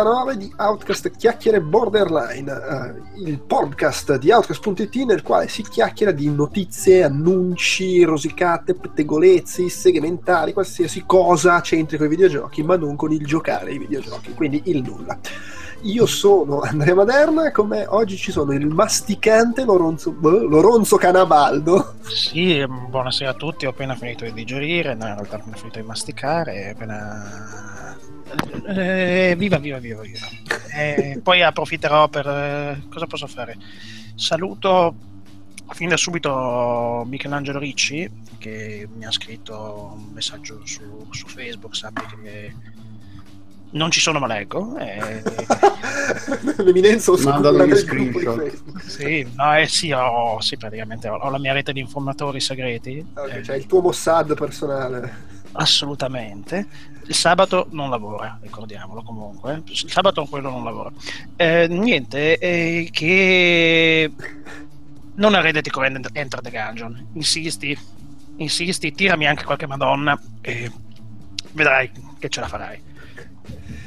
39 di Outcast Chiacchiere Borderline, eh, il podcast di Outcast.it nel quale si chiacchiera di notizie, annunci, rosicate, pettegolezzi, segmentari, qualsiasi cosa c'entri con i videogiochi, ma non con il giocare ai videogiochi, quindi il nulla. Io sono Andrea Maderna e con me oggi ci sono il masticante Lorenzo, boh, Lorenzo Canabaldo. Sì, buonasera a tutti, ho appena finito di digerire, no, in realtà ho appena finito di masticare, appena... Eh, viva, viva, viva, viva. Eh, poi approfitterò per... Eh, cosa posso fare? Saluto fin da subito Michelangelo Ricci, che mi ha scritto un messaggio su, su Facebook, sappi che non ci sono ma leggo eh... l'eminenza oscura Mandano gli del gruppo sì, no, eh, sì, ho, sì, praticamente ho, ho la mia rete di informatori segreti. Ok, eh, cioè il tuo Mossad personale. Assolutamente. Il sabato non lavora ricordiamolo comunque. Il sabato quello non lavora. Eh, niente eh, che non arredati con Enter the Gungeon insisti insisti tirami anche qualche madonna e vedrai che ce la farai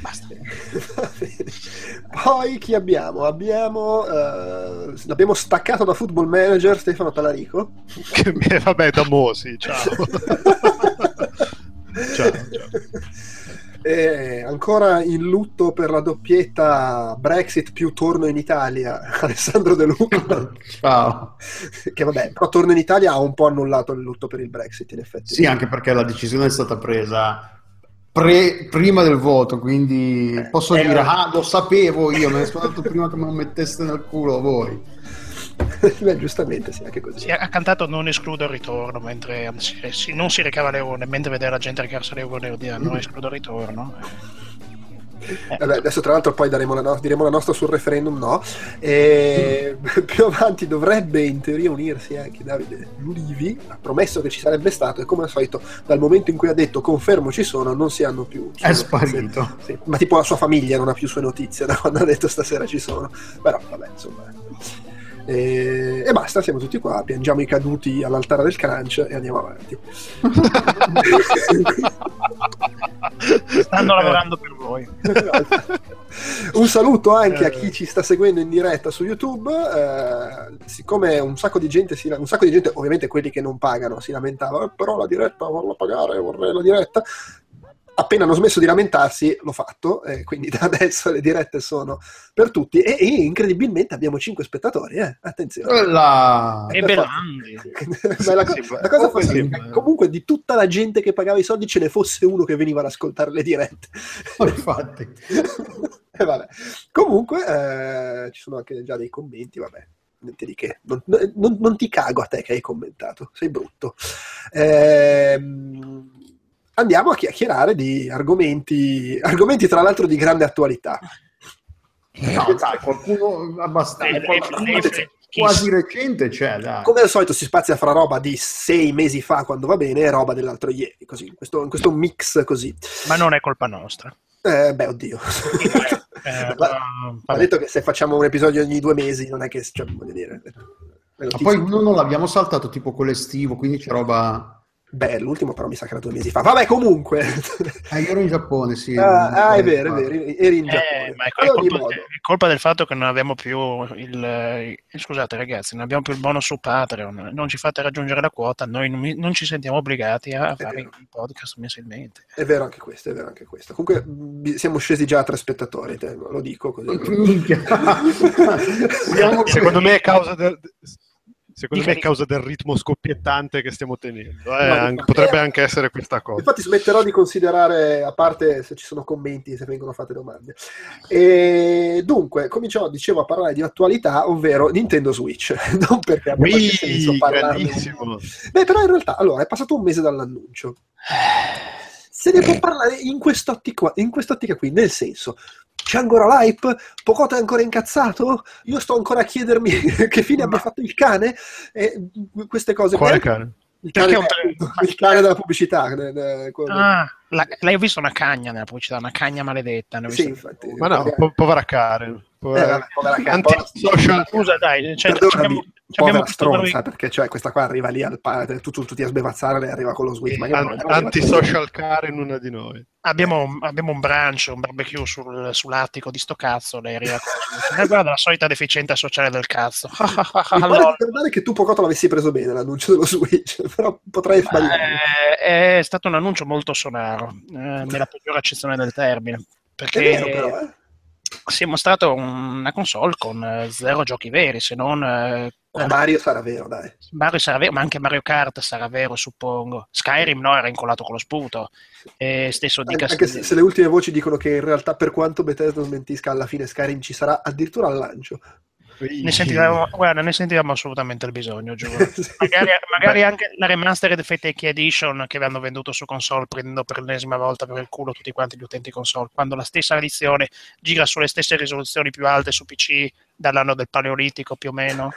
basta. Poi chi abbiamo? Abbiamo eh, l'abbiamo staccato da Football Manager Stefano Talarico. Che- Vabbè, da Mosi, ciao. ciao, ciao. E ancora in lutto per la doppietta Brexit più torno in Italia Alessandro De Luca Ciao. che vabbè però torno in Italia ha un po' annullato il lutto per il Brexit in effetti Sì, anche perché la decisione è stata presa pre- prima del voto, quindi Eh, posso eh, dire, no. ah, lo sapevo io, me ne sono andato prima che me lo metteste nel culo voi. Beh, giustamente sì anche così Sì, ha cantato Non escludo il ritorno mentre anzi, non si recava a Leone mentre vedeva la gente recarsi a Leone dire non escludo il ritorno eh. Vabbè, adesso tra l'altro poi daremo la no- diremo la nostra sul referendum no? E più avanti dovrebbe in teoria unirsi anche Davide Lulivi ha promesso che ci sarebbe stato e come al solito dal momento in cui ha detto confermo ci sono non si hanno più È sparito. Sì, ma tipo la sua famiglia non ha più sue notizie da quando ha detto stasera ci sono però vabbè insomma e, e basta siamo tutti qua piangiamo i caduti all'altare del crunch e andiamo avanti stanno lavorando per voi un saluto anche a Eh. chi ci sta seguendo in diretta su YouTube. eh, siccome un sacco di gente, si, un sacco di gente, ovviamente quelli che non pagano, si lamentava, "Eh, però la diretta vorrei pagare, vorrei la diretta. Appena hanno smesso di lamentarsi, l'ho fatto, eh, quindi da adesso le dirette sono per tutti. E, e incredibilmente abbiamo 5 spettatori, eh, attenzione. Quella... e per Belandi Ma la, co- Sì, la cosa oh, fa sì, che comunque di tutta la gente che pagava i soldi ce ne fosse uno che veniva ad ascoltare le dirette. Infatti. E vabbè. Comunque eh, ci sono anche già dei commenti, vabbè. Niente di che. Non, non- non ti cago a te che hai commentato, sei brutto. Ehm, andiamo a chiacchierare di argomenti, argomenti tra l'altro di grande attualità. No, dai, qualcuno abbastanza, Eh, qualcuno eh, quasi recente c'è, dai. Come al solito si spazia fra roba di sei mesi fa quando va bene e roba dell'altro ieri, così, in questo, in questo mix così. ma non è colpa nostra Eh, beh, oddio. Eh, Ha vabbè. detto che se facciamo un episodio ogni due mesi non è che, cioè, voglio dire... Ma poi uno non l'abbiamo saltato tipo quello estivo, quindi c'è roba... Beh, l'ultimo però mi sa che era due mesi fa. Vabbè, comunque. Eh, io ero in Giappone, sì. ah, ah, è Eh, vero, è vero, eri in Eh, Giappone. ma è, è colpa, modo. è colpa del fatto che non abbiamo più il eh, scusate ragazzi non abbiamo più il bonus su Patreon non ci fate raggiungere la quota noi non, mi- non ci sentiamo obbligati a fare vero. i podcast mensilmente È vero anche questo, è vero anche questo. Comunque mh, siamo scesi già a tre spettatori, te, lo dico così. Secondo me è causa del... Secondo me è Dica- causa del ritmo scoppiettante che stiamo tenendo. eh, anche- eh, potrebbe anche essere questa cosa. Infatti smetterò di considerare, a parte se ci sono commenti, se vengono fatte domande. E dunque, cominciamo, dicevo, a parlare di attualità, ovvero Nintendo Switch. non perché abbia qualche senso parlarne. Beh, però in realtà, allora, è passato un mese dall'annuncio. Se ne può parlare in quest'ottica, in quest'ottica qui, nel senso, c'è ancora l'hype? Pocoto è ancora incazzato? Io sto ancora a chiedermi che fine abbia fatto il cane? E queste cose. Quale qua. cane? Il cane, il cane della pubblicità. Ah, la- lei ho visto una cagna nella pubblicità, una cagna maledetta. ne ho sì, visto- infatti. Ma no, po- povera Karen. purtroppo. Eh, vabbè, povera cazzo. Anti-social Scusa, dai, cioè, Perdonami, abbiamo, povera stronza, perché cioè, questa qua arriva lì al pa- tu, tu, tutti a sbevazzare, lei arriva con lo Switch. Ma io non- an- anti-social car in una di noi. abbiamo, abbiamo un brunch, un barbecue sul- sull'attico di sto cazzo. Lei arriva con... Eh, guarda la solita deficienza sociale del cazzo. Mi pare Allora, ricordare che tu Pocotto l'avessi preso bene l'annuncio dello Switch, però potrei sbagliare. eh, è stato un annuncio molto sonaro, eh, nella peggiore accezione del termine. È Perché vero però, eh. si è mostrato una console con eh, zero giochi veri, se non eh, Eh, Mario sarà vero, dai. Mario sarà vero, ma anche Mario Kart sarà vero, suppongo. Skyrim no, era incollato con lo sputo. E stesso di Anche, anche se, se le ultime voci dicono che in realtà per quanto Bethesda smentisca alla fine Skyrim ci sarà addirittura al lancio. ne sentivamo, guarda, ne sentivamo assolutamente il bisogno, giuro. Magari, magari anche la remastered Fate Edition che avevano venduto su console prendendo per l'ennesima volta per il culo tutti quanti gli utenti console, quando la stessa edizione gira sulle stesse risoluzioni più alte su PC dall'anno del Paleolitico più o meno.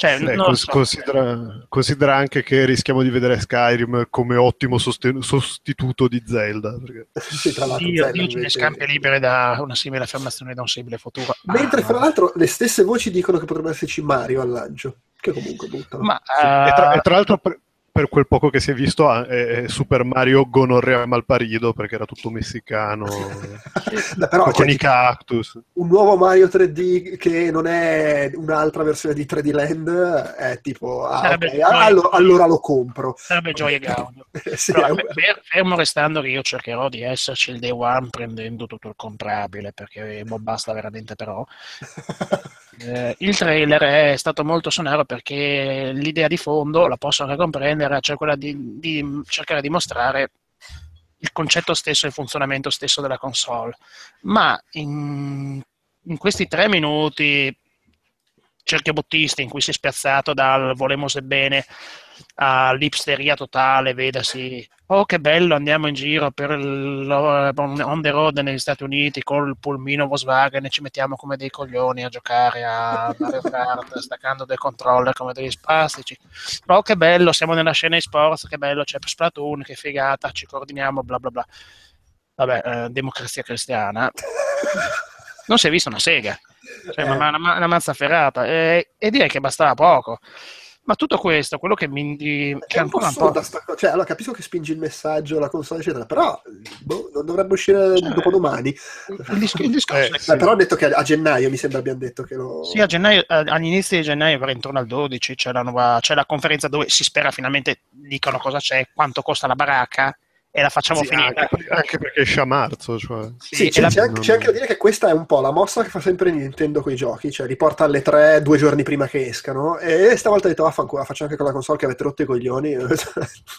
Cioè, Eh, non lo cons- so. considera, considera anche che rischiamo di vedere Skyrim come ottimo sosten- sostituto di Zelda. perché- Sì, tra l'altro, Dio, Zelda ne invece- scampi libere da una simile affermazione da un simile futuro. Mentre Ah, fra l'altro le stesse voci dicono che potrebbe esserci Mario al lancio, che comunque buttano. ma, Sì, e, tra, eh, e tra l'altro, per, per quel poco che si è visto, ah, è, Super Mario Gonorrea Malparido perché era tutto messicano Beh, però con cioè, i cactus. un nuovo Mario 3D che non è un'altra versione di 3D Land è tipo ah, Sarebbe ok, Mario- allora, allora lo compro. sarebbe gioia e gaudio. Sì, Però, un- fer- fermo restando che io cercherò di esserci il day one prendendo tutto il comprabile perché boh, basta veramente però Eh, il trailer è stato molto sonoro perché l'idea di fondo, la posso anche comprendere, cioè quella di, di cercare di mostrare il concetto stesso e il funzionamento stesso della console. Ma in, in questi tre minuti cerchiobottisti in cui si è spiazzato dal volemo sebbene all'ipsteria totale, vedasi, oh che bello, andiamo in giro per il, on the road negli Stati Uniti col pulmino Volkswagen e ci mettiamo come dei coglioni a giocare a Mario Kart, staccando dei controller come degli spastici. Oh che bello, siamo nella scena e sports, che bello, c'è Splatoon, che figata, ci coordiniamo, bla bla bla. Vabbè, eh, democrazia cristiana. Non si è vista una sega, cioè, Eh. ma- una, una mazza ferrata, e, e direi che bastava poco. Ma tutto questo, quello che mi che È un po' ancora un po'... assurda sta cosa. Cioè, allora capisco che spingi il messaggio, la console, eccetera, però boh, non dovrebbe uscire Cioè, dopodomani. Il, dis- il discorso Eh, è sì. Però ha detto che a gennaio mi sembra abbiamo detto che lo. Sì, a gennaio, agli inizi di gennaio, però intorno al 12, c'è la, nuova, c'è la conferenza dove si spera finalmente dicano cosa c'è, quanto costa la baracca e la facciamo Sì, finita. anche, anche perché esce a marzo. Cioè. Sì, e c'è, la- c'è anche, c'è anche da dire che questa è un po' la mossa che fa sempre Nintendo con i giochi, cioè li porta alle tre due giorni prima che escano e stavolta ha detto vaffanculo, la faccio anche con la console che avete rotto i coglioni.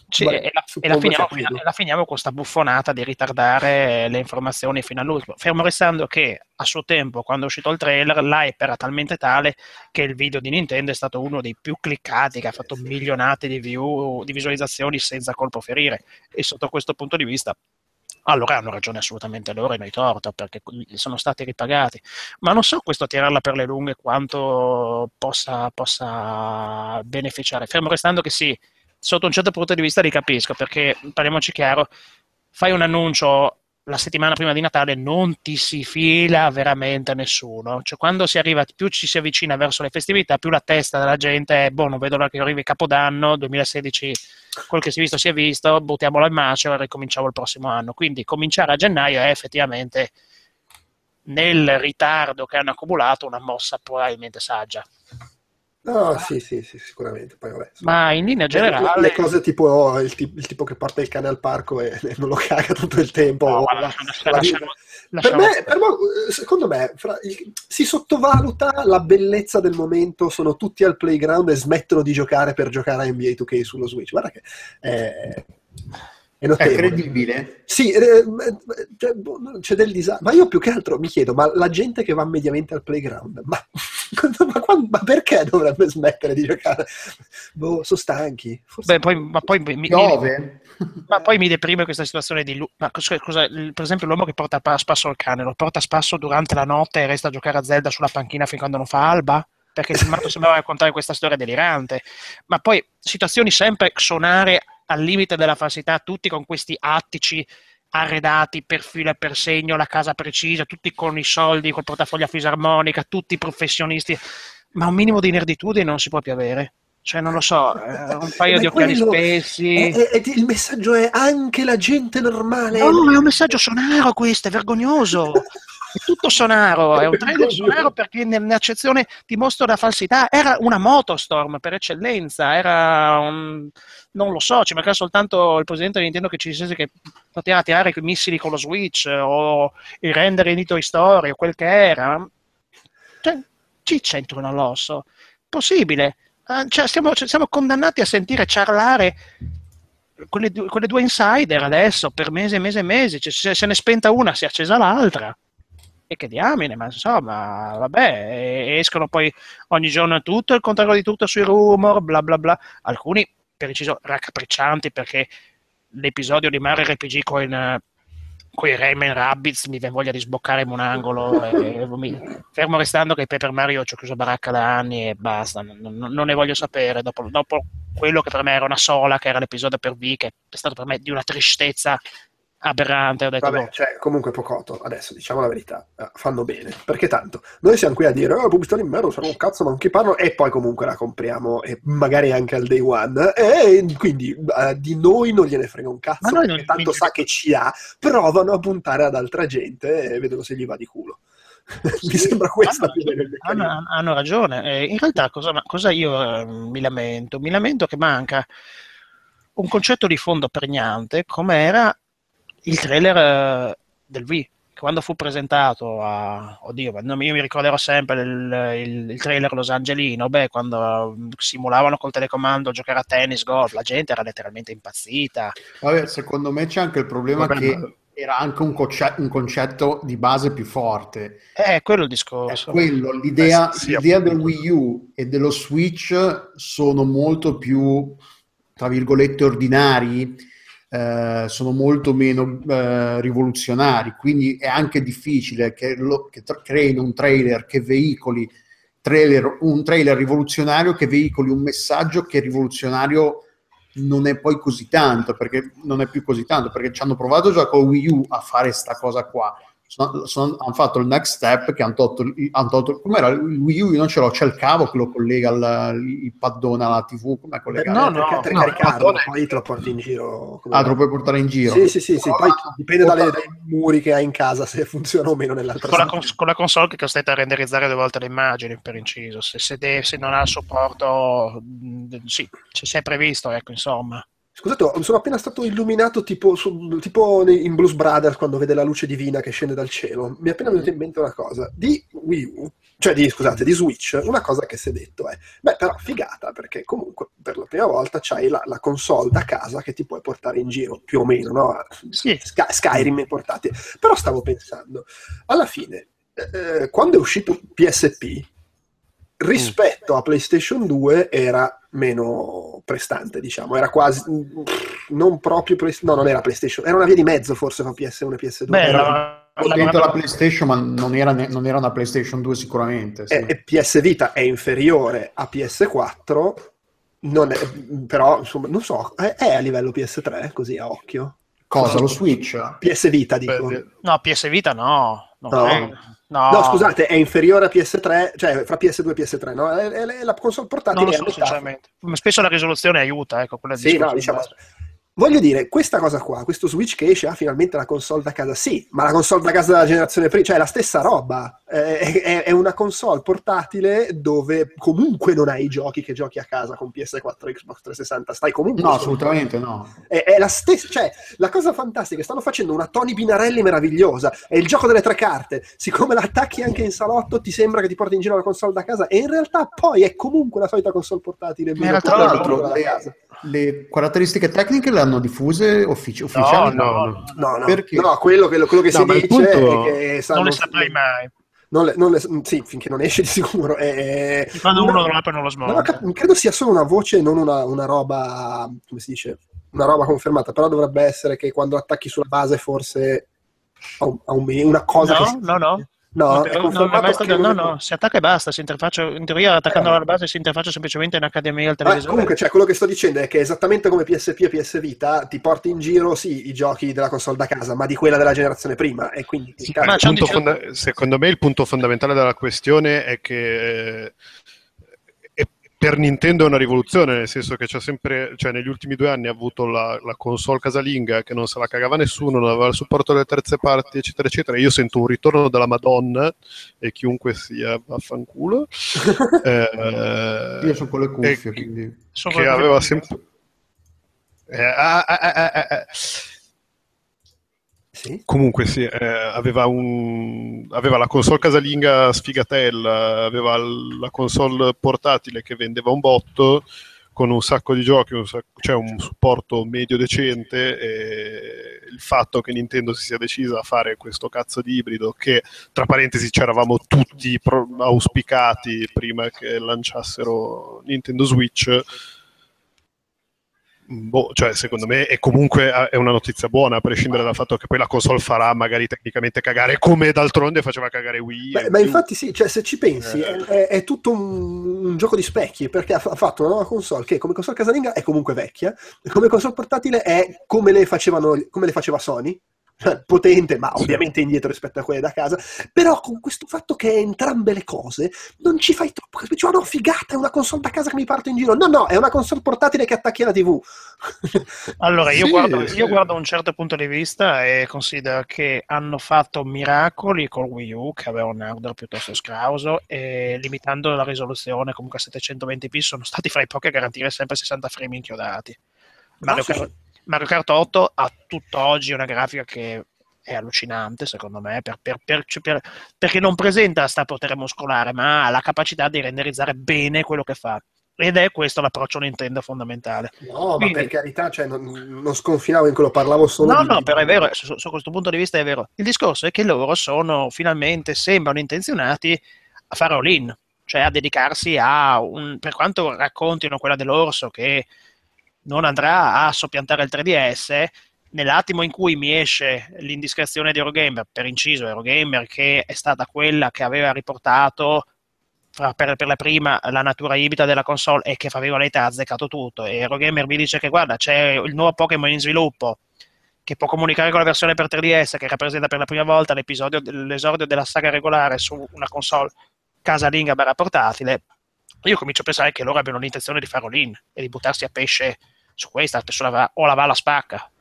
Sì, Beh, e, la, e la finiamo, e la finiamo con questa buffonata di ritardare le informazioni fino all'ultimo. Fermo restando che a suo tempo, quando è uscito il trailer, l'hype era talmente tale che il video di Nintendo è stato uno dei più cliccati, che ha fatto milionate di view, di visualizzazioni senza colpo ferire. E sotto questo punto di vista, allora hanno ragione assolutamente loro e noi torto, perché sono stati ripagati. Ma non so questo tirarla per le lunghe quanto possa, possa beneficiare. Fermo restando che sì, sotto un certo punto di vista li capisco, perché parliamoci chiaro, fai un annuncio la settimana prima di Natale non ti si fila veramente nessuno. Cioè, quando si arriva, più ci si avvicina verso le festività, più la testa della gente è, boh, non vedo l'ora che arrivi Capodanno, 2016, quel che si è visto si è visto, buttiamolo in macio e ricominciamo il prossimo anno. Quindi cominciare a gennaio è effettivamente, nel ritardo che hanno accumulato, una mossa probabilmente saggia. No, sì, sì, sì, sicuramente. Poi, vabbè, Ma in linea le- generale... le cose tipo oh, il, ti- il tipo che porta il cane al parco e, e non lo caga tutto il tempo. No, la- lasciamo- la- lasciamo- per, me, per me, secondo me, fra- il- si sottovaluta la bellezza del momento, sono tutti al playground e smettono di giocare per giocare a NBA 2K sullo Switch. Guarda che è, è È credibile. Sì, eh, cioè, boh, c'è del disagio. Ma io più che altro mi chiedo, ma la gente che va mediamente al playground, ma, ma quando- ma perché dovrebbe smettere di giocare? Boh, sono stanchi. Forse- Beh, poi, ma, poi mi, mi- Piove. ma poi mi deprime questa situazione di ma scusa, per esempio l'uomo che porta a spasso il cane lo porta a spasso durante la notte e resta a giocare a Zelda sulla panchina fin quando non fa alba perché il sembrava raccontare questa storia delirante ma poi situazioni sempre sonare al limite della falsità tutti con questi attici arredati per filo e per segno, la casa precisa, tutti con i soldi, col portafoglio a fisarmonica, tutti professionisti, ma un minimo di nerditudine non si può più avere. Cioè, non lo so, eh, un paio Ma di occhiali spessi. E- e- e il messaggio è anche la gente normale. No, è un messaggio sonaro questo, è vergognoso. È tutto sonaro, è un trailer sonaro perché nell'accezione ti mostra la falsità. Era una Motostorm per eccellenza, era un... non lo so, ci mancava soltanto il presidente di Nintendo che ci dicesse che poteva tirare i missili con lo Switch o i render in Toy Story o quel che era. Cioè, ci c'entrano all'osso. Possibile. Eh, cioè, siamo, cioè, siamo condannati a sentire ciarlare quelle, due- quelle due insider adesso per mesi e mesi e mesi. Cioè, se, se ne è spenta una, si è accesa l'altra. E che diamine, ma insomma, vabbè, e- escono poi ogni giorno tutto il contrario di tutto sui rumor, bla bla bla. Alcuni, per inciso, raccapriccianti perché l'episodio di Mario RPG con, eh, con i Rayman Rabbids mi viene voglia di sboccare in un angolo. e- mi- fermo restando che Paper Mario ci ho chiuso baracca da anni e basta, non- non ne voglio sapere. Dopo, dopo quello che per me era una sola, che era l'episodio per V, che è stato per me di una tristezza aberrante, ho detto, Vabbè, boh, cioè, comunque Pocotto, adesso diciamo la verità, eh, fanno bene, perché tanto noi siamo qui a dire, oh, pubblicità di merda, sarà un cazzo, ma non chi parlo, e poi comunque la compriamo, e magari anche al day one, e quindi eh, di noi non gliene frega un Ma cazzo, perché non- tanto sa che ci ha, provano a puntare ad altra gente e vedono se gli va di culo. Mi sembra questa hanno, più meccanismo. hanno- hanno ragione. Eh, in realtà, cosa, ma- cosa io eh, mi lamento? Mi lamento che manca un concetto di fondo pregnante, come era il trailer eh, del V. che Quando fu presentato a, oddio, io mi ricorderò sempre il, il- il trailer Los Angelino, beh, quando mm, simulavano col telecomando giocare a tennis, golf, la gente era letteralmente impazzita. Vabbè, secondo me c'è anche il problema Vabbè, che ma- era anche un, conce- un concetto di base più forte. Eh, quello il È discorso. quello, l'idea, Eh, sì, l'idea del. Wii U e dello Switch sono molto più, tra virgolette, ordinari, eh, sono molto meno eh, rivoluzionari, quindi è anche difficile che, lo, che tra- creino un trailer che veicoli trailer, un trailer rivoluzionario che veicoli un messaggio che rivoluzionario non è poi così tanto, perché non è più così tanto, perché ci hanno provato già con Wii U a fare sta cosa qua. Sono- sono- hanno fatto il next step che hanno tolto, il- hanno tolto com'era il Wii U io non ce l'ho c'è il cavo che lo collega al il paddone alla tv come collegato No, no, no, caricarlo, Madonna. poi te lo porti in giro. come- ah te lo puoi portare in giro Sì, sì, sì, sì, poi dipende dalle- dai muri che hai in casa se funziona o meno nell'altra con la, cons- con la console che è costretta a renderizzare due volte le immagini per inciso se, se de- se non ha il supporto mh, sì, c'è sempre previsto ecco insomma Scusate, sono appena stato illuminato tipo, su- tipo in Blues Brothers quando vede la luce divina che scende dal cielo. Mi è appena venuta in mente una cosa. Di Wii U, cioè di, scusate, di Switch, una cosa che si è detto è, beh però figata perché comunque per la prima volta c'hai la, la console da casa che ti puoi portare in giro, più o meno, no? Sì. Sky- Skyrim portati. Però stavo pensando, alla fine, eh, quando è uscito PSP, rispetto a PlayStation 2 era meno prestante, diciamo, era quasi non proprio Play- no, non era PlayStation, era una via di mezzo forse fra PS1 e PS2. Beh, Era- la- Ho la- PlayStation ma non era, ne- non era una PlayStation 2 sicuramente sì. e, e PS Vita è inferiore a PS4, non è- però insomma, non so, è, è a livello PS3 così a occhio. cosa lo Switch PS Vita dico. No PS Vita no non No. credo. No. No, scusate, è inferiore a PS3, cioè fra PS2 e PS3, no? È, è- è la console portatile non lo so sinceramente spesso la risoluzione aiuta ecco quella Sì, no, diciamo. Voglio dire, questa cosa qua, questo Switch che esce ha finalmente la console da casa, sì, ma la console da casa della generazione prima, cioè è la stessa roba, è, è- è una console portatile dove comunque non hai i giochi che giochi a casa con PS4 e Xbox 360, stai comunque... no assolutamente no È, è la stessa, cioè la cosa fantastica, stanno facendo una Tony Binarelli meravigliosa, è il gioco delle tre carte, siccome la attacchi anche in salotto ti sembra che ti porti in giro la console da casa e in realtà poi è comunque la solita console portatile. Ma in realtà meno tra l'altro, da le- casa. Le caratteristiche tecniche le hanno diffuse uffici- ufficiali no, no. No, no, Perché? no quello, che- quello che No, si dice punto- è che sanno- non le saprai mai non le- non le- sì, finché non esce di sicuro. È, quando una- uno non apre non lo smonta cap- credo sia solo una voce, non una, una roba, come si dice, una roba confermata, però dovrebbe essere che quando attacchi sulla base forse aum- aumenti una cosa che no si- no no No, No, mai stato- no, no, si attacca e basta, si interfaccia, in teoria attaccando Eh. alla base si interfaccia semplicemente in HDMI al Vabbè, televisore. comunque, cioè, quello che sto dicendo è che esattamente come PSP e PS Vita ti porti in giro, sì, i giochi della console da casa, ma di quella della generazione prima. E quindi Sì, ma il c'è un punto fonda- secondo me il punto fondamentale della questione è che eh, per Nintendo è una rivoluzione, nel senso che c'è sempre, cioè negli ultimi due anni ha avuto la, la console casalinga che non se la cagava nessuno, non aveva il supporto delle terze parti, eccetera, eccetera. Io sento un ritorno della Madonna e chiunque sia vaffanculo. Eh, Io sono con le cuffie, e- quindi... Sono che aveva sempre. Eh, ah, ah, ah, ah, ah. Sì? Comunque sì, eh, aveva, un, aveva la console casalinga sfigatella, aveva la console portatile che vendeva un botto con un sacco di giochi, un sacco- cioè un supporto medio decente e il fatto che Nintendo si sia decisa a fare questo cazzo di ibrido che tra parentesi c'eravamo tutti pro- auspicati prima che lanciassero Nintendo Switch Boh, cioè, secondo me è comunque eh, è una notizia buona, a prescindere dal fatto che poi la console farà magari tecnicamente cagare come d'altronde faceva cagare Wii. Beh, ma infatti sì, cioè, se ci pensi Eh. è, è- tutto un, un gioco di specchi perché ha, fa- ha fatto una nuova console che come console casalinga è comunque vecchia come console portatile è come le, facevano, come le faceva Sony potente ma Sì. ovviamente indietro rispetto a quelle da casa però con questo fatto che è entrambe le cose non ci fai troppo cioè, no figata è una console da casa che mi parto in giro no no è una console portatile che attacchi alla tv Allora, io, Sì, guardo, sì. io guardo un certo punto di vista e considero che hanno fatto miracoli col Wii U, che aveva un hardware piuttosto scrauso, e limitando la risoluzione comunque a 720p sono stati fra i pochi a garantire sempre 60 frame inchiodati. Mario, sì. Mario Kart 8 ha tutt'oggi una grafica che è allucinante, secondo me, per- per- per- per- perché non presenta sta potere muscolare, ma ha la capacità di renderizzare bene quello che fa. Ed è questo l'approccio Nintendo fondamentale. no ma Quindi- per carità cioè, non, non sconfinavo in quello parlavo solo No, di no, però è vero, su, su questo punto di vista è vero. Il discorso è che loro sono finalmente, sembrano intenzionati a fare all-in, cioè a dedicarsi a un, per quanto raccontino quella dell'orso che non andrà a soppiantare il 3DS, nell'attimo in cui mi esce l'indiscrezione di Eurogamer, per inciso Eurogamer che è stata quella che aveva riportato fra- per, per la prima la natura ibrida della console e che fra virgolette ha azzeccato tutto. E Eurogamer mi dice che guarda c'è il nuovo Pokémon in sviluppo che può comunicare con la versione per 3DS che rappresenta per la prima volta l'esordio della saga regolare su una console casalinga barra portatile io comincio a pensare che loro abbiano l'intenzione di fare all-in e di buttarsi a pesce su questa sulla va- o la va la spacca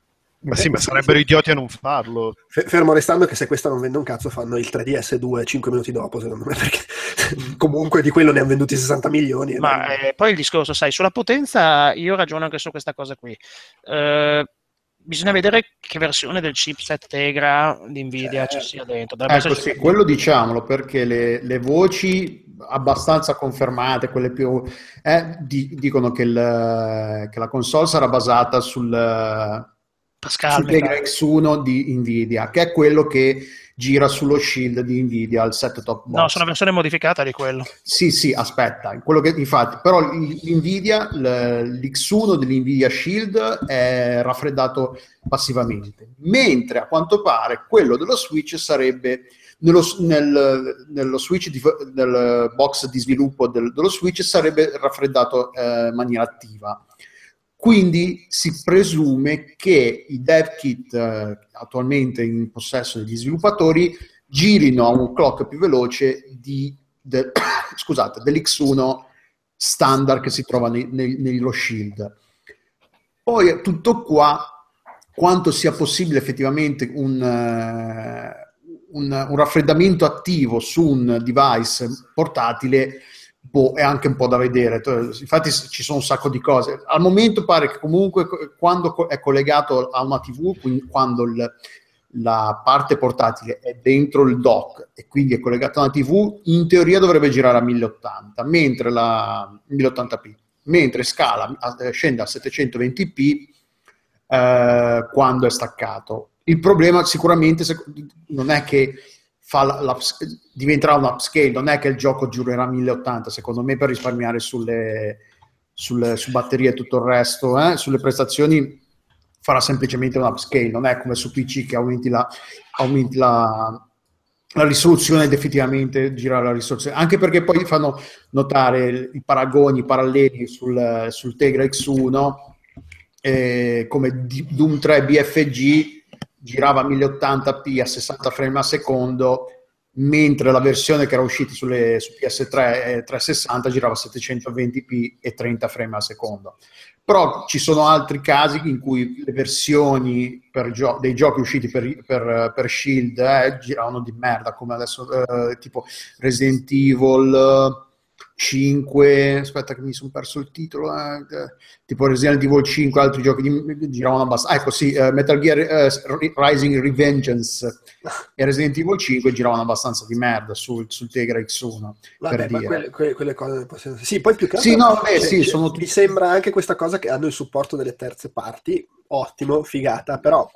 Ma sì, ma sarebbero idioti a non farlo. Fe- Fermo restando che se questa non vende un cazzo fanno il 3DS 2 5 minuti dopo secondo me perché comunque di quello ne hanno venduti 60 milioni Ma non- eh, poi il discorso, sai, sulla potenza io ragiono anche su questa cosa qui. Eh, bisogna vedere che versione del chipset Tegra di Nvidia Eh, ci sia dentro. Dovrebbe Ecco, sì, quello diciamolo perché le, le voci abbastanza confermate, quelle più, eh, di- dicono che, il- che la console sarà basata sul, Pascal, sul mi Tegra pare. X1 di Nvidia, che è quello che gira sullo shield di Nvidia, il set top box. No, sono una versione modificata di quello. Sì, sì, aspetta, quello che infatti, però l'Nvidia, l- l'X1 dell'Nvidia Shield è raffreddato passivamente, mentre a quanto pare quello dello Switch sarebbe nello, nel, nello Switch di, nel box di sviluppo del- dello Switch sarebbe raffreddato eh, in maniera attiva. Quindi si presume che i dev kit eh, attualmente in possesso degli sviluppatori girino a un clock più veloce di, del- scusate, dell'X1 standard che si trova nello Shield. Poi tutto qua, quanto sia possibile effettivamente un, eh, un- un raffreddamento attivo su un device portatile, boh, è anche un po' da vedere. Infatti ci sono un sacco di cose. Al momento pare che comunque co- quando è collegato a una TV, quindi quando il- la parte portatile è dentro il dock e quindi è collegata a una TV, in teoria dovrebbe girare a 1080, mentre la 1080p, mentre scala, scende a 720p eh, quando è staccato. Il problema sicuramente non è che diventerà un upscale, non è che il gioco girerà a 1080, secondo me per risparmiare sulle, sulle- su batterie e tutto il resto, eh, sulle prestazioni farà semplicemente un upscale, non è come su PC che aumenti la, aumenti la, la risoluzione effettivamente gira la risoluzione, anche perché poi fanno notare i paragoni, i paralleli sul, sul Tegra X1 eh, come Doom 3 BFG girava a 1080p a 60 frame al secondo mentre la versione che era uscita sulle, su PS3 e 360 girava a 720p e 30 frame al secondo. Però ci sono altri casi in cui le versioni gio- dei giochi usciti per, per, per Shield eh, giravano di merda, come adesso eh, tipo Resident Evil 5, aspetta che mi sono perso il titolo, eh, tipo Resident Evil 5, altri giochi di, giravano abbastanza. Ah, ecco sì, uh, Metal Gear uh, Rising Revengeance e Resident Evil 5 giravano abbastanza di merda sul, sul Tegra X1. Vabbè, per dire. quelle, quelle, quelle cose possiamo... Sì, poi più che Sì, altro- no, beh, sì, sono mi sembra anche questa cosa che hanno il supporto delle terze parti, ottimo, figata, però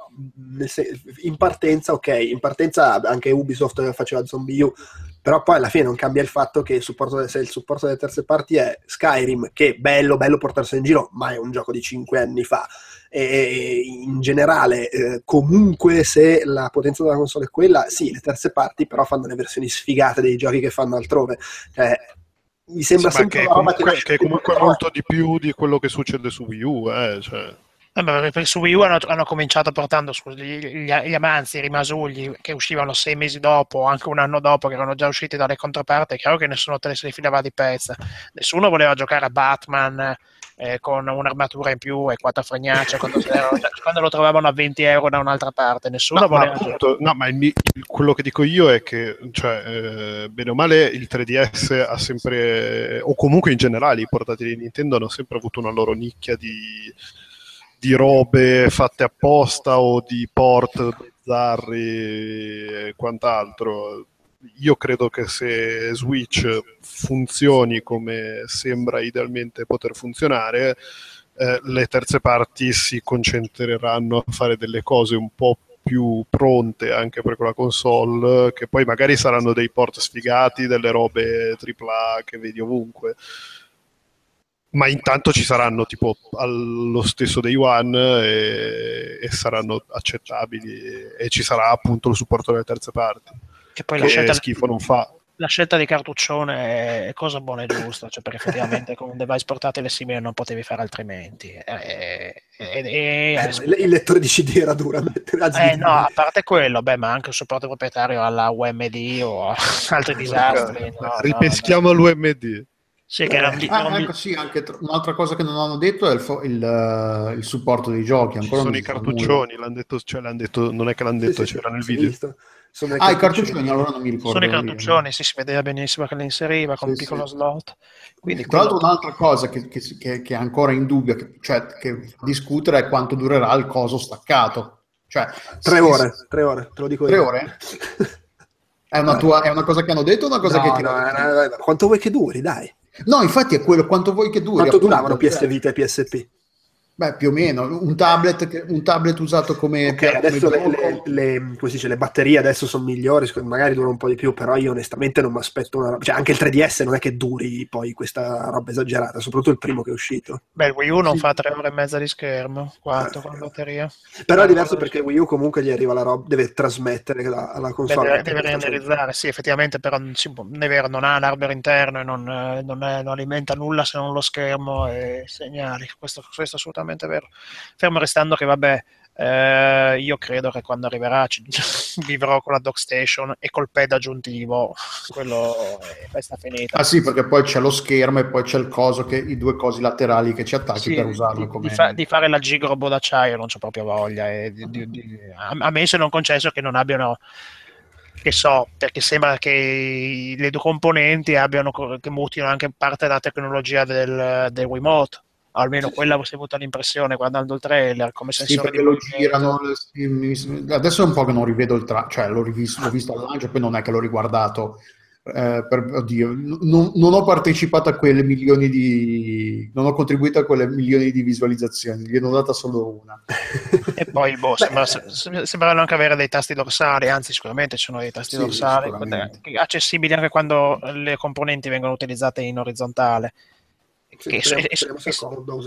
in partenza, ok, in partenza anche Ubisoft faceva Zombie U, però poi alla fine non cambia il fatto che il supporto, se il supporto delle terze parti è Skyrim, che bello, bello portarselo in giro, ma è un gioco di 5 anni fa. E in generale, eh, comunque, se la potenza della console è quella, sì, le terze parti però fanno le versioni sfigate dei giochi che fanno altrove. Cioè, mi sembra Sì, sempre che, comunque, che è comunque molto di più di quello che succede su Wii U, eh, cioè. Su Wii U hanno, hanno cominciato portando scusi, gli, gli, amanzi, i rimasugli che uscivano sei mesi dopo, anche un anno dopo, che erano già usciti dalle controparti. È chiaro che nessuno te ne se ne filava di pezza. Nessuno voleva giocare a Batman eh, con un'armatura in più e quattro fregnacce quando, erano- quando lo trovavano a 20 euro da un'altra parte. Nessuno No, ma, voleva giocare. appunto, no, ma il- quello che dico io è che, cioè, eh, bene o male, il 3DS ha sempre, o comunque in generale, i portatili di Nintendo hanno sempre avuto una loro nicchia di, di robe fatte apposta o di port bizzarri e quant'altro. Io credo che se Switch funzioni come sembra idealmente poter funzionare, eh, le terze parti si concentreranno a fare delle cose un po' più pronte anche per quella console, che poi magari saranno dei port sfigati, delle robe AAA che vedi ovunque. Ma intanto ci saranno tipo allo stesso day one e, e saranno accettabili e, e ci sarà appunto il supporto delle terze parti. Che poi Che la scelta, schifo non fa. la scelta di cartuccione è cosa buona e giusta, cioè perché effettivamente con un device portatile simile non potevi fare altrimenti. E- e- e- Eh, il lettore di CD era dura a mettere a Eh, no, a parte quello, beh, ma anche il supporto proprietario alla UMD o altri disastri. no, no, Ripeschiamo l'UMD. Sì, che era un, Ah, ecco, sì, anche tr- un'altra cosa che non hanno detto è il, fo- il, eh, il supporto dei giochi. Ci Ancora sono i si cartuccioni, l'hanno detto, cioè l'hanno detto, non è che l'hanno detto, sì, c'era nel sì, video. visto. Sono Ah, i cartuccioni, allora non mi ricordo. sono i io. cartuccioni, sì, si vedeva benissimo che le inseriva con Sì, un piccolo sì. slot. Quindi Tra l'altro quello- un'altra cosa che, che, si- che- che è ancora in dubbio, che, cioè che discutere è quanto durerà il coso staccato. Cioè, Tre ore, tre ore, te lo dico Tre io. ore? È una, tua- è una cosa che hanno detto o una cosa No, che... no, no, no, quanto vuoi che duri, dai? No, infatti è quello, quanto vuoi che duri. Quanto duravano PS Vita e PSP? Beh, più o meno. Un tablet, che- un tablet usato come... Ok, come adesso le, gioco. le- le- come si dice, le batterie adesso sono migliori, magari durano un po' di più, però io onestamente non mi aspetto una roba. Cioè, anche il 3DS non è che duri poi questa roba esagerata, soprattutto il primo che è uscito. Beh, il Wii U non Sì. fa tre ore e mezza di schermo, quanto con la batteria? Però è Ah, diverso perché Wii U comunque gli arriva la roba, deve trasmettere alla, alla Beh, console. deve, deve renderizzare, sì, effettivamente, però non, si è vero, non ha un hardware interno e non, eh, non è- non alimenta nulla se non lo schermo e i segnali. Questo, questo è assolutamente vero. Fermo restando che, vabbè, eh, io credo che quando arriverà ci- vivrò con la dock station e col pad aggiuntivo, quello è questa finita. Ah sì, perché poi c'è lo schermo e poi c'è il coso, che, i due cosi laterali che ci attacchi Sì, per usarlo di, come... di fa- di fare la gigrobo d'acciaio non c'ho proprio voglia e di- di- a, a me se non concesso che non abbiano che so perché sembra che le due componenti abbiano che mutino anche parte della tecnologia del, del Wiimote almeno quella ho avuto l'impressione guardando il trailer come Sì, sensore perché lo girano. sì, Adesso è un po' che non rivedo il tra, cioè l'ho rivisto, l'ho visto al lancio, poi non è che l'ho riguardato. eh, per, oddio, non, non ho partecipato a quelle milioni di. Non ho contribuito a quelle milioni di visualizzazioni, gli hanno data solo una. e poi boh, sembra, sem- sembrano anche avere dei tasti dorsali anzi sicuramente ci sono dei tasti Sì, dorsali accessibili anche quando le componenti vengono utilizzate in orizzontale Sì, che speriamo- e- speriamo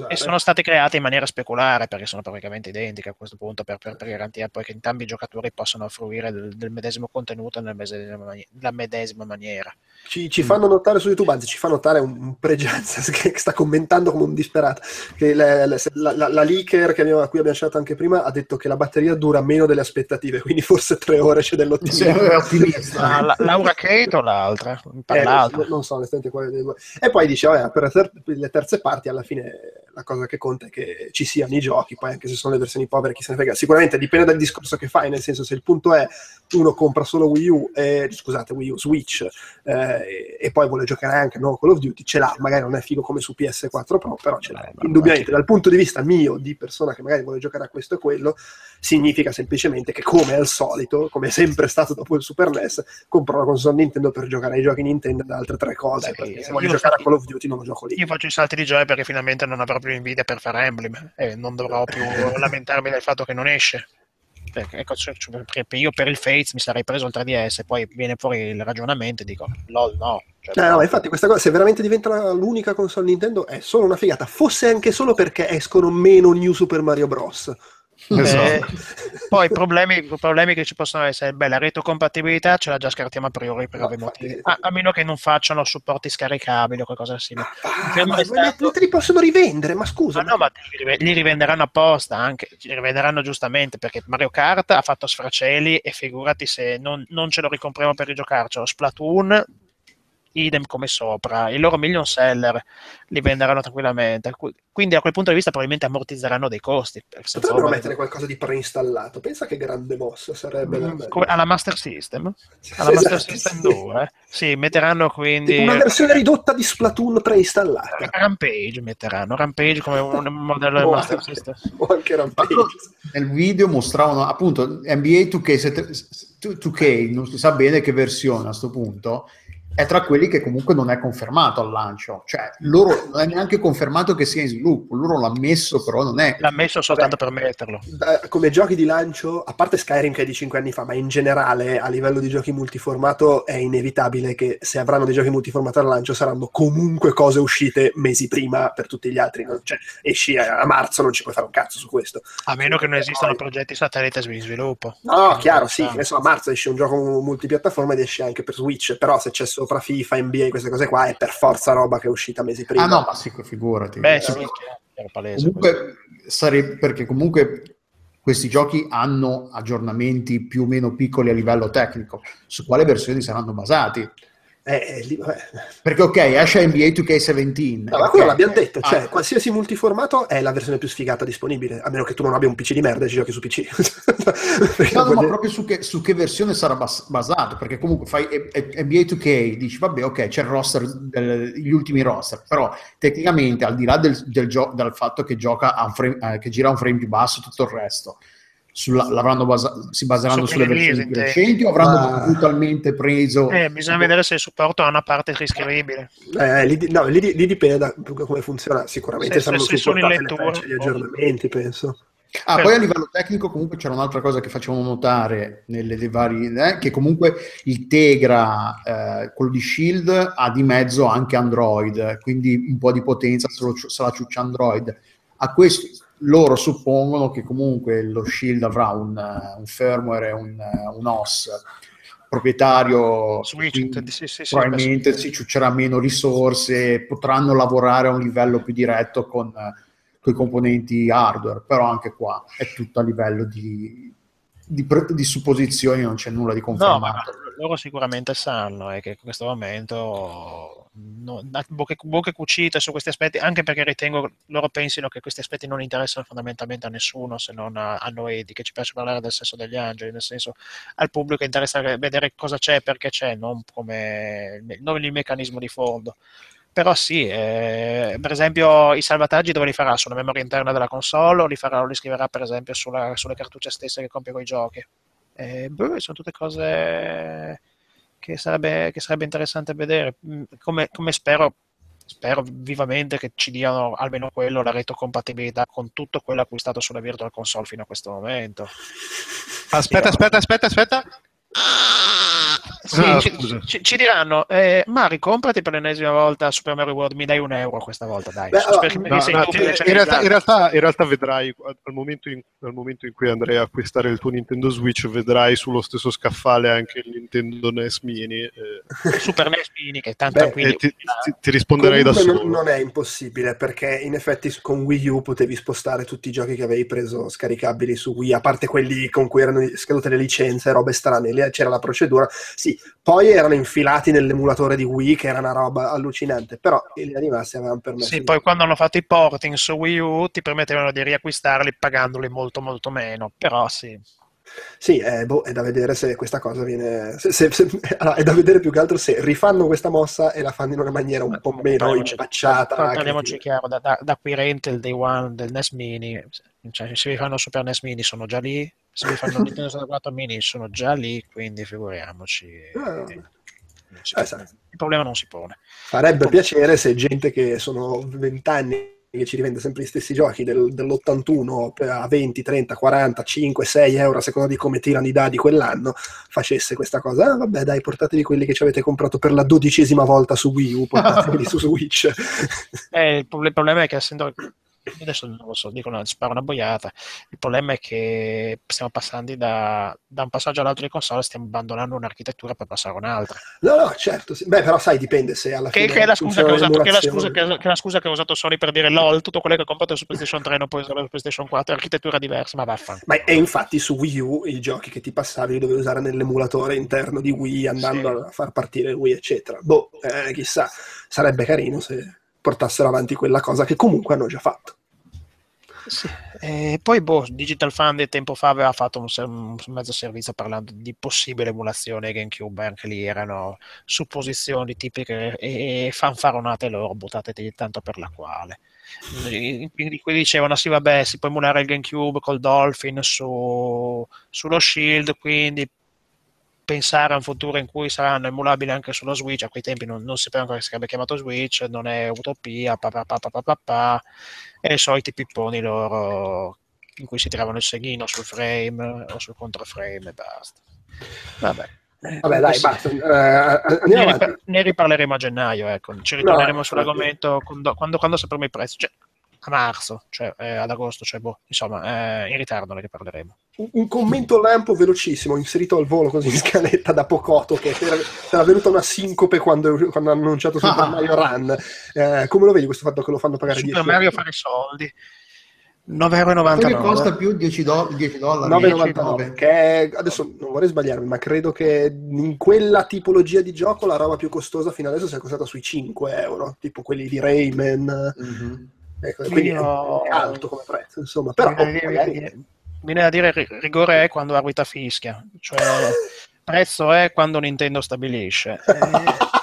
e- e sono state create in maniera speculare perché sono praticamente identiche a questo punto per, per- per garantire poi che entrambi i giocatori possano fruire del, del medesimo contenuto nella medesima, mani- nella medesima maniera. Ci, ci fanno notare su YouTube, anzi ci fa notare un, un pregianza che sta commentando come un disperato, che la, la- la- la leaker che abbiamo, a cui abbiamo citato anche prima ha detto che la batteria dura meno delle aspettative, quindi forse tre ore c'è dell'ottimismo. Ottimista. Ah, la- Laura Kate o l'altra? Eh, l'altra. non, non so onestamente quale dei due. E poi dice, vabbè, per le ter- per le terze parti alla fine la cosa che conta è che ci siano i giochi, poi anche se sono le versioni povere chi se ne frega. Sicuramente dipende dal discorso che fai, nel senso se il punto è uno compra solo Wii U, e, scusate, Wii U, Switch, eh, e poi vuole giocare anche a nuovo Call of Duty, ce l'ha, magari non è figo come su PS4 Pro, però ce l'ha. Eh, Indubbiamente, dal punto di vista mio, di persona che magari vuole giocare a questo e quello, significa semplicemente che come al solito, come è sempre stato dopo il Super NES, compro una console Nintendo per giocare ai giochi Nintendo e altre tre cose, perché se io voglio giocare a Call of Duty non lo gioco lì. Io faccio i salti di gioia perché finalmente non avrò più invidia per Fire Emblem e non dovrò più lamentarmi del fatto che non esce. Perché, ecco, cioè, cioè, io per il Fates mi sarei preso il 3DS, poi viene fuori il ragionamento e dico, lol, no. Cioè, Eh, no, ma infatti questa cosa, se veramente diventa l'unica console Nintendo, è solo una figata, fosse anche solo perché escono meno New Super Mario Bros. Eh, Esatto. poi i problemi, problemi che ci possono essere, beh, la retrocompatibilità ce la già scartiamo a priori per No, ovvi motivi, a, a meno che non facciano supporti scaricabili o qualcosa simile. Ah, ma non te li possono rivendere, ma scusa. Ma no, ma li rive- li rivenderanno apposta, anche, li rivenderanno giustamente perché Mario Kart ha fatto sfracelli e figurati se non, non ce lo ricompriamo per rigiocarcelo. Splatoon, idem come sopra, i loro million seller li venderanno tranquillamente. Qu- Quindi a quel punto di vista probabilmente ammortizzeranno dei costi. Potrebbero mettere qualcosa di preinstallato. Pensa che grande mossa sarebbe. Mm, come- alla Master System? Alla Master esatto, System sì. 2? eh? Sì, metteranno quindi... Tipo una versione ridotta di Splatoon preinstallata. Rampage metteranno, Rampage come un modello del Master anche- System. O anche Rampage. Nel video mostravano appunto NBA 2K, 2K, non si sa bene che versione a questo punto, è tra quelli che comunque non è confermato al lancio. Cioè, loro non è neanche confermato che sia in sviluppo, loro l'hanno messo, però non è. L'ha messo soltanto per metterlo. Da- come giochi di lancio, a parte Skyrim che è di 5 anni fa, ma in generale a livello di giochi multiformato è inevitabile che se avranno dei giochi multiformato al lancio saranno comunque cose uscite mesi prima per tutti gli altri. no? Cioè, esci a, a marzo, non ci puoi fare un cazzo su questo. A meno che non esistano progetti satellite in sviluppo. No, chiaro, sì, lo che ne so, a marzo esce un gioco multipiattaforma ed esce anche per Switch, però se c'è sopra FIFA, NBA, queste cose qua, è per forza roba che è uscita mesi prima. Ah no, ma sì, figurati. Beh, Eh, sì, chiaro, chiaro, palese. questo. comunque sarebbe perché comunque questi giochi hanno aggiornamenti più o meno piccoli a livello tecnico su quale versioni saranno basati Eh, eh, lì, perché ok esce NBA 2K17 No, ma quello l'abbiamo detto, cioè Ah, qualsiasi multiformato è la versione più sfigata disponibile, a meno che tu non abbia un PC di merda e ci giochi su PC. No, no, ma proprio su che, su che versione sarà bas- basato, perché comunque fai E- E- NBA 2K, dici vabbè ok c'è il roster, del- gli ultimi roster, però tecnicamente al di là del, del gio- dal fatto che, gioca a frame, eh, che gira a un frame più basso tutto il resto, sulla- l'avranno basa- si baseranno Su sulle versioni più recenti o avranno Ma- brutalmente preso... Eh, bisogna vedere se il supporto ha una parte riscrivibile. Eh, lì, no, lì, lì dipende da come funziona. Sicuramente Se- saranno se- se sono in lettura, gli aggiornamenti, penso. Ah, Per- poi a livello tecnico comunque c'era un'altra cosa che facevano notare nelle le varie, eh, che comunque il Tegra, eh, quello di Shield, ha di mezzo anche Android, quindi un po' di potenza se la ciuccia Android. A questo loro suppongono che comunque lo Shield avrà un, un firmware, un, un OS proprietario, Switch, sì, sì, sì, probabilmente si ciuccerà meno risorse, potranno lavorare a un livello più diretto con i componenti hardware, però anche qua è tutto a livello di, di, di supposizioni, non c'è nulla di No, ma confermato. Loro sicuramente sanno eh, che in questo momento no, da- bocche, bocche cucite su questi aspetti, anche perché ritengo loro pensino che questi aspetti non interessano fondamentalmente a nessuno se non a, a noi di che ci piace parlare del sesso degli angeli, nel senso al pubblico interessa vedere cosa c'è e perché c'è, non come non il meccanismo di fondo. Però sì, eh, per esempio i salvataggi dove li farà? Sulla memoria interna della console o li, farà, o li scriverà per esempio sulla- sulle cartucce stesse che compie con i giochi? Eh, boh, sono tutte cose che sarebbe, che sarebbe interessante vedere. Mm, Come, come spero, spero vivamente che ci diano almeno quello, la retrocompatibilità con tutto quello acquistato sulla Virtual Console fino a questo momento. Aspetta, aspetta, aspetta, aspetta. Sì, Ah, ci, ci- ci diranno, eh, Mari, comprati per l'ennesima volta Super Mario World, mi dai un euro questa volta, dai. Beh, allora, No, no, ti- in, realtà, in, realtà, in realtà vedrai al momento, in, al momento in cui andrai a acquistare il tuo Nintendo Switch, vedrai sullo stesso scaffale anche il Nintendo NES Mini eh. Super NES Mini, che tanto Beh, quindi... ti, ti- ti risponderai da solo. non, non è impossibile perché in effetti con Wii U potevi spostare tutti i giochi che avevi preso scaricabili su Wii, a parte quelli con cui erano scadute le licenze, robe strane, c'era la procedura. Sì, poi erano infilati nell'emulatore di Wii che era una roba allucinante, però in linea di massima avevano permesso. Sì, di- poi quando hanno fatto i porting su Wii U ti permettevano di riacquistarli pagandoli molto molto meno, però sì. Sì, eh, boh, è da vedere se questa cosa viene. se- se- se- allora, è da vedere più che altro se rifanno questa mossa e la fanno in una maniera un po' meno Parliamoci- impacciata. Parliamoci che- chiaro, da, da, da acquirente il day one del NES Mini, cioè, se vi fanno Super NES Mini sono già lì, se vi fanno Nintendo 64 Mini sono già lì, quindi figuriamoci. Eh, sai. il problema non si pone. Farebbe piacere se gente che sono vent'anni che ci rivende sempre gli stessi giochi del- dell'81 per- a 20, 30, 40, 5, 6 euro a seconda di come tirano i dadi quell'anno facesse questa cosa. Ah, vabbè, dai, portatevi quelli che ci avete comprato per la dodicesima volta su Wii U, portateveli su Switch. Eh, il problema è che essendo adesso non lo so, dico una, sparo una boiata. Il problema è che stiamo passando da, da un passaggio all'altro di console, stiamo abbandonando un'architettura per passare a un'altra. No, no, certo. sì. Beh, però sai, dipende se alla Che, fine che è la scusa che, usato, che, è la scusa che, è la scusa che ha usato Sony per dire LOL, tutto quello che ho comprato su PlayStation 3 non può usare su PlayStation 4, è architettura diversa, ma vaffanculo. Ma e infatti su Wii U i giochi che ti passavi li dovevi usare nell'emulatore interno di Wii andando Sì. a far partire Wii, eccetera. Boh, eh, chissà, sarebbe carino se portassero avanti quella cosa che comunque hanno già fatto. Sì. E poi boh, Digital Foundry tempo fa aveva fatto un, ser- un mezzo servizio parlando di possibile emulazione GameCube, anche lì erano supposizioni tipiche e, e fanfaronate loro, buttate tanto per la quale. Quindi quelli dicevano sì vabbè si può emulare il GameCube col Dolphin su, sullo Shield, quindi pensare a un futuro in cui saranno emulabili anche sullo Switch, a quei tempi non, non si sapeva ancora che si sarebbe chiamato Switch, non è utopia, pa, pa, pa, pa, pa, pa, pa, e i soliti pipponi loro in cui si tiravano il seghino sul frame o sul controframe e basta. Vabbè. Eh, Vabbè, dai, sì. basta. Eh, Ne, ripar- ne riparleremo a gennaio, ecco. ci ritorneremo No, sull'argomento quando, quando, quando sapremo i prezzi, cioè a marzo, cioè eh, ad agosto, cioè boh, insomma, eh, in ritardo ne riparleremo. Un, un commento lampo velocissimo, inserito al volo così in scaletta da Pocotto, che era, era venuta una sincope quando, quando hanno annunciato Super Ah. Mario Run. Eh, come lo vedi questo fatto che lo fanno pagare Super 10 Mario euro? fare soldi. Quello 9,99 che costa più 10, do- 10 dollari. 9,99 che adesso non vorrei sbagliarmi ma credo che in quella tipologia di gioco la roba più costosa fino adesso sia costata sui 5 euro tipo quelli di Rayman Mhm. Ecco, quindi Io- è alto come prezzo insomma però Viene da oh, dire- magari- viene da dire ri- rigore è quando Arbita fischia, cioè prezzo è quando Nintendo stabilisce.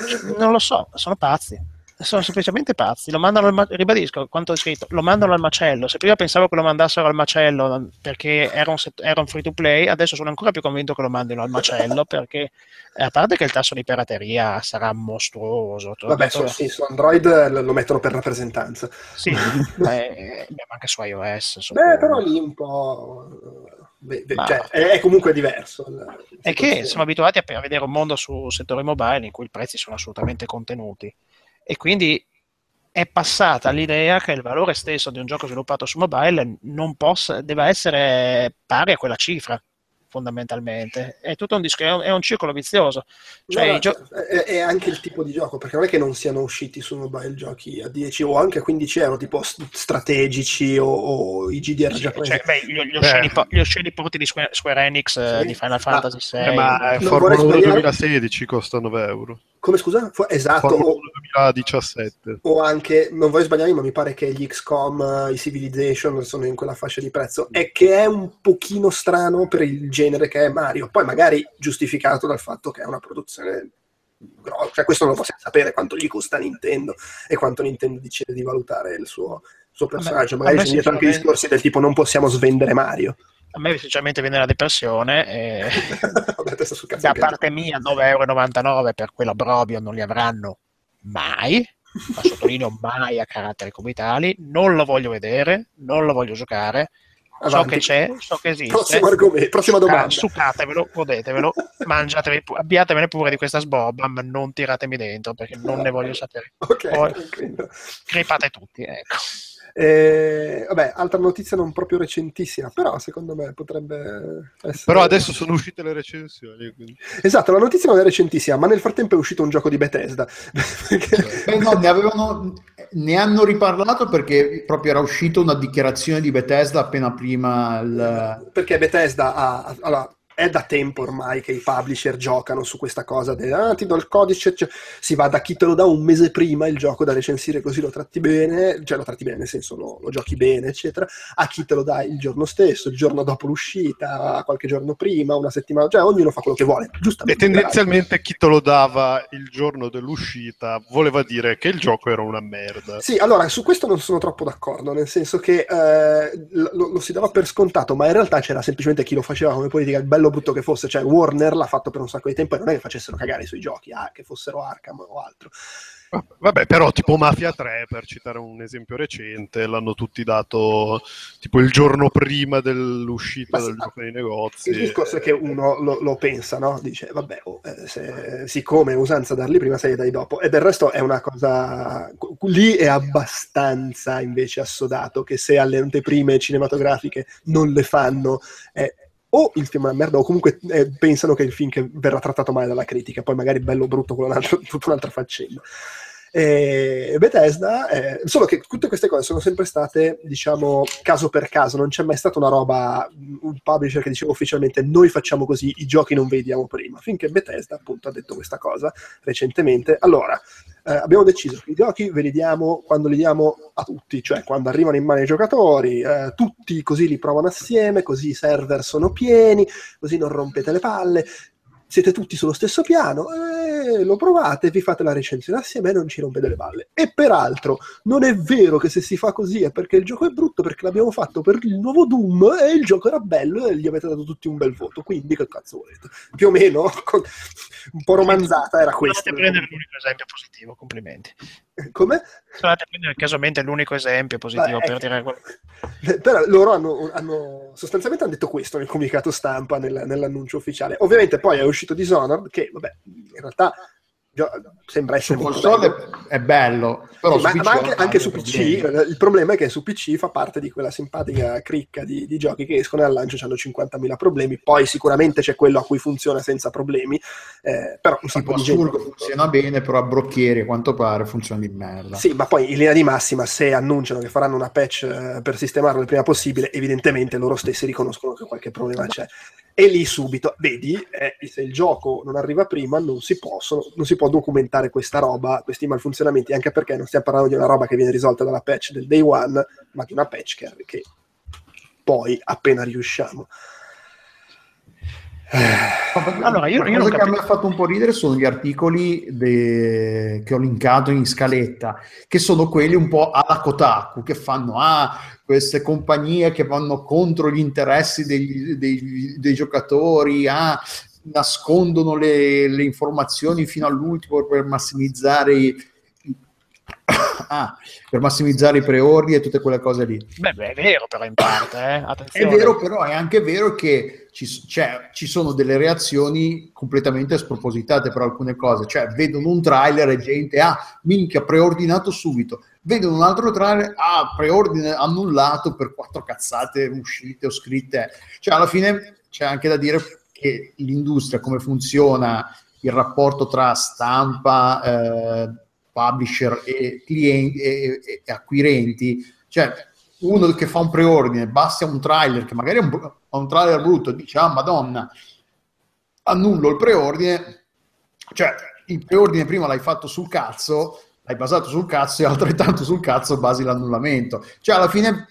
Eh, non lo so, sono pazzi. Sono semplicemente pazzi. Lo mandano al ma- ribadisco quanto ho scritto, lo mandano al macello. Se prima pensavo che lo mandassero al macello perché era un, set- era un free to play, adesso sono ancora più convinto che lo mandino al macello perché eh, a parte che il tasso di pirateria sarà mostruoso. vabbè su, sì, su Android lo mettono per rappresentanza sì, beh, beh, ma anche su iOS. beh suppongo. però lì un po' beh, beh, cioè, è, comunque diverso È che siamo abituati a, vedere un mondo sul settore mobile in cui i prezzi sono assolutamente contenuti e quindi è passata l'idea che il valore stesso di un gioco sviluppato su mobile non possa, deve essere pari a quella cifra fondamentalmente è tutto un, disco, è un, è un circolo vizioso cioè, No, gio- è, è anche il tipo di gioco, perché non è che non siano usciti su mobile giochi a 10 o anche a 15 euro, tipo strategici o, o i GDR sì, giapponesi. cioè, beh, gli, gli osceni, po- gli osceni porti di Square, Square Enix eh, Sì. di Final Ah, Fantasy VI Eh, ma eh, Formula vorrei 1 sbagliare. 2016 costa 9 euro. Come scusa? Fu- esatto, o, 1 2017. o anche, non voglio sbagliarmi, ma mi pare che gli XCOM, eh, i Civilization sono in quella fascia di prezzo, e che è un pochino strano per il genere che è Mario, poi magari giustificato dal fatto che è una produzione grossa, cioè questo non lo possiamo sapere quanto gli costa Nintendo e quanto Nintendo decide di valutare il suo, il suo personaggio, me- magari c'è dietro anche discorsi del tipo non possiamo svendere Mario. A me sinceramente viene la depressione e da parte mia 9,99 euro per quell'obbrobio non li avranno mai ma sottolineo mai a carattere come tali non lo voglio vedere non lo voglio giocare So che c'è, so che esiste. Prossimo argomento, prossima domanda. Sucatevelo, godetevelo, mangiatevi, abbiatevene pure di questa sbobba, ma non tiratemi dentro perché non ne voglio sapere. Ok, Poi crepate tutti, ecco. Eh, vabbè, altra notizia non proprio recentissima, però secondo me potrebbe essere... Però adesso sono uscite le recensioni. Quindi. Esatto, la notizia non è recentissima, ma nel frattempo è uscito un gioco di Bethesda. Perché- Beh, no, ne, avevano, ne hanno riparlato perché proprio era uscita una dichiarazione di Bethesda appena prima il... perché Bethesda ha, allora, è da tempo ormai che i publisher giocano su questa cosa del ah, ti do il codice, cioè, si va da chi te lo dà un mese prima il gioco da recensire così lo tratti bene, cioè lo tratti bene nel senso lo, lo giochi bene, eccetera, a chi te lo dà il giorno stesso, il giorno dopo l'uscita, qualche giorno prima, una settimana, cioè ognuno fa quello che vuole, E giustamente. tendenzialmente chi te lo dava il giorno dell'uscita voleva dire che il gioco era una merda. Sì, allora su questo non sono troppo d'accordo, nel senso che eh, lo, lo si dava per scontato, ma in realtà c'era semplicemente chi lo faceva come politica, il bello o brutto che fosse, cioè Warner l'ha fatto per un sacco di tempo e non è che facessero cagare sui giochi, ah, che fossero Arkham o altro. Vabbè, però tipo Mafia 3, per citare un esempio recente, l'hanno tutti dato tipo il giorno prima dell'uscita sì, del gioco nei negozi. Il discorso è che uno lo, lo pensa, no? Dice, vabbè, oh, eh, se- siccome è usanza darli prima, se li dai dopo. E del resto è una cosa... Lì è abbastanza invece assodato che se alle anteprime cinematografiche non le fanno... eh, o il film è una merda, o comunque eh, pensano che il film che verrà trattato male dalla critica, poi magari bello o brutto, quello è tutta un'altra faccenda. E Bethesda, eh, solo che tutte queste cose sono sempre state, diciamo, caso per caso, non c'è mai stata una roba, un publisher che diceva ufficialmente noi facciamo così, i giochi non vediamo prima, finché Bethesda appunto ha detto questa cosa recentemente. Allora, eh, abbiamo deciso che i giochi ve li diamo quando li diamo a tutti, cioè quando arrivano in mano ai giocatori, eh, tutti così li provano assieme, così i server sono pieni, così non rompete le palle, siete tutti sullo stesso piano, eh, lo provate, vi fate la recensione assieme e non ci rompete le balle. E peraltro, non è vero che se si fa così è perché il gioco è brutto, perché l'abbiamo fatto per il nuovo Doom e il gioco era bello e gli avete dato tutti un bel voto. Quindi, che cazzo volete? Più o meno, un po' romanzata era questa. A prendere l'unico esempio positivo, complimenti. Come? Andate a prendere casualmente l'unico esempio positivo Beh, per ecco. dire quello. Però loro hanno, hanno- sostanzialmente hanno detto questo nel comunicato stampa, nel- nell'annuncio ufficiale. Ovviamente poi è uscito Dishonored, che vabbè, in realtà sembra Su essere molto console bello. è bello, però Sì, su ma, ma anche, anche su PC, problemi. il problema è che su PC fa parte di quella simpatica cricca di, di giochi che escono e al lancio hanno 50.000 problemi, poi sicuramente c'è quello a cui funziona senza problemi, eh, però un sacco di gente... Funziona bene, però a Brocchieri a quanto pare funziona di merda. Sì, ma poi in linea di massima, se annunciano che faranno una patch eh, per sistemarlo il prima possibile, evidentemente loro stessi riconoscono che qualche problema c'è. E lì subito, vedi, eh, se il gioco non arriva prima, non si, possono, non si può documentare questa roba, questi malfunzionamenti, anche perché non stiamo parlando di una roba che viene risolta dalla patch del day one, ma di una patch che, che poi appena riusciamo. Allora, io- io cosa che a me ha fatto un po' ridere sono gli articoli de- che ho linkato in scaletta, che sono quelli un po' alla Kotaku, che fanno ah, queste compagnie che vanno contro gli interessi degli- dei, dei giocatori, ah, nascondono le, le informazioni fino all'ultimo per massimizzare i, ah, per massimizzare i preordini e tutte quelle cose lì. Beh, beh, è vero però in parte, eh? È vero, però è anche vero che ci, cioè, ci sono delle reazioni completamente spropositate per alcune cose. Cioè, vedono un trailer e gente, ah, minchia, preordinato subito. Vedono un altro trailer, ah, preordine annullato per quattro cazzate uscite o scritte. Cioè, alla fine c'è anche da dire che l'industria, come funziona il rapporto tra stampa, eh, publisher e clienti e, e- e acquirenti, cioè uno che fa un preordine, basta un trailer che magari è un, un trailer brutto, dice ah madonna, annullo il preordine, cioè il preordine prima l'hai fatto sul cazzo, l'hai basato sul cazzo e altrettanto sul cazzo basi l'annullamento. Cioè alla fine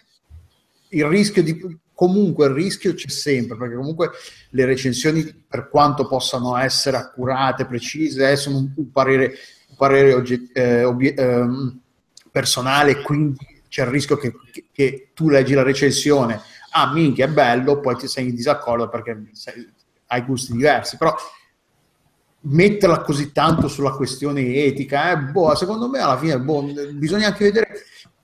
il rischio di comunque il rischio c'è sempre perché comunque le recensioni per quanto possano essere accurate, precise, eh, sono un, parere, un parere ogget- eh, obie- ehm, personale, quindi c'è il rischio che, che- che tu leggi la recensione, ah minchia è bello, poi ti sei in disaccordo perché sei- hai gusti diversi, però metterla così tanto sulla questione etica, eh, boh, secondo me alla fine boh, bisogna anche vedere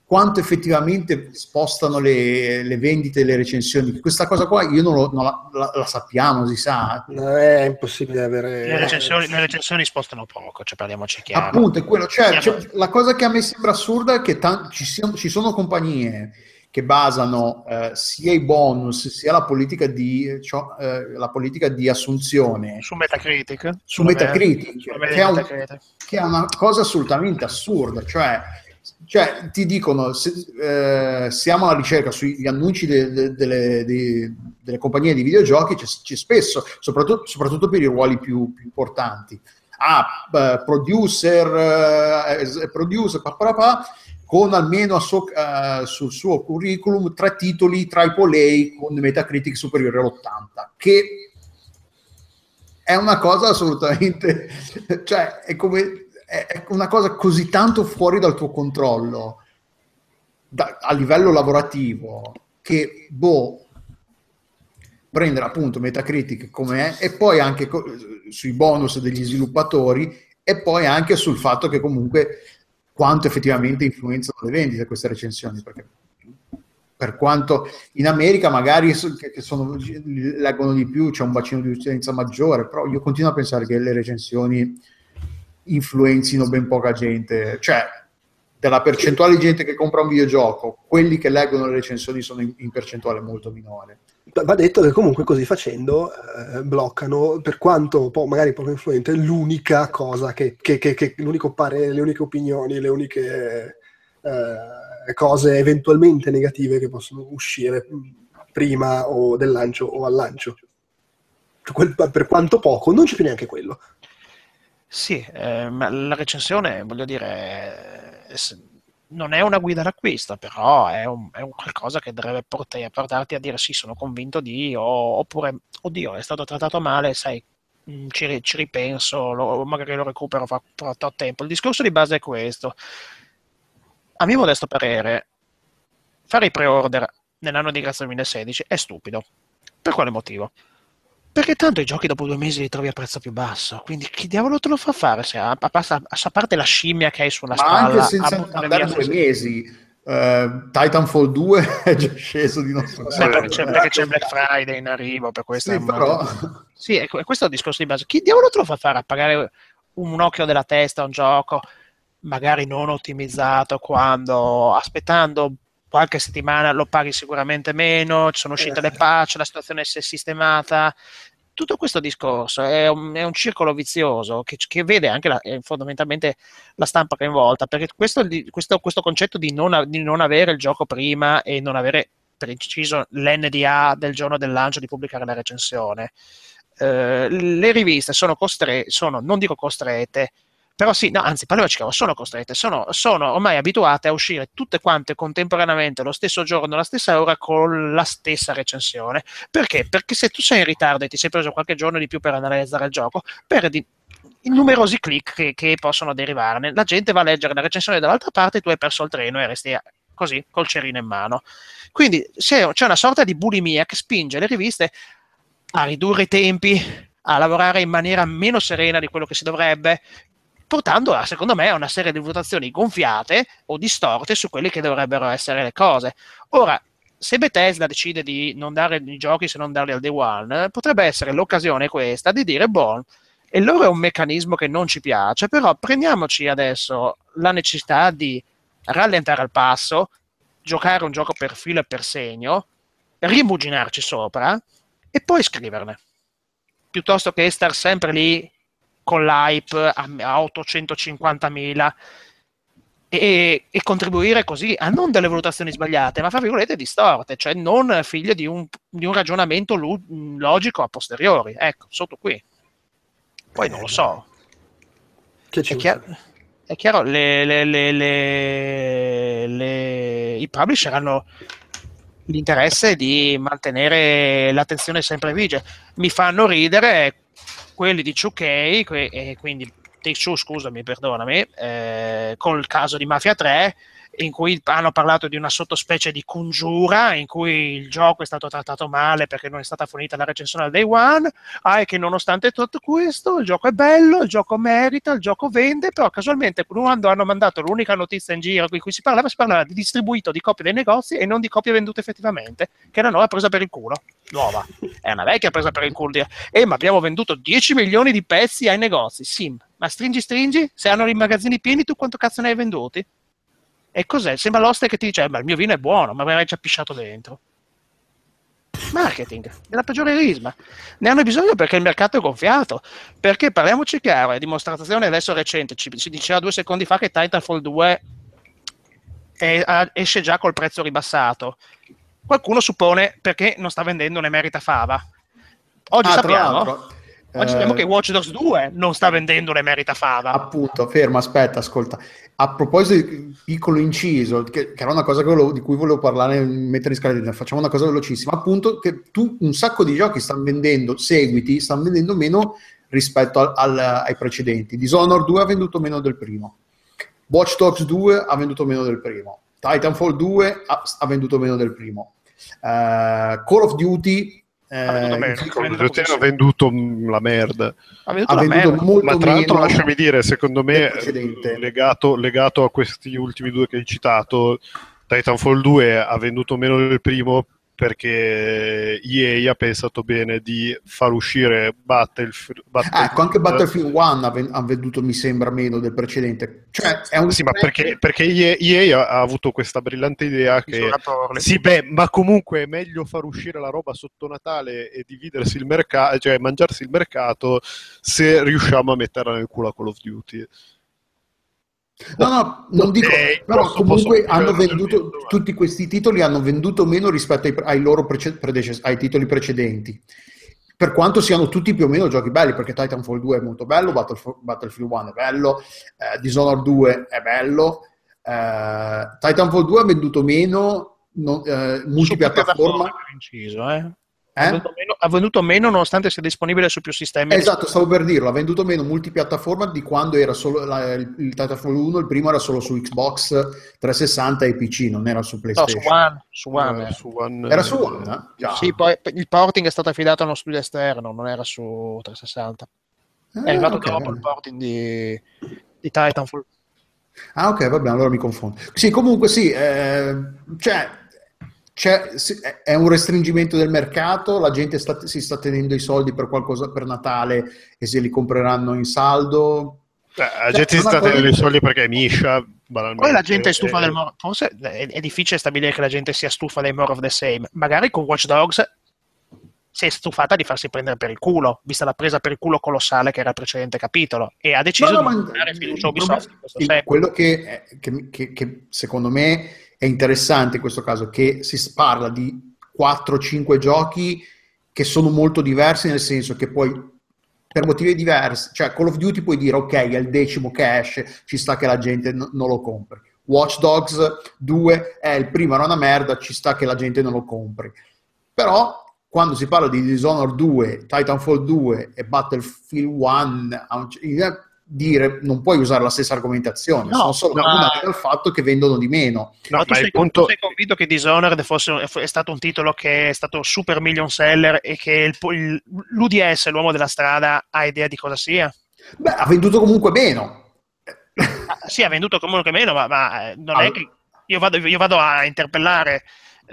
quanto effettivamente spostano le, le vendite e le recensioni. Questa cosa qua io non, lo, non la, la, la, sappiamo, si sa. No, è impossibile avere... Le recensioni, le recensioni spostano poco, cioè parliamoci chiaro. Appunto, è quello. Cioè, cioè, la cosa che a me sembra assurda è che t- ci, siano, ci sono compagnie che basano eh, sia i bonus sia la politica di, cioè, eh, la politica di assunzione su Metacritic, su Metacritic, che, è un, che, è una cosa assolutamente assurda. Cioè, cioè ti dicono se, eh, siamo alla ricerca sugli annunci de, de, de, delle compagnie di videogiochi, c'è, c'è spesso, soprattutto, soprattutto, per i ruoli più, più importanti. Ah, producer, uh, producer, papà, con almeno suo, uh, sul suo curriculum tre titoli AAA con Metacritic superiore all'80, che è una cosa assolutamente, cioè è come è una cosa così tanto fuori dal tuo controllo da, a livello lavorativo che boh prendere appunto Metacritic come è e poi anche co- sui bonus degli sviluppatori e poi anche sul fatto che comunque quanto effettivamente influenzano le vendite queste recensioni perché per quanto in America magari che sono, leggono di più c'è un bacino di utenza maggiore però io continuo a pensare che le recensioni influenzino ben poca gente, cioè della percentuale di gente che compra un videogioco, quelli che leggono le recensioni sono in, in percentuale molto minore. Va detto che comunque così facendo eh, bloccano, per quanto po- magari poco influente, l'unica cosa che, che, che, che, l'unico parere, le uniche opinioni, le uniche eh, cose eventualmente negative che possono uscire prima o del lancio o al lancio. Per quanto poco, non c'è più neanche quello. Sì, eh, ma la recensione, voglio dire, eh, non è una guida d'acquisto, però è un, è un qualcosa che dovrebbe portare, portarti a dire sì, sono convinto di, o, oppure, oddio, è stato trattato male, sai, mm, ci, ci ripenso, lo, magari lo recupero fra, fra tempo. Il discorso di base è questo. A mio modesto parere, fare i pre-order nell'anno di grazia 2016 è stupido. Per quale motivo? Perché tanto i giochi dopo due mesi li trovi a prezzo più basso, quindi chi diavolo te lo fa fare? Se a, a, a, a parte la scimmia che hai sulla Ma spalla, anche senza andare due mesi, uh, Titanfall 2 è già sceso di non so Beh, perché, c'è, perché c'è Black Friday in arrivo, per questo sì, però... sì, è, questo è il discorso di base. Chi diavolo te lo fa fare a pagare un, un occhio della testa a un gioco magari non ottimizzato quando aspettando qualche settimana lo paghi sicuramente meno, ci sono uscite le eh. patch, la situazione si è sistemata. Tutto questo discorso è un, è un circolo vizioso che, che vede anche la, fondamentalmente la stampa coinvolta, perché questo, questo, questo concetto di non, di non avere il gioco prima e non avere preciso l'NDA del giorno del lancio di pubblicare la recensione. Uh, le riviste sono costrette, sono, non dico costrette, però sì, no, anzi, parliamoci chiaro, sono costrette, sono, sono, ormai abituate a uscire tutte quante contemporaneamente lo stesso giorno, la stessa ora, con la stessa recensione. Perché? Perché se tu sei in ritardo e ti sei preso qualche giorno di più per analizzare il gioco, perdi i numerosi click che, che possono derivarne. La gente va a leggere la recensione dall'altra parte e tu hai perso il treno e resti così, col cerino in mano. Quindi c'è una sorta di bulimia che spinge le riviste a ridurre i tempi, a lavorare in maniera meno serena di quello che si dovrebbe, portando a, secondo me a una serie di votazioni gonfiate o distorte su quelle che dovrebbero essere le cose. Ora, se Bethesda decide di non dare i giochi se non darli al day one, potrebbe essere l'occasione questa di dire, boh, e loro è un meccanismo che non ci piace, però prendiamoci adesso la necessità di rallentare al passo, giocare un gioco per filo e per segno, rimuginarci sopra e poi scriverne. Piuttosto che star sempre lì con l'hype a, a 850.000 e, e, contribuire così a non delle valutazioni sbagliate, ma fra virgolette distorte, cioè non figlio di un, di un ragionamento lu- logico a posteriori. Ecco, sotto qui. Poi non lo so. Che è, chiaro, è chiaro, le, le, le, i publisher hanno l'interesse di mantenere l'attenzione sempre vigile. Mi fanno ridere quelli di 2K, e quindi Take Two, scusami, perdonami, eh, col caso di Mafia 3, in cui hanno parlato di una sottospecie di congiura in cui il gioco è stato trattato male perché non è stata fornita la recensione al day one, ah, e che nonostante tutto questo il gioco è bello, il gioco merita, il gioco vende, però casualmente quando hanno mandato l'unica notizia in giro in cui si parlava, si parlava di distribuito di copie dei negozi e non di copie vendute effettivamente, che era nuova presa per il culo, nuova, è una vecchia presa per il culo, eh ma abbiamo venduto 10 milioni di pezzi ai negozi, sim, ma stringi stringi, se hanno i magazzini pieni tu quanto cazzo ne hai venduti? E cos'è? Sembra l'oste che ti dice, eh, ma il mio vino è buono, ma mi hai già pisciato dentro. Marketing, nella peggiore risma. Ne hanno bisogno perché il mercato è gonfiato. Perché parliamoci chiaro, è dimostrazione adesso recente, ci, ci diceva due secondi fa che Titanfall 2 è, a, esce già col prezzo ribassato. Qualcuno suppone perché non sta vendendo un emerita fava. Oggi ah, sappiamo Oggi sappiamo eh, che Watch Dogs 2 non sta vendendo un'emerita fava. Appunto, ferma, aspetta, ascolta. A proposito di piccolo inciso, che, che era una cosa volevo, di cui volevo parlare, mettere in scala, facciamo una cosa velocissima. Appunto, che tu un sacco di giochi stanno vendendo, seguiti, stanno vendendo meno rispetto al, al, ai precedenti. Dishonored 2 ha venduto meno del primo. Watch Dogs 2 ha venduto meno del primo. Titanfall 2 ha, ha venduto meno del primo. Uh, Call of Duty eh, ha venduto meno. ha venduto la merda. Ha venduto, ha venduto merda. molto Ma tra l'altro, lasciami dire, secondo me, legato, legato a questi ultimi due che hai citato, Titanfall 2 ha venduto meno del primo perché EA ha pensato bene di far uscire Battlefield. Battlefield. Ah, ecco, anche Battlefield 1 ha venduto, mi sembra, meno del precedente. Cioè, è un sì, ma perché, perché EA, ha avuto questa brillante idea che sì, beh, ma comunque è meglio far uscire la roba sotto Natale e dividersi il mercato, cioè mangiarsi il mercato se riusciamo a metterla nel culo a Call of Duty. No, no, non dico, eh, però posso, comunque posso hanno venduto, tutti questi titoli hanno venduto meno rispetto ai, ai loro prece, ai titoli precedenti. Per quanto siano tutti più o meno giochi belli, perché Titanfall 2 è molto bello, Battlefield, Battlefield 1 è bello, eh, Dishonored 2 è bello, eh, Titanfall 2 ha venduto meno, non, eh, multipiattaforma. Inciso, eh? Eh? Ha, venduto meno, ha, venduto meno, nonostante sia disponibile su più sistemi. Esatto, stavo per dirlo, ha venduto meno multipiattaforma di quando era solo la, il, il Titanfall 1, il primo era solo su Xbox 360 e PC, non era su PlayStation. No, su One. Su One, era, su One, era su One eh? Già. Sì, poi il porting è stato affidato a uno studio esterno, non era su 360. Ah, è arrivato okay. dopo il porting di, di Titanfall. Ah ok, va bene, allora mi confondo. Sì, comunque sì, eh, cioè c'è, è un restringimento del mercato, la gente sta, si sta tenendo i soldi per qualcosa per Natale e se li compreranno in saldo. Eh, la cioè, gente si sta tenendo i soldi perché è miscia. Poi la gente è stufa del more. Forse è, è, difficile stabilire che la gente sia stufa dei more of the same. Magari con Watch Dogs si è stufata di farsi prendere per il culo, vista la presa per il culo colossale che era il precedente capitolo, e ha deciso no, no, di dare fiducia a Ubisoft. Il, quello che, che, che, che secondo me è interessante in questo caso che si parla di 4-5 giochi che sono molto diversi nel senso che poi per motivi diversi, cioè Call of Duty puoi dire ok è il decimo che esce, ci sta che la gente n- non lo compri. Watch Dogs 2 è il primo era una merda, ci sta che la gente non lo compri. Però quando si parla di Dishonored 2, Titanfall 2 e Battlefield 1, dire non puoi usare la stessa argomentazione, no, sono solo ma... dal fatto che vendono di meno. No, ma tu, sei, punto... tu sei convinto che Dishonored fosse, è stato un titolo che è stato super million seller e che il, il, l'UDS, l'uomo della strada, ha idea di cosa sia? Beh, ha venduto comunque meno. Ah, sì, ha venduto comunque meno, ma, ma eh, non allora... è che io vado, io vado a interpellare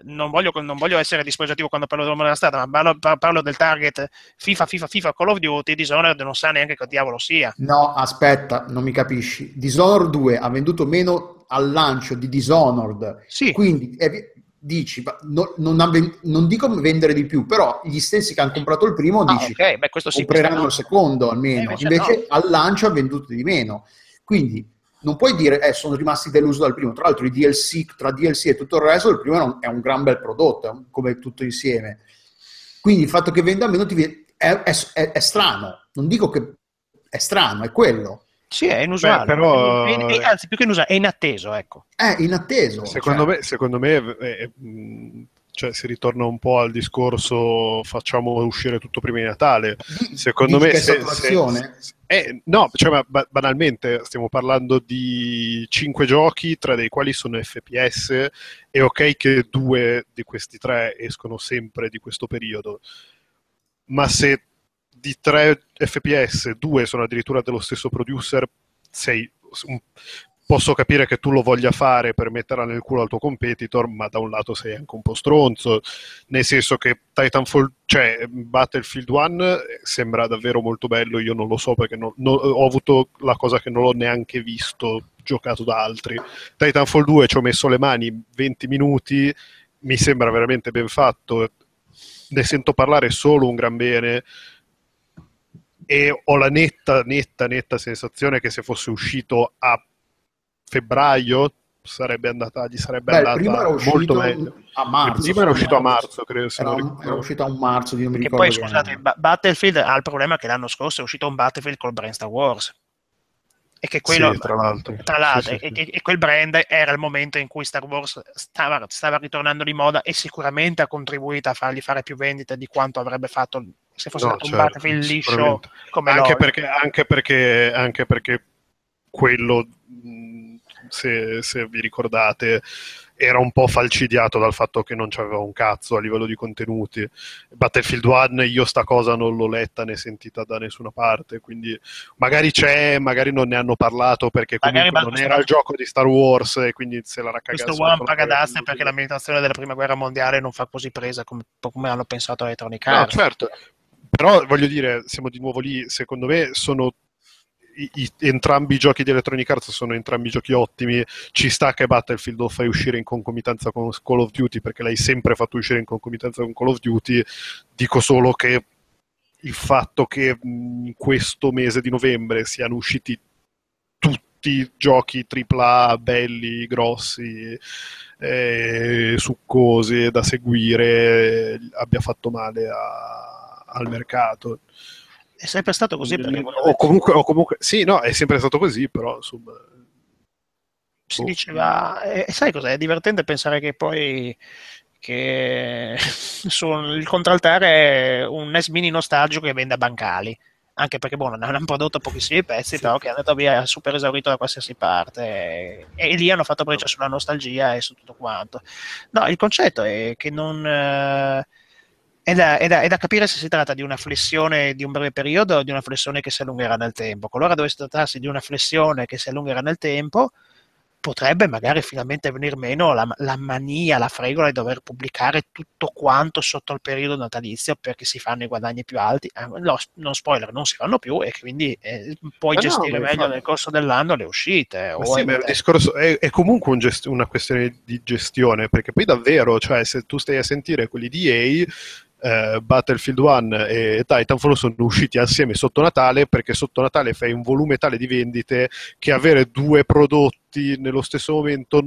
non voglio, non voglio, essere dispositivo quando parlo dell'uomo della strada, ma parlo, parlo, del target FIFA, FIFA, FIFA, Call of Duty, Dishonored non sa neanche che diavolo sia. No, aspetta, non mi capisci. Dishonored 2 ha venduto meno al lancio di Dishonored, sì. quindi eh, dici, no, non, ven- non, dico vendere di più, però gli stessi che hanno comprato il primo ah, dici, okay. Beh, sì, compreranno il secondo almeno, eh, invece, invece no. al lancio ha venduto di meno. Quindi non puoi dire eh, sono rimasti deluso dal primo. Tra l'altro, i DLC, tra DLC e tutto il resto, il primo è un gran bel prodotto, come tutto insieme. Quindi il fatto che venda meno viene, è, è, è, è, strano. Non dico che è strano, è quello. Sì, è inusuale. Beh, però... è, è, anzi, più che inusuale, è inatteso, ecco. È inatteso. Secondo cioè... me, secondo me è, cioè si ritorna un po' al discorso facciamo uscire tutto prima di Natale. Secondo Dici me... se- saturazione? se- eh, no, cioè, ma ba- banalmente stiamo parlando di cinque giochi, tre dei quali sono FPS, è ok che due di questi tre escono sempre di questo periodo, ma se di tre FPS due sono addirittura dello stesso producer, sei posso capire che tu lo voglia fare per metterla nel culo al tuo competitor, ma da un lato sei anche un po' stronzo, nel senso che Titanfall, cioè Battlefield 1 sembra davvero molto bello, io non lo so perché non- non- ho avuto la cosa che non l'ho neanche visto giocato da altri. Titanfall 2 ci ho messo le mani 20 minuti, mi sembra veramente ben fatto, ne sento parlare solo un gran bene e ho la netta, netta, netta sensazione che se fosse uscito a febbraio sarebbe andata, gli sarebbe Beh, andata era molto uscito meglio. a marzo. il primo era uscito a marzo, credo. se Era, non un- era uscito a un marzo, io non mi ricordo poi, scusate, Ba- Battlefield ha il problema che l'anno scorso è uscito un Battlefield col brand Star Wars. E che quello, Sì, tra l'altro. tra l'altro, Sì, sì, e, sì. e- quel brand era il momento in cui Star Wars stava, stava ritornando di moda e sicuramente ha contribuito a fargli fare più vendite di quanto avrebbe fatto se fosse No, stato un certo, Battlefield liscio come anche perché, anche, perché, anche perché quello, mh, se, se vi ricordate, era un po' falcidiato dal fatto che non c'aveva un cazzo a livello di contenuti. Battlefield 1 io sta cosa non l'ho letta né sentita da nessuna parte, quindi magari c'è, magari non ne hanno parlato perché Magari non era il gioco di Star Wars e quindi se l'era cagato. questo one paga d'asta perché l'amministrazione della prima guerra mondiale non fa così presa come, come hanno pensato Electronic No, Arts. certo, però voglio dire, siamo di nuovo lì, secondo me sono i- i- entrambi i giochi di Electronic Arts sono entrambi giochi ottimi, ci sta che Battlefield lo fai uscire in concomitanza con Call of Duty perché l'hai sempre fatto uscire in concomitanza con Call of Duty, dico solo che il fatto che in questo mese di novembre siano usciti tutti giochi AAA belli, grossi, eh, succosi da seguire abbia fatto male a- al mercato. È sempre stato così perché o comunque, o comunque, sì, no, è sempre stato così, però insomma. si Oh. diceva, e e sai cos'è? È divertente pensare che poi che sul contraltare è un NES mini nostalgico che vende a bancali. Anche perché boh, non hanno prodotto pochissimi pezzi, però che è andato via super esaurito da qualsiasi parte. E, e lì hanno fatto breccia sulla nostalgia e su tutto quanto. No, il concetto è che non. eh, è da, è da- è da capire se si tratta di una flessione di un breve periodo o di una flessione che si allungherà nel tempo. Qualora dovesse trattarsi di una flessione che si allungherà nel tempo, potrebbe magari finalmente venir meno la, la mania, la fregola di dover pubblicare tutto quanto sotto il periodo natalizio perché si fanno i guadagni più alti. Eh, no, non spoiler, non si fanno più e quindi eh, puoi no, gestire ma meglio nel corso dell'anno le uscite. Ma o sì, è- discorso- è- è comunque un gest- una questione di gestione, perché poi davvero, cioè, se tu stai a sentire quelli di EA, eh, Battlefield 1 e Titanfall sono usciti assieme sotto Natale, perché sotto Natale fai un volume tale di vendite che avere due prodotti nello stesso momento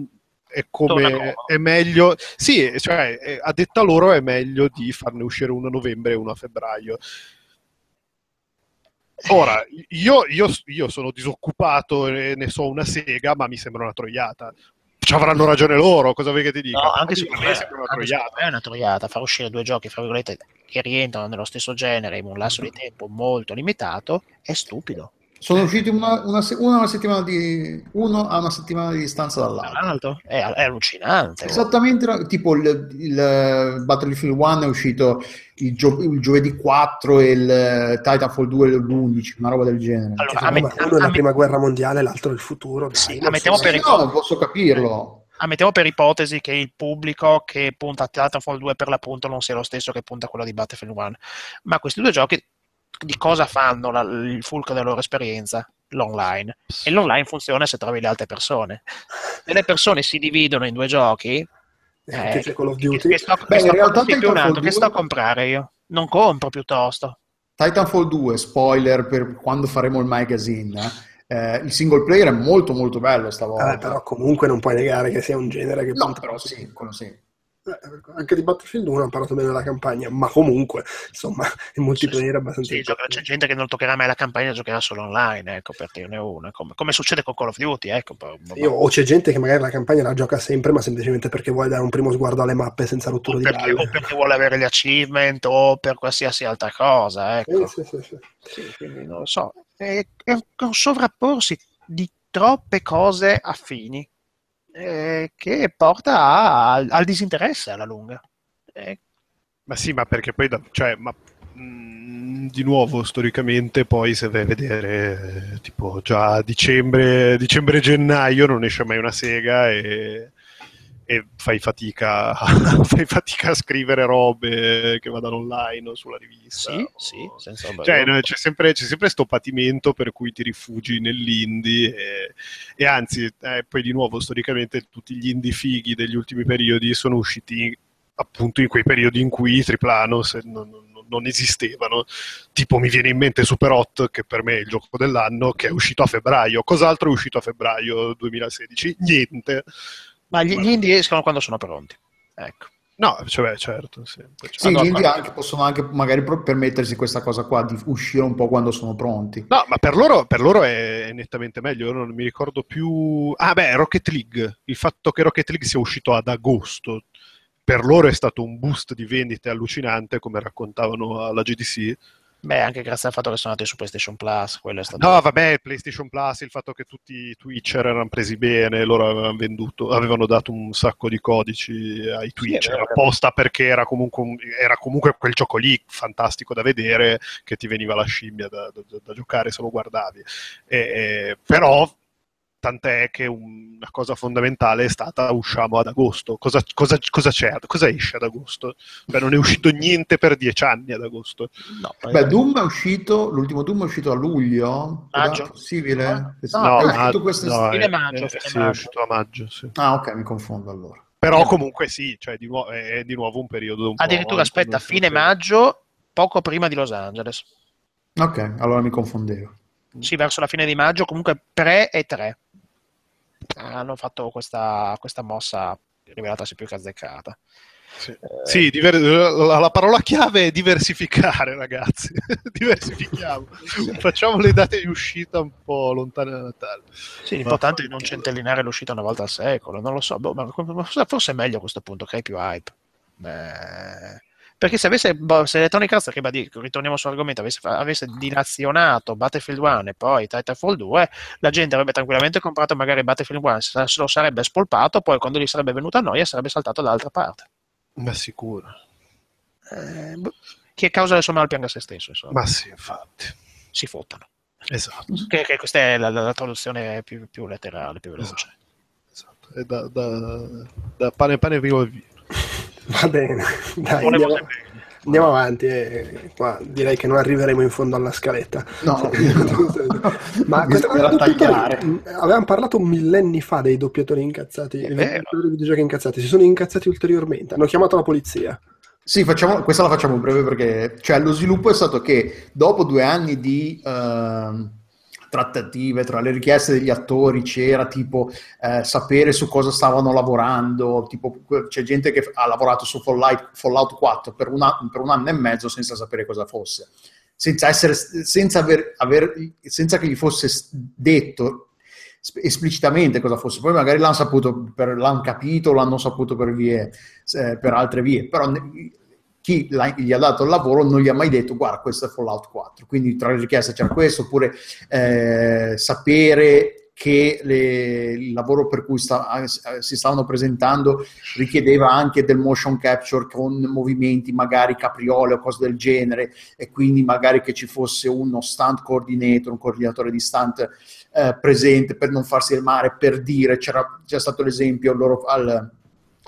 è come è meglio, sì, cioè, eh, a detta loro è meglio di farne uscire uno a novembre e uno a febbraio. Ora, io, io- io sono disoccupato e ne so una sega, ma mi sembra una troiata. Ci avranno ragione loro, cosa vuoi che ti dica? No, anche secondo me me, una anche troiata. secondo me è una troiata. Far uscire due giochi, fra virgolette, che rientrano nello stesso genere in un lasso di tempo molto limitato è stupido. Sono usciti una, una, se- uno a una settimana di uno a una settimana di distanza Tra dall'altro. l'altro, è, è allucinante. Esattamente, tipo il, il Battlefield 1 è uscito il, gio- il giovedì 4 e il eh, Titanfall 2 l'11, una roba del genere. Allora, Cioè, a me- ma a- uno è la prima guerra mondiale, l'altro è il futuro. dai, Sì, non ammettiamo so- per no, posso capirlo. ammettiamo per ipotesi che il pubblico che punta a Titanfall 2 per l'appunto non sia lo stesso che punta a quello di Battlefield 1. Ma questi due giochi di cosa fanno la- il fulcro della loro esperienza? L'online. E l'online funziona se trovi le altre persone. Se le persone si dividono in due giochi, E anche eh, c'è Call of che, Duty. che sto, Beh, che sto, in realtà sì, un che 2 sto a comprare io? Non compro piuttosto. Titanfall 2, spoiler per quando faremo il magazine, eh, il single player è molto molto bello stavolta. Vabbè, però comunque non puoi negare che sia un genere che No, però sì, quello sì. Eh, anche di Battlefield 1 hanno parlato bene della campagna, ma comunque, insomma, il multiplayer è abbastanza... Sì, gioca- c'è gente che non toccherà mai la campagna, giocherà solo online, ecco, per dirne una, come, come succede con Call of Duty, ecco. Io- o c'è gente che magari la campagna la gioca sempre, ma semplicemente perché vuole dare un primo sguardo alle mappe senza rottura di perché, o perché vuole avere gli achievement o per qualsiasi altra cosa, ecco. Sì, sì, sì, sì. Sì, quindi non lo so. È, è un sovrapporsi di troppe cose affini eh, che porta a- al, al disinteresse alla lunga. Eh, Ma sì, ma perché poi, da- cioè, ma, mh, di nuovo, storicamente, poi se vai a vedere, eh, tipo, già dicembre, dicembre-gennaio non esce mai una sega e, e fai fatica, fai fatica a scrivere robe che vadano online o sulla rivista. sì, o- sì, senza Cioè, c'è sempre, c'è sempre sto patimento per cui ti rifugi nell'indie e, e anzi, eh, poi di nuovo, storicamente tutti gli indie fighi degli ultimi periodi sono usciti appunto in quei periodi in cui i triplanos non, non- non esistevano. Tipo mi viene in mente Super Hot, che per me è il gioco dell'anno, che è uscito a febbraio. Cos'altro è uscito a febbraio 2016? Niente. Ma gli, gli indie escono quando sono pronti. Ecco. No, cioè, certo, sì. Sì, Allora, gli indie anche- possono anche magari pro- permettersi questa cosa qua di uscire un po' quando sono pronti. No, ma per loro, per loro è nettamente meglio. Io non mi ricordo più. Ah, beh, Rocket League. Il fatto che Rocket League sia uscito ad agosto per loro è stato un boost di vendite allucinante, come raccontavano alla GDC. Beh, anche grazie al fatto che sono andati su PlayStation Plus, quello è stato... No, vabbè, PlayStation Plus, il fatto che tutti i Twitcher erano presi bene, loro avevano venduto, avevano dato un sacco di codici ai Twitcher vero. apposta perché era comunque, un- era comunque quel gioco lì fantastico da vedere che ti veniva la scimmia da, da- da giocare se lo guardavi. E- e- però tant'è che una cosa fondamentale è stata usciamo ad agosto. Cosa, cosa- cosa c'è? Cosa esce ad agosto? Beh, non è uscito niente per dieci anni ad agosto. No, Beh, Doom è uscito, l'ultimo Doom è uscito a luglio, Maggio. è possibile? No, Eh, no, è uscito quest'estate. no, Fine è- maggio, è- fine sì, è maggio. uscito a maggio, sì. Ah, ok, mi confondo allora. Però comunque sì, cioè di nuovo, è di nuovo un periodo un po' Addirittura aspetta, fine maggio, poco prima di Los Angeles. Ok, allora mi confondevo. Sì, verso la fine di maggio, comunque pre e 3. Hanno fatto questa, questa mossa rivelatasi più che azzeccata. Sì, Eh, Sì, diver- la, la parola chiave è diversificare, ragazzi. Diversifichiamo. Facciamo le date di uscita un po' lontane da Natale. Sì, l'importante è non centellinare l'uscita una volta al secolo, non lo so, boh, ma forse è meglio a questo punto, crei più hype. Beh, perché se avesse, boh, se Electronic Arts, ribadì- ritorniamo sull'argomento, avesse, avesse dilazionato Battlefield 1 e poi Titanfall 2, la gente avrebbe tranquillamente comprato magari Battlefield 1, se lo sarebbe spolpato, poi quando gli sarebbe venuta a noia sarebbe saltato dall'altra parte. Ma sicuro. Eh, boh, chi è causa del suo male pianga se stesso, insomma. Ma sì, infatti. si fottano. Esatto. Che, che questa è la, la- traduzione più, più letterale, più veloce. esatto. È da, da- da pane pane vivo e vino. Va bene, dai, andiamo, andiamo avanti. e qua direi che non arriveremo in fondo alla scaletta. No, Ma questa doppiatori, tagliare. mh, avevamo parlato millenni fa dei doppiatori incazzati, dei doppiatori di incazzati, si sono incazzati ulteriormente, hanno chiamato la polizia. Sì, facciamo, questa la facciamo breve perché cioè, lo sviluppo è stato che dopo due anni di ehm, trattative tra le richieste degli attori c'era tipo eh, sapere su cosa stavano lavorando, tipo c'è gente che ha lavorato su Fallout, Fallout 4 per, una- per un anno e mezzo senza sapere cosa fosse, senza, essere, senza, aver, aver- senza che gli fosse detto sp- esplicitamente cosa fosse, poi magari l'hanno saputo, per, l'hanno capito, l'hanno saputo per vie eh, per altre vie, però ne- chi gli ha dato il lavoro non gli ha mai detto guarda questo è Fallout 4, quindi tra le richieste c'era questo, oppure eh, sapere che le- il lavoro per cui sta- si stavano presentando richiedeva anche del motion capture con movimenti magari capriole o cose del genere e quindi magari che ci fosse uno stunt coordinator, un coordinatore di stunt eh, presente per non farsi del mare, per dire, c'era, c'è stato l'esempio, loro, al,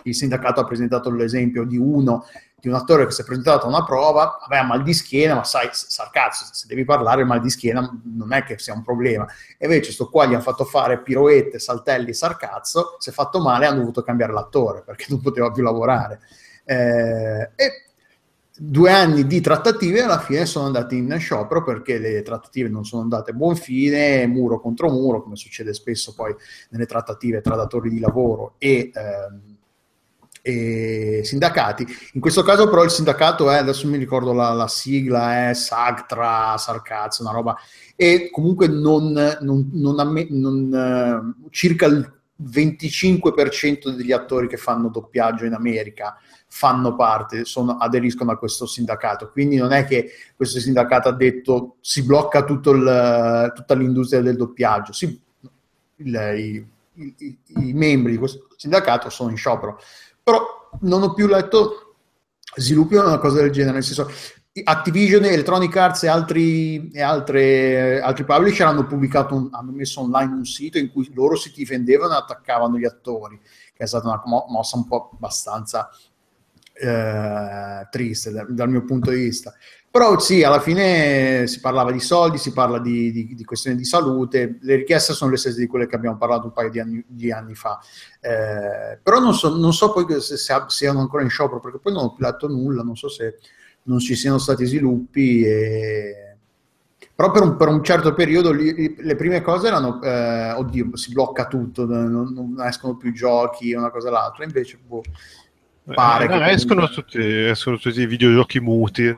il sindacato ha presentato l'esempio di uno, di un attore che si è presentato a una prova, aveva mal di schiena, ma sai, sa cazzo, se devi parlare mal di schiena non è che sia un problema. E invece sto qua gli hanno fatto fare piroette, saltelli, sarcazzo, si è fatto male hanno dovuto cambiare l'attore perché non poteva più lavorare. Eh, e due anni di trattative alla fine sono andati in sciopero perché le trattative non sono andate a buon fine, muro contro muro, come succede spesso poi nelle trattative tra datori di lavoro e, ehm, e sindacati. In questo caso però il sindacato è, adesso mi ricordo la, la sigla, è SAGTRA, Sarcazzo, una roba, e comunque non, non, non, amme, non uh, circa il 25% degli attori che fanno doppiaggio in America fanno parte, sono, aderiscono a questo sindacato. Quindi non è che questo sindacato ha detto si blocca il, tutta l'industria del doppiaggio. Si, il, i, i, i, membri di questo sindacato sono in sciopero. Però non ho più letto sviluppi una cosa del genere, nel senso Activision, Electronic Arts e altri, e altre, altri publisher hanno un, hanno messo online un sito in cui loro si difendevano e attaccavano gli attori, che è stata una mossa un po' abbastanza eh, triste dal, dal, mio punto di vista. Però sì, alla fine si parlava di soldi, si parla di, di, di, questioni di salute, le richieste sono le stesse di quelle che abbiamo parlato un paio di anni, di anni fa. Eh, però non so, non so, poi se, siano ancora in sciopero, perché poi non ho più letto nulla, non so se non ci siano stati sviluppi. E... Però per un, per un, certo periodo li, le prime cose erano, eh, oddio, si blocca tutto, non, non escono più giochi, una cosa o l'altra, invece boh, Pare eh, no, escono, tutti, escono, tutti, i videogiochi muti.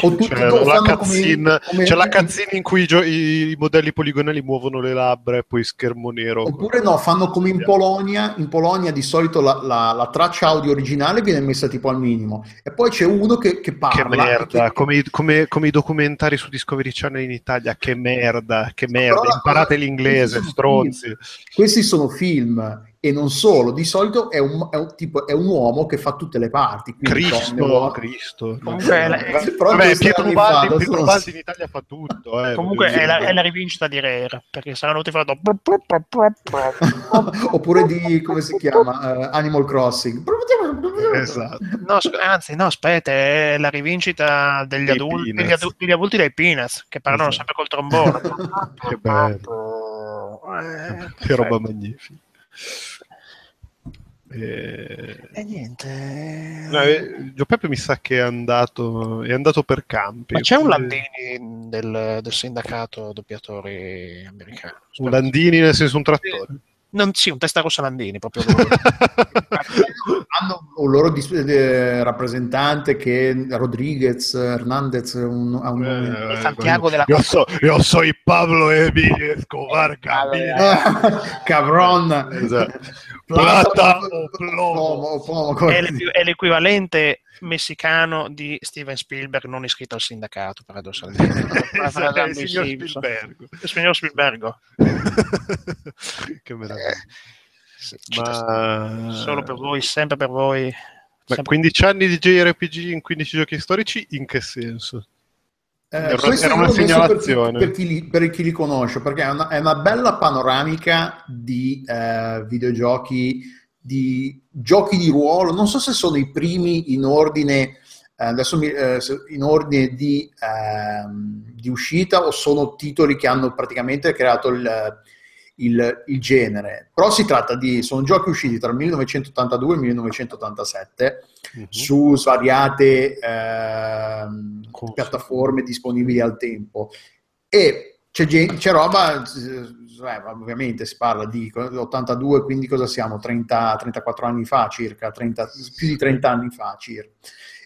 Tutto, c'è, la cutscene, come, c'è la cutscene in cui i, gio- i, modelli poligonali muovono le labbra e poi schermo nero. Oppure no, fanno come in Polonia. In Polonia di solito la, la, la, traccia audio originale viene messa tipo al minimo. E poi c'è uno che, che parla. Che merda, che... Come, come, come, i documentari su Discovery Channel in Italia. Che merda, che merda. Imparate l'inglese, stronzi. Questi sono film e non solo, di solito è un, è un, tipo, è un uomo che fa tutte le parti. Cristo, Cristo. Comunque, è la, vabbè, Pietro Baldi, Pietro sono... Baldi in Italia fa tutto. Eh, Comunque è la, è la, rivincita di Rare, perché saranno tutti fatto... Oppure di, come si chiama, uh, Animal Crossing. esatto. No, anzi, no, aspetta, è la rivincita degli, adulti, degli, adulti, degli adulti dei Peanuts, che parlano esatto. sempre col trombone. che bello. Eh, che roba magnifica. E, e niente. No, eh, Gio Peppe mi sa che è andato, è andato per campi. Ma c'è un Landini del, del sindacato doppiatori americano. Un Landini nel senso un trattore? Non, sì, un testa rossa Landini proprio. Hanno un loro dis- eh, rappresentante che è Rodriguez, Hernandez, un, un eh, eh, Santiago della io, so, io soy Pablo Emilio Escobar Cabron esatto. Plata o plomo. plomo, plomo è, è l'equivalente messicano di Steven Spielberg non iscritto al sindacato paradossalmente. Il signor Spielberg il signor Spielberg che meraviglia. Eh, sì, Ma... solo per voi sempre per voi Ma 15 anni di JRPG in 15 giochi storici in che senso? Eh, era, era una segnalazione. per, per, chi li, per, chi li, conosce perché è una, è una bella panoramica di eh, videogiochi di giochi di ruolo non so se sono i primi in ordine eh, adesso mi, eh, in ordine di, ehm, di, uscita o sono titoli che hanno praticamente creato il, il, il, genere però si tratta di sono giochi usciti tra il 1982 e il 1987 uh-huh. su svariate eh, piattaforme disponibili al tempo. E c'è, c'è roba, eh, ovviamente si parla di 82, quindi cosa siamo? 30, 34 anni fa circa, 30, più di 30 anni fa circa.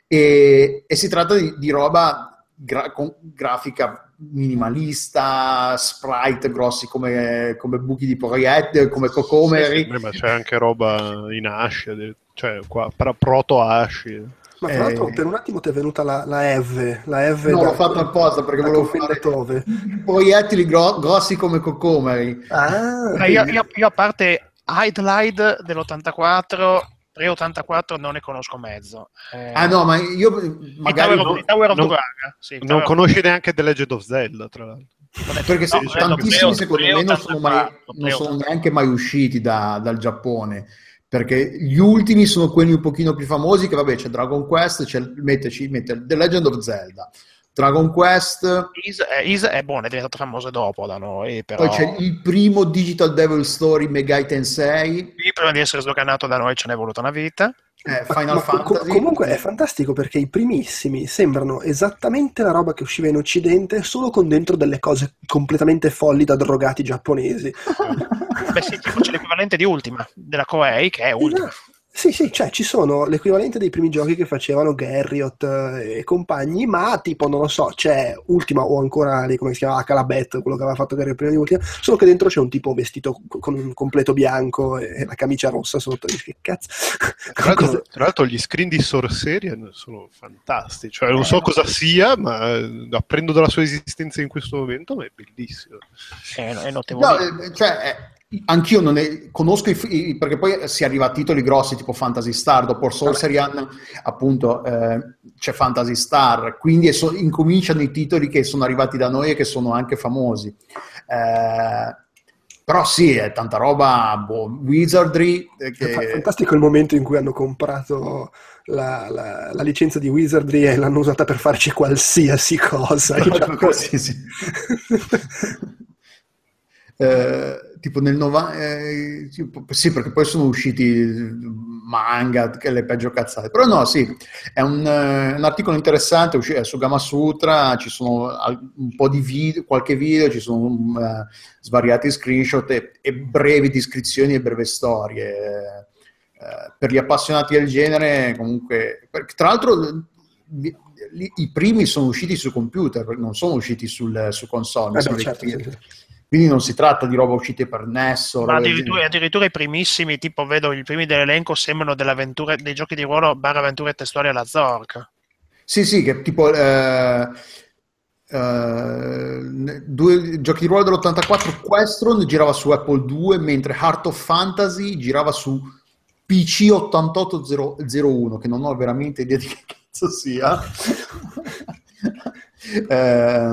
E, e si tratta di, di roba gra- con grafica minimalista, sprite grossi come, come buchi di proiettili, come cocomeri. Sì, sì, ma c'è anche roba in ascia, cioè qua, proto asci. Ma tra l'altro eh... per un attimo ti è venuta la, la Eve, la Eve No, da, l'ho fatto apposta perché volevo fare dove? proiettili gro- grossi come cocomeri. Ah, io, io, io, a parte Idlide dell'84 pre-84 non ne conosco mezzo. Eh, ah no, ma io magari... non, Tower of non, sì, non conosci neanche The Legend of Zelda, tra l'altro. Perché no, tantissimi secondo me non sono, mai, non sono neanche mai usciti da, dal Giappone perché gli ultimi sono quelli un pochino più famosi che vabbè c'è Dragon Quest c'è, metteci, mette The Legend of Zelda. Dragon Quest Is, eh, Is è buono, è diventato famoso dopo da noi però... poi c'è il primo Digital Devil Story Megai Tensei sì, prima di essere sdoganato da noi ce n'è voluta una vita eh, Final ma, Fantasy. Com- comunque è fantastico perché i primissimi sembrano esattamente la roba che usciva in Occidente, solo con dentro delle cose completamente folli da drogati giapponesi. Beh sì, tipo c'è l'equivalente di Ultima, della Koei, che è Ultima. Sì, sì, cioè ci sono l'equivalente dei primi giochi che facevano Garriott eh, e compagni, ma tipo, non lo so, c'è Ultima o ancora lì, come si chiama, Calabet, quello che aveva fatto Garriott prima di Ultima, solo che dentro c'è un tipo vestito con un completo bianco e la camicia rossa sotto, dici che cazzo. Tra l'altro, tra l'altro gli screen di Sorceria sono fantastici, cioè non so cosa sia, ma eh, apprendo dalla sua esistenza in questo momento, ma è bellissimo. È, è notevole. No, eh, cioè, eh, Anch'io non ne conosco i, perché poi si arriva a titoli grossi tipo Fantasy Star, dopo Sorcerian appunto eh, c'è Fantasy Star, quindi so, incominciano i titoli che sono arrivati da noi e che sono anche famosi. Eh, però sì, è tanta roba, boh, Wizardry. Eh, che... È fantastico il momento in cui hanno comprato la, la, la, licenza di Wizardry e l'hanno usata per farci qualsiasi cosa. sì, sì. eh, tipo nel 90 eh, sì perché poi sono usciti manga che le peggio cazzate però no sì è un, uh, un articolo interessante è su Gama Sutra ci sono un po' di video qualche video ci sono uh, svariati screenshot e, e, brevi descrizioni e breve storie uh, per gli appassionati del genere comunque tra l'altro i primi sono usciti su computer non sono usciti sul, su console eh beh, certo, certo. Quindi non si tratta di roba uscite per Nesso. Ma addirittura, addirittura, i primissimi, tipo vedo i primi dell'elenco, sembrano dei giochi di ruolo barra avventure testuali alla Zork. Sì, sì, che tipo... Eh, eh, due giochi di ruolo dell'84 Questron girava su Apple 2 mentre Heart of Fantasy girava su PC 8801 che non ho veramente idea di che cazzo sia eh,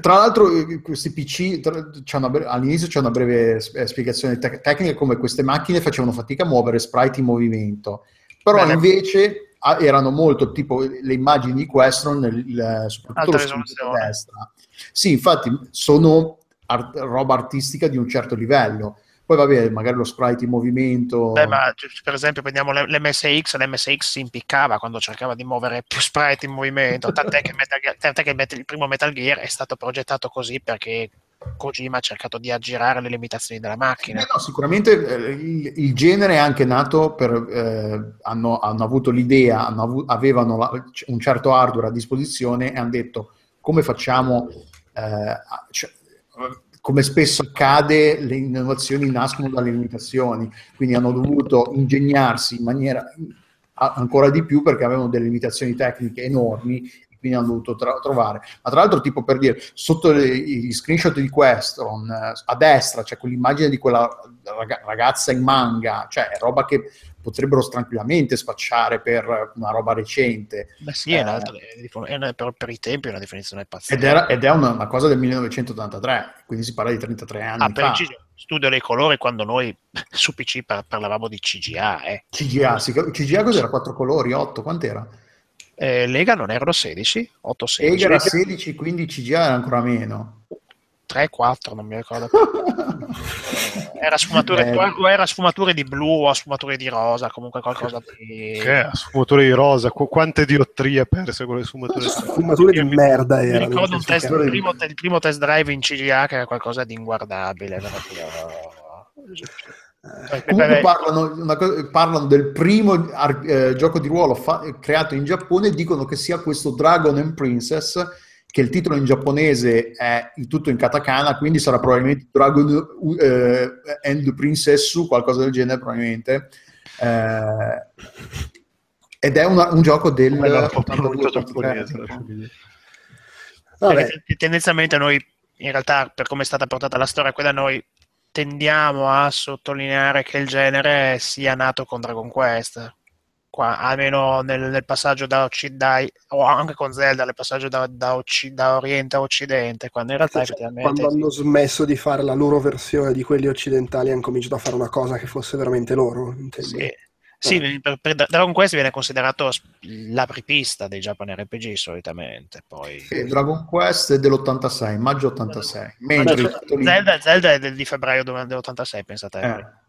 tra l'altro, eh, questi PC c'è una, all'inizio c'è una breve eh, spiegazione te- tecnica come queste macchine facevano fatica a muovere sprite in movimento, però Bene. invece erano molto tipo le immagini di Questron, il, soprattutto lo schermo a destra. Sì, infatti sono art- roba artistica di un certo livello poi va bene, magari lo sprite in movimento. Beh, ma per esempio prendiamo l'MSX, l'MSX si impiccava quando cercava di muovere più sprite in movimento, tant'è che, Metal, tant'è che il primo Metal Gear è stato progettato così perché Kojima ha cercato di aggirare le limitazioni della macchina. Eh no, sicuramente eh, il, il, genere è anche nato per... Eh, hanno, hanno, avuto l'idea, hanno avu- avevano la, un certo hardware a disposizione e hanno detto come facciamo... Eh, cioè, come spesso accade, le innovazioni nascono dalle limitazioni, quindi hanno dovuto ingegnarsi in maniera ancora di più perché avevano delle limitazioni tecniche enormi quindi hanno dovuto tra- trovare. Ma tra l'altro, tipo per dire, sotto gli screenshot di Queston, eh, a destra c'è quell'immagine di quella ragazza in manga, cioè roba che potrebbero tranquillamente spacciare per una roba recente. Beh sì, è, eh, è una, per, per, i tempi è una definizione pazzesca. Ed, era, ed è una, una, cosa del 1983, quindi si parla di 33 anni ah, fa. Per studio dei colori quando noi su PC parlavamo di CGA. Eh. CGA, sì, CGA cos'era? 4 colori, 8, quant'era? Eh, Lega non erano 16, 8 16. Lega era 16, quindi CGA era ancora meno. 3, 4, non mi ricordo. era sfumature, o era sfumature di blu o sfumature di rosa, comunque qualcosa di... Che sfumature di rosa, Qu- quante diottrie perse con le sfumature? sfumature di merda Mi ricordo un test, il, primo, il, primo, test drive in CGA che era qualcosa di inguardabile. Eh, comunque parlano, cosa, parlano, del primo eh, gioco di ruolo fa- creato in Giappone e dicono che sia questo Dragon and Princess che il titolo in giapponese è il tutto in katakana, quindi sarà probabilmente Dragon eh, and Princess, qualcosa del genere probabilmente. Eh, ed è una, un gioco del... giapponese. Vabbè. Tendenzialmente noi, in realtà, per come è stata portata la storia qui da noi, tendiamo a sottolineare che il genere sia nato con Dragon Quest. Qua, almeno nel, nel passaggio da Occidente, o anche con Zelda, nel passaggio da, da, Occ- da Oriente a Occidente, quando in realtà cioè, Quando hanno smesso di fare la loro versione di quelli occidentali, hanno cominciato a fare una cosa che fosse veramente loro. Intendi? Sì, sì, per, per Dragon Quest viene considerato l'apripista dei Japan RPG solitamente. Poi... Sì, Dragon Quest è dell'86, maggio 86. Mentre Zelda, Zelda, è del, di febbraio dell'86, pensate. Eh.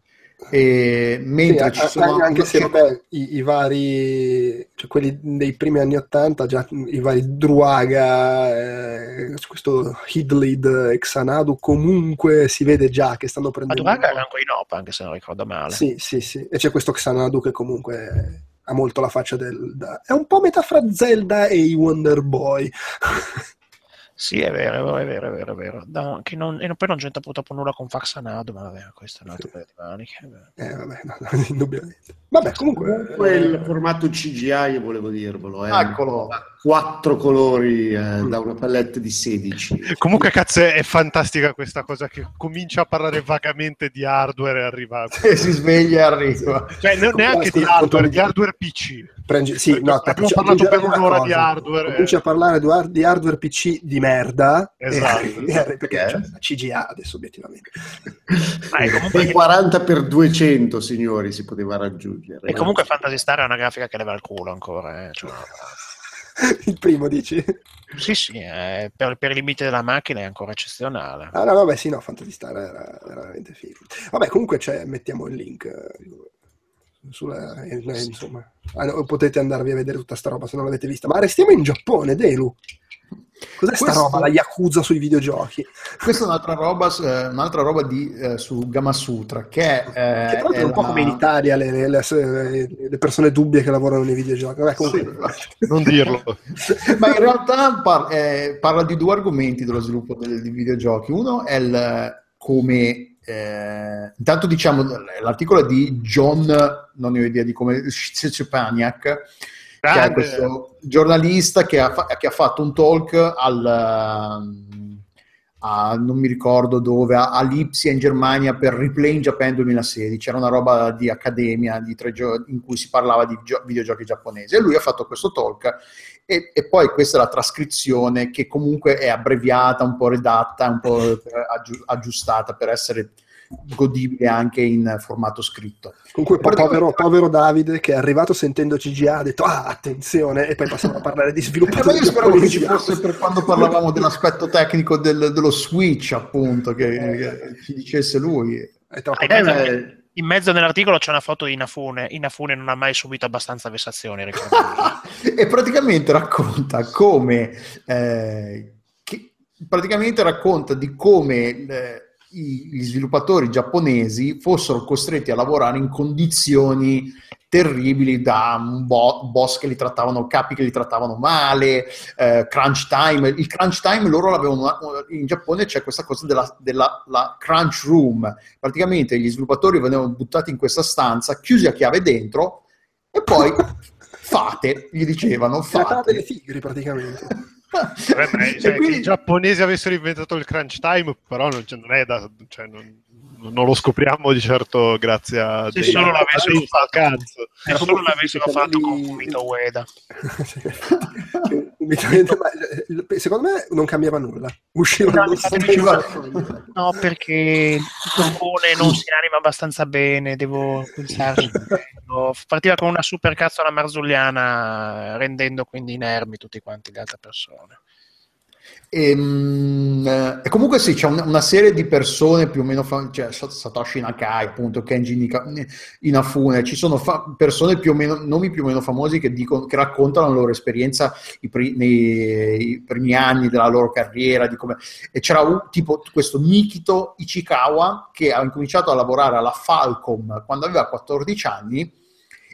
E mentre Sì, ci sono anche se vabbè, i, i vari, cioè quelli dei primi anni 80, già i vari Druaga, eh, questo Hidlid e Xanadu, comunque si vede già che stanno Ma prendendo. Duraga era ancora in OP, anche se non ricordo male. Sì, sì, sì. E c'è questo Xanadu che comunque ha molto la faccia del... da- È un po' metà fra Zelda e i Wonder Boy. Sì, è vero, è vero, è vero, è vero. No, che non- e poi non c'entra purtroppo nulla con Faxanado, ma vabbè, questo è un altro Sì. paio di maniche. Eh, vabbè, no, no, indubbiamente. Vabbè, comunque... Comunque il formato CGI, volevo dirvelo, è Eccolo. Quattro colori eh, da una palette di 16. Comunque, cazzo, è fantastica questa cosa che comincia a parlare vagamente di hardware e arriva. e si sveglia e arriva. Cioè, ne- neanche di hardware, di hardware PC. Prendi- sì, no, Abbiamo ci- parlato per un'ora cosa. di hardware, Cominci eh. a parlare di, hard- di hardware PC di merda. Esatto. Perché Eh? c'è la CGA adesso, obiettivamente. Ma è comunque, E 40 x 200, signori, si poteva raggiungere. e comunque Fantasy Star è una grafica che leva il culo ancora. eh, cioè, Il primo dici? sì, sì, eh, per, per i limiti della macchina è ancora eccezionale. Ah no, vabbè, sì, no, Fantasy Star era, era veramente figo. Vabbè, comunque c'è, mettiamo il link. eh, Sulla, eh, eh, insomma, Ah, potete andarvi a vedere tutta sta roba se non l'avete vista. Ma restiamo in Giappone, Delu. Cos'è sta roba, la Yakuza sui videogiochi? Questa è un'altra roba, eh, un'altra roba di, eh, su Gamasutra che è, Che è un la- po' come in Italia le, le- le- le persone dubbie che lavorano nei videogiochi. Vabbè, comunque, Non dirlo. Ma in realtà par- eh, parla di due argomenti dello sviluppo del- di videogiochi. Uno è il come. eh, intanto diciamo l'articolo è di John, non ne ho idea di come, Szczepaniak, che è Grande. questo giornalista che ha, che ha fatto un talk al. a- non mi ricordo dove, a, a Lipsia in Germania per Replay in Japan 2016. Era una roba di accademia di tre gio- in cui si parlava di gio- videogiochi giapponesi. E lui ha fatto questo talk e, e poi questa è la trascrizione che comunque è abbreviata, un po' redatta, un po' aggiu- aggiustata per essere godibile anche in formato scritto. comunque po- povero, povero Davide che è arrivato sentendo CGA ha detto ah attenzione e poi passiamo a parlare di Eh, ma sviluppatori io speravo che ci fosse per quando parlavamo dell'aspetto tecnico del- dello Switch, appunto, che, che ci dicesse lui. È troppo- Ah, in, mezzo, Eh, in mezzo nell'articolo c'è una foto di Inafune. Inafune non ha mai subito abbastanza vessazioni, e praticamente racconta come eh, che- praticamente racconta di come eh, i- gli sviluppatori giapponesi fossero costretti a lavorare in condizioni terribili da un bo- boss che li trattavano capi che li trattavano male eh, crunch time. Il crunch time loro l'avevano in Giappone c'è questa cosa della, della la crunch room. Praticamente gli sviluppatori venivano buttati in questa stanza chiusi a chiave dentro e poi fate gli dicevano Tratate le fate tigri praticamente. Vabbè, ma, cioè, quindi- che i giapponesi avessero inventato il crunch time, però non, cioè, non è da. Cioè, non, non lo scopriamo di certo grazie a Se dei- solo l'avessero fatto. Se solo l'avessero fatto con Fumito Ueda. Secondo me non cambiava nulla. Usciva No, mi No, perché il toppone non si anima abbastanza bene, devo pensarci. Partiva con una super cazzola marzulliana, rendendo quindi inermi tutti quanti le altre persone. E, mm, eh, e comunque sì, c'è una, una serie di persone più o meno, fam- cioè Sa- Satoshi Nakai, appunto, Kenji Nika- Inafune, ci sono fa- persone più o meno, nomi più o meno famosi che, dicono, che raccontano la loro esperienza i, pri- nei i primi anni della loro carriera, di come, e c'era un, tipo questo Nikito Ichikawa che ha incominciato a lavorare alla Falcom quando aveva 14 anni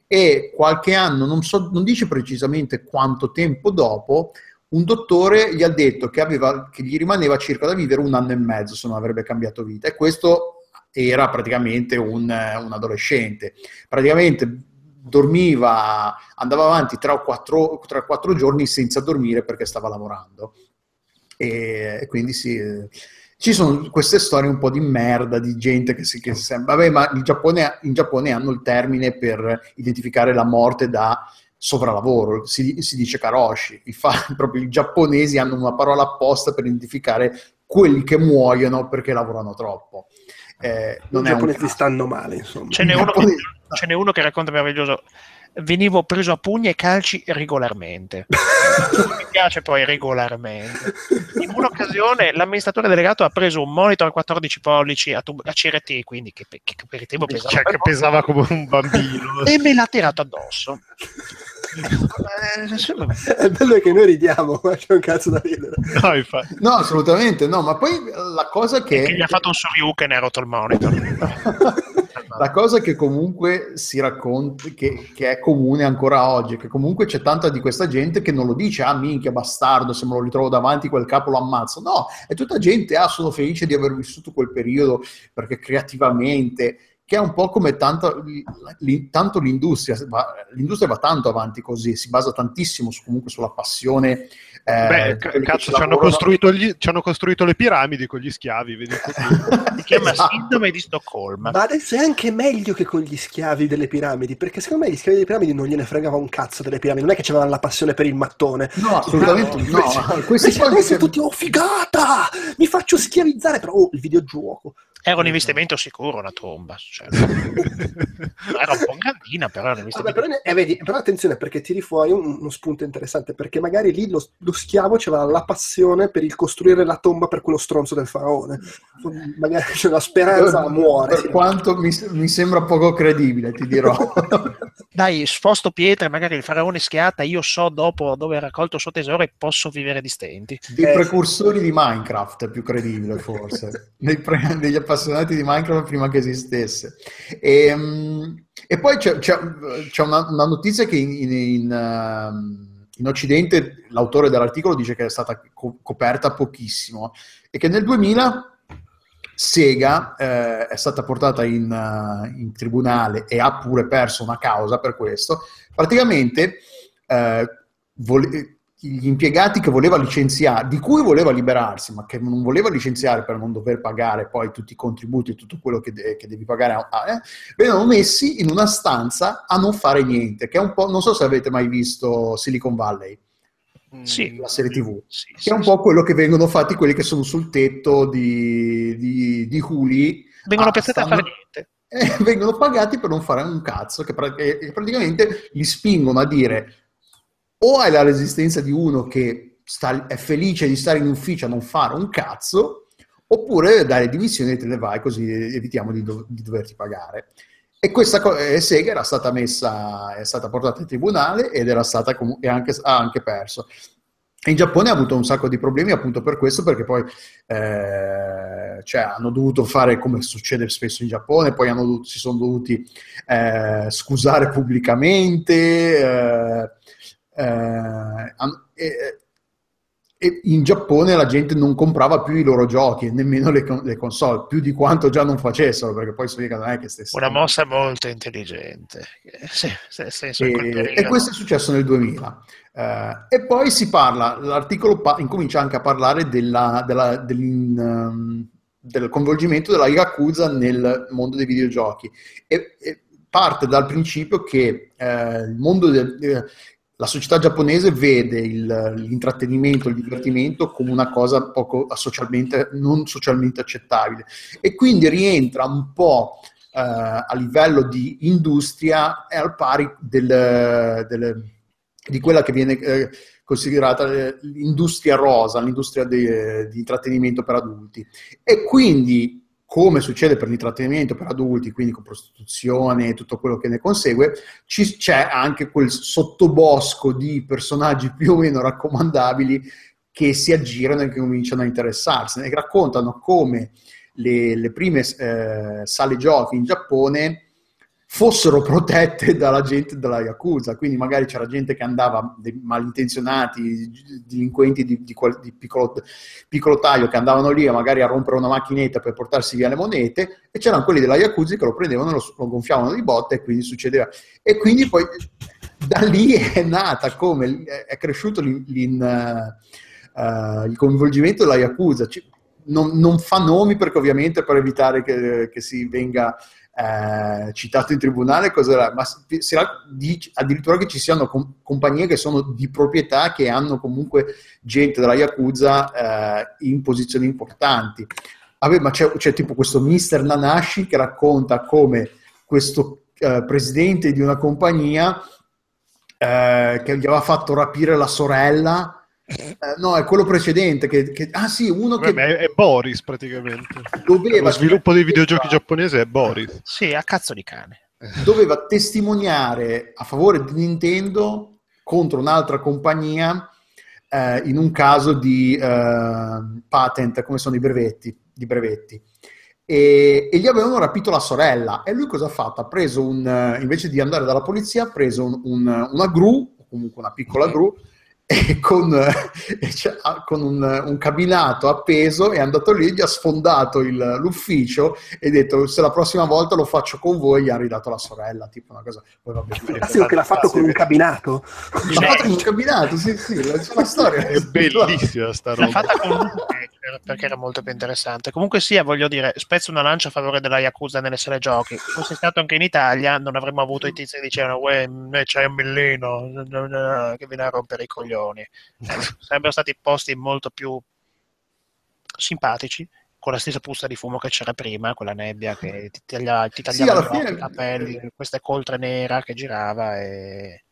e qualche anno, non, so, non dice precisamente quanto tempo dopo, un dottore gli ha detto che, aveva, che gli rimaneva circa da vivere un anno e mezzo se non avrebbe cambiato vita e questo era praticamente un, un adolescente. Praticamente dormiva, andava avanti 3 o 4, 3 o 4 giorni senza dormire perché stava lavorando. E, quindi sì, ci sono queste storie un po' di merda di gente che si sembra. Vabbè, ma il Giappone, in Giappone hanno il termine per identificare la morte da sovralavoro, si, si dice karoshi. I, fa- proprio i giapponesi hanno una parola apposta per identificare quelli che muoiono perché lavorano troppo. Eh, I giapponesi stanno male, insomma. Ce n'è uno che, ce n'è uno che racconta meraviglioso. Venivo preso a pugni e calci regolarmente. Mi piace poi regolarmente. In un'occasione l'amministratore delegato ha preso un monitor a 14 pollici a, tub- a CRT, quindi che, che- che per il tempo pesava, Cioè, che pesava come un bambino. e me l'ha tirato addosso. Eh, È bello che noi ridiamo, ma c'è un cazzo da ridere. No, infatti. No, assolutamente no, ma poi la cosa che... che gli ha fatto un Soryuken e ha rotto il monitor. La cosa che comunque si racconta, che, che è comune ancora oggi, che comunque c'è tanta di questa gente che non lo dice, ah minchia bastardo, se me lo ritrovo davanti quel capo lo ammazzo. No, è tutta gente, ah sono felice di aver vissuto quel periodo perché creativamente, che è un po' come tanto, tanto l'industria, l'industria va tanto avanti così, si basa tantissimo su- comunque sulla passione. eh, Beh, cazzo, ci hanno, gli- ci hanno costruito le piramidi con gli schiavi, vedi. Si chiama Esatto. Sindrome di Stoccolma. Ma adesso è anche meglio che con gli schiavi delle piramidi, perché secondo me gli schiavi delle piramidi non gliene fregava un cazzo delle piramidi, non è che c'avevano la passione per il mattone. No, assolutamente no. Invece- Questi invece che- tutti, oh figata, mi faccio schiavizzare, però oh, il videogioco. Era un investimento sicuro una tomba. Cioè. Era un po' grandina, però era un Vabbè, però, ne- eh, vedi, però attenzione perché tiri fuori un- uno spunto interessante, perché magari lì lo, lo schiavo aveva la passione per il costruire la tomba per quello stronzo del faraone. Magari c'è la speranza, muore. Per quanto mi, mi sembra poco credibile, ti dirò. Dai, sposto pietre, magari il faraone schiatta, io so dopo dove ha raccolto il suo tesoro e posso vivere di stenti. Dei Eh, precursori di Minecraft più credibile, forse. Dei pre- degli appassionati di Minecraft prima che esistesse. E, mm, e poi c'è, c'è- c'è una, una notizia che in, in- in, ehm, in Occidente l'autore dell'articolo dice che è stata co- coperta pochissimo e che nel 2000 Sega eh, è stata portata in, eh, in tribunale e ha pure perso una causa per questo. Praticamente eh, vole- gli impiegati che voleva licenziare, di cui voleva liberarsi, ma che non voleva licenziare per non dover pagare poi tutti i contributi e tutto quello che, de- che devi pagare, a- eh, venivano messi in una stanza a non fare niente, che è un po', non so se avete mai visto Silicon Valley, Sì. la serie TV Sì, che è un po' quello che vengono fatti quelli che sono sul tetto di, di, di Huli. Vengono Ah, piazzati a fare niente. eh, vengono pagati per non fare un cazzo, che pra- che praticamente li spingono a dire o hai la resistenza di uno che sta- è felice di stare in ufficio a non fare un cazzo, oppure dai le dimissioni e te ne vai così evitiamo di, do- di doverti pagare. E questa co- eh, Sega era stata messa, è stata portata in tribunale ed era stata comu- e anche, ha anche perso. E In Giappone ha avuto un sacco di problemi appunto per questo, perché poi eh, cioè, hanno dovuto fare come succede spesso in Giappone, poi dovuto- si sono dovuti eh, scusare pubblicamente. eh, eh, hanno- e- in Giappone la gente non comprava più i loro giochi, nemmeno le, le console, più di quanto già non facessero, perché poi Sega non è che stesse... Una mossa molto intelligente. Eh, Sì, senso, E, e questo è successo nel 2000. Eh, e poi si parla, l'articolo pa- incomincia anche a parlare della- della- ehm, del coinvolgimento della Yakuza nel mondo dei videogiochi e, e parte dal principio che eh, il mondo del- eh, la società giapponese vede il- l'intrattenimento, il divertimento come una cosa poco socialmente, non socialmente accettabile e quindi rientra un po' eh, a livello di industria è al pari del- del- di quella che viene eh, considerata eh, l'industria rosa, l'industria di, di intrattenimento per adulti. E quindi, come succede per l'intrattenimento per adulti, quindi con prostituzione e tutto quello che ne consegue, ci- c'è anche quel sottobosco di personaggi più o meno raccomandabili che si aggirano e che cominciano a interessarsene e raccontano come le, le prime eh, sale giochi in Giappone fossero protette dalla gente della Yakuza, quindi magari c'era gente che andava, dei malintenzionati, delinquenti di, di, di piccolo, piccolo taglio che andavano lì magari a rompere una macchinetta per portarsi via le monete e c'erano quelli della Yakuza che lo prendevano, lo, lo gonfiavano di botte e quindi succedeva. E quindi poi da lì è nata come è cresciuto l'in- l'in- eh, il coinvolgimento della Yakuza. Non, non fa nomi perché ovviamente per evitare che, che si venga eh, citato in tribunale, cos'era, ma dice addirittura che ci siano com- compagnie che sono di proprietà che hanno comunque gente della Yakuza eh, in posizioni importanti. Vabbè, ma c'è, c'è tipo questo Mr. Nanashi che racconta come questo eh, presidente di una compagnia eh, che gli aveva fatto rapire la sorella. Eh, no, è quello precedente. Che, che- ah, sì, uno che è, è Boris praticamente. doveva Lo sviluppo dei videogiochi giapponesi è Boris. Sì, a cazzo di cane. doveva testimoniare a favore di Nintendo contro un'altra compagnia eh, in un caso di eh, patent, come sono i brevetti, di brevetti. E, e gli avevano rapito la sorella e lui cosa ha fatto? Ha preso un, eh, invece di andare dalla polizia, ha preso un- un- una gru, o comunque una piccola gru, con, eh, e ha- con un, un cabinato appeso è andato lì, gli ha sfondato il- l'ufficio e ha detto se la prossima volta lo faccio con voi gli ha ridato la sorella tipo una cosa poi vabbè, Cazzo che l'ha fatto con un cabinato. l'ha fatto con un cabinato sì sì c'è una storia È bellissima sta L'ha roba. fatta con un perché era molto più interessante. Comunque sia, voglio dire, spezzo una lancia a favore della Yakuza nelle sale giochi. Fosse stato anche in Italia, non avremmo avuto i tizi che dicevano "Uè, c'è un millino che viene a rompere i coglioni. Eh, sarebbero stati posti molto più simpatici con la stessa puzza di fumo che c'era prima, quella nebbia che ti tagliava, ti Sì, tagliava fine- i capelli, questa coltre nera che girava e,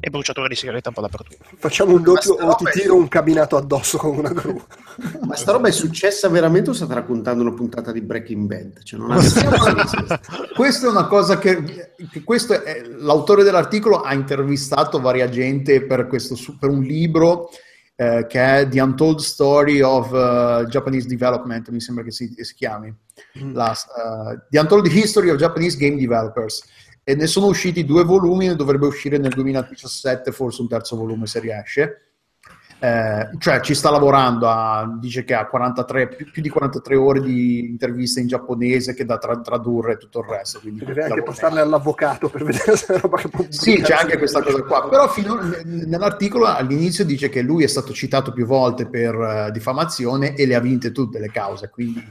e bruciature di sigaretta un po' dappertutto. Facciamo un doppio o ti roba è- tiro un cabinato addosso con una gru. Ma sta roba è successa veramente o state raccontando una puntata di Breaking Bad? Cioè, non ha questa è una cosa che, che questo è- l'autore dell'articolo ha intervistato varia gente per, questo, per un libro eh, che è The Untold Story of eh, Japanese Development, mi sembra che si, si chiami, La- eh, The Untold History of Japanese Game Developers. E ne sono usciti due volumi, ne dovrebbe uscire nel 2017 forse un terzo volume se riesce. Eh, cioè ci sta lavorando, a- dice che ha 43, più, più di 43 ore di interviste in giapponese che da tra- tradurre e tutto il resto. Quindi Deve anche postarle all'avvocato per vedere se è roba che può Sì, c'è anche questa cosa qua, però fino- nell'articolo all'inizio dice che lui è stato citato più volte per eh, diffamazione e le ha vinte tutte le cause, quindi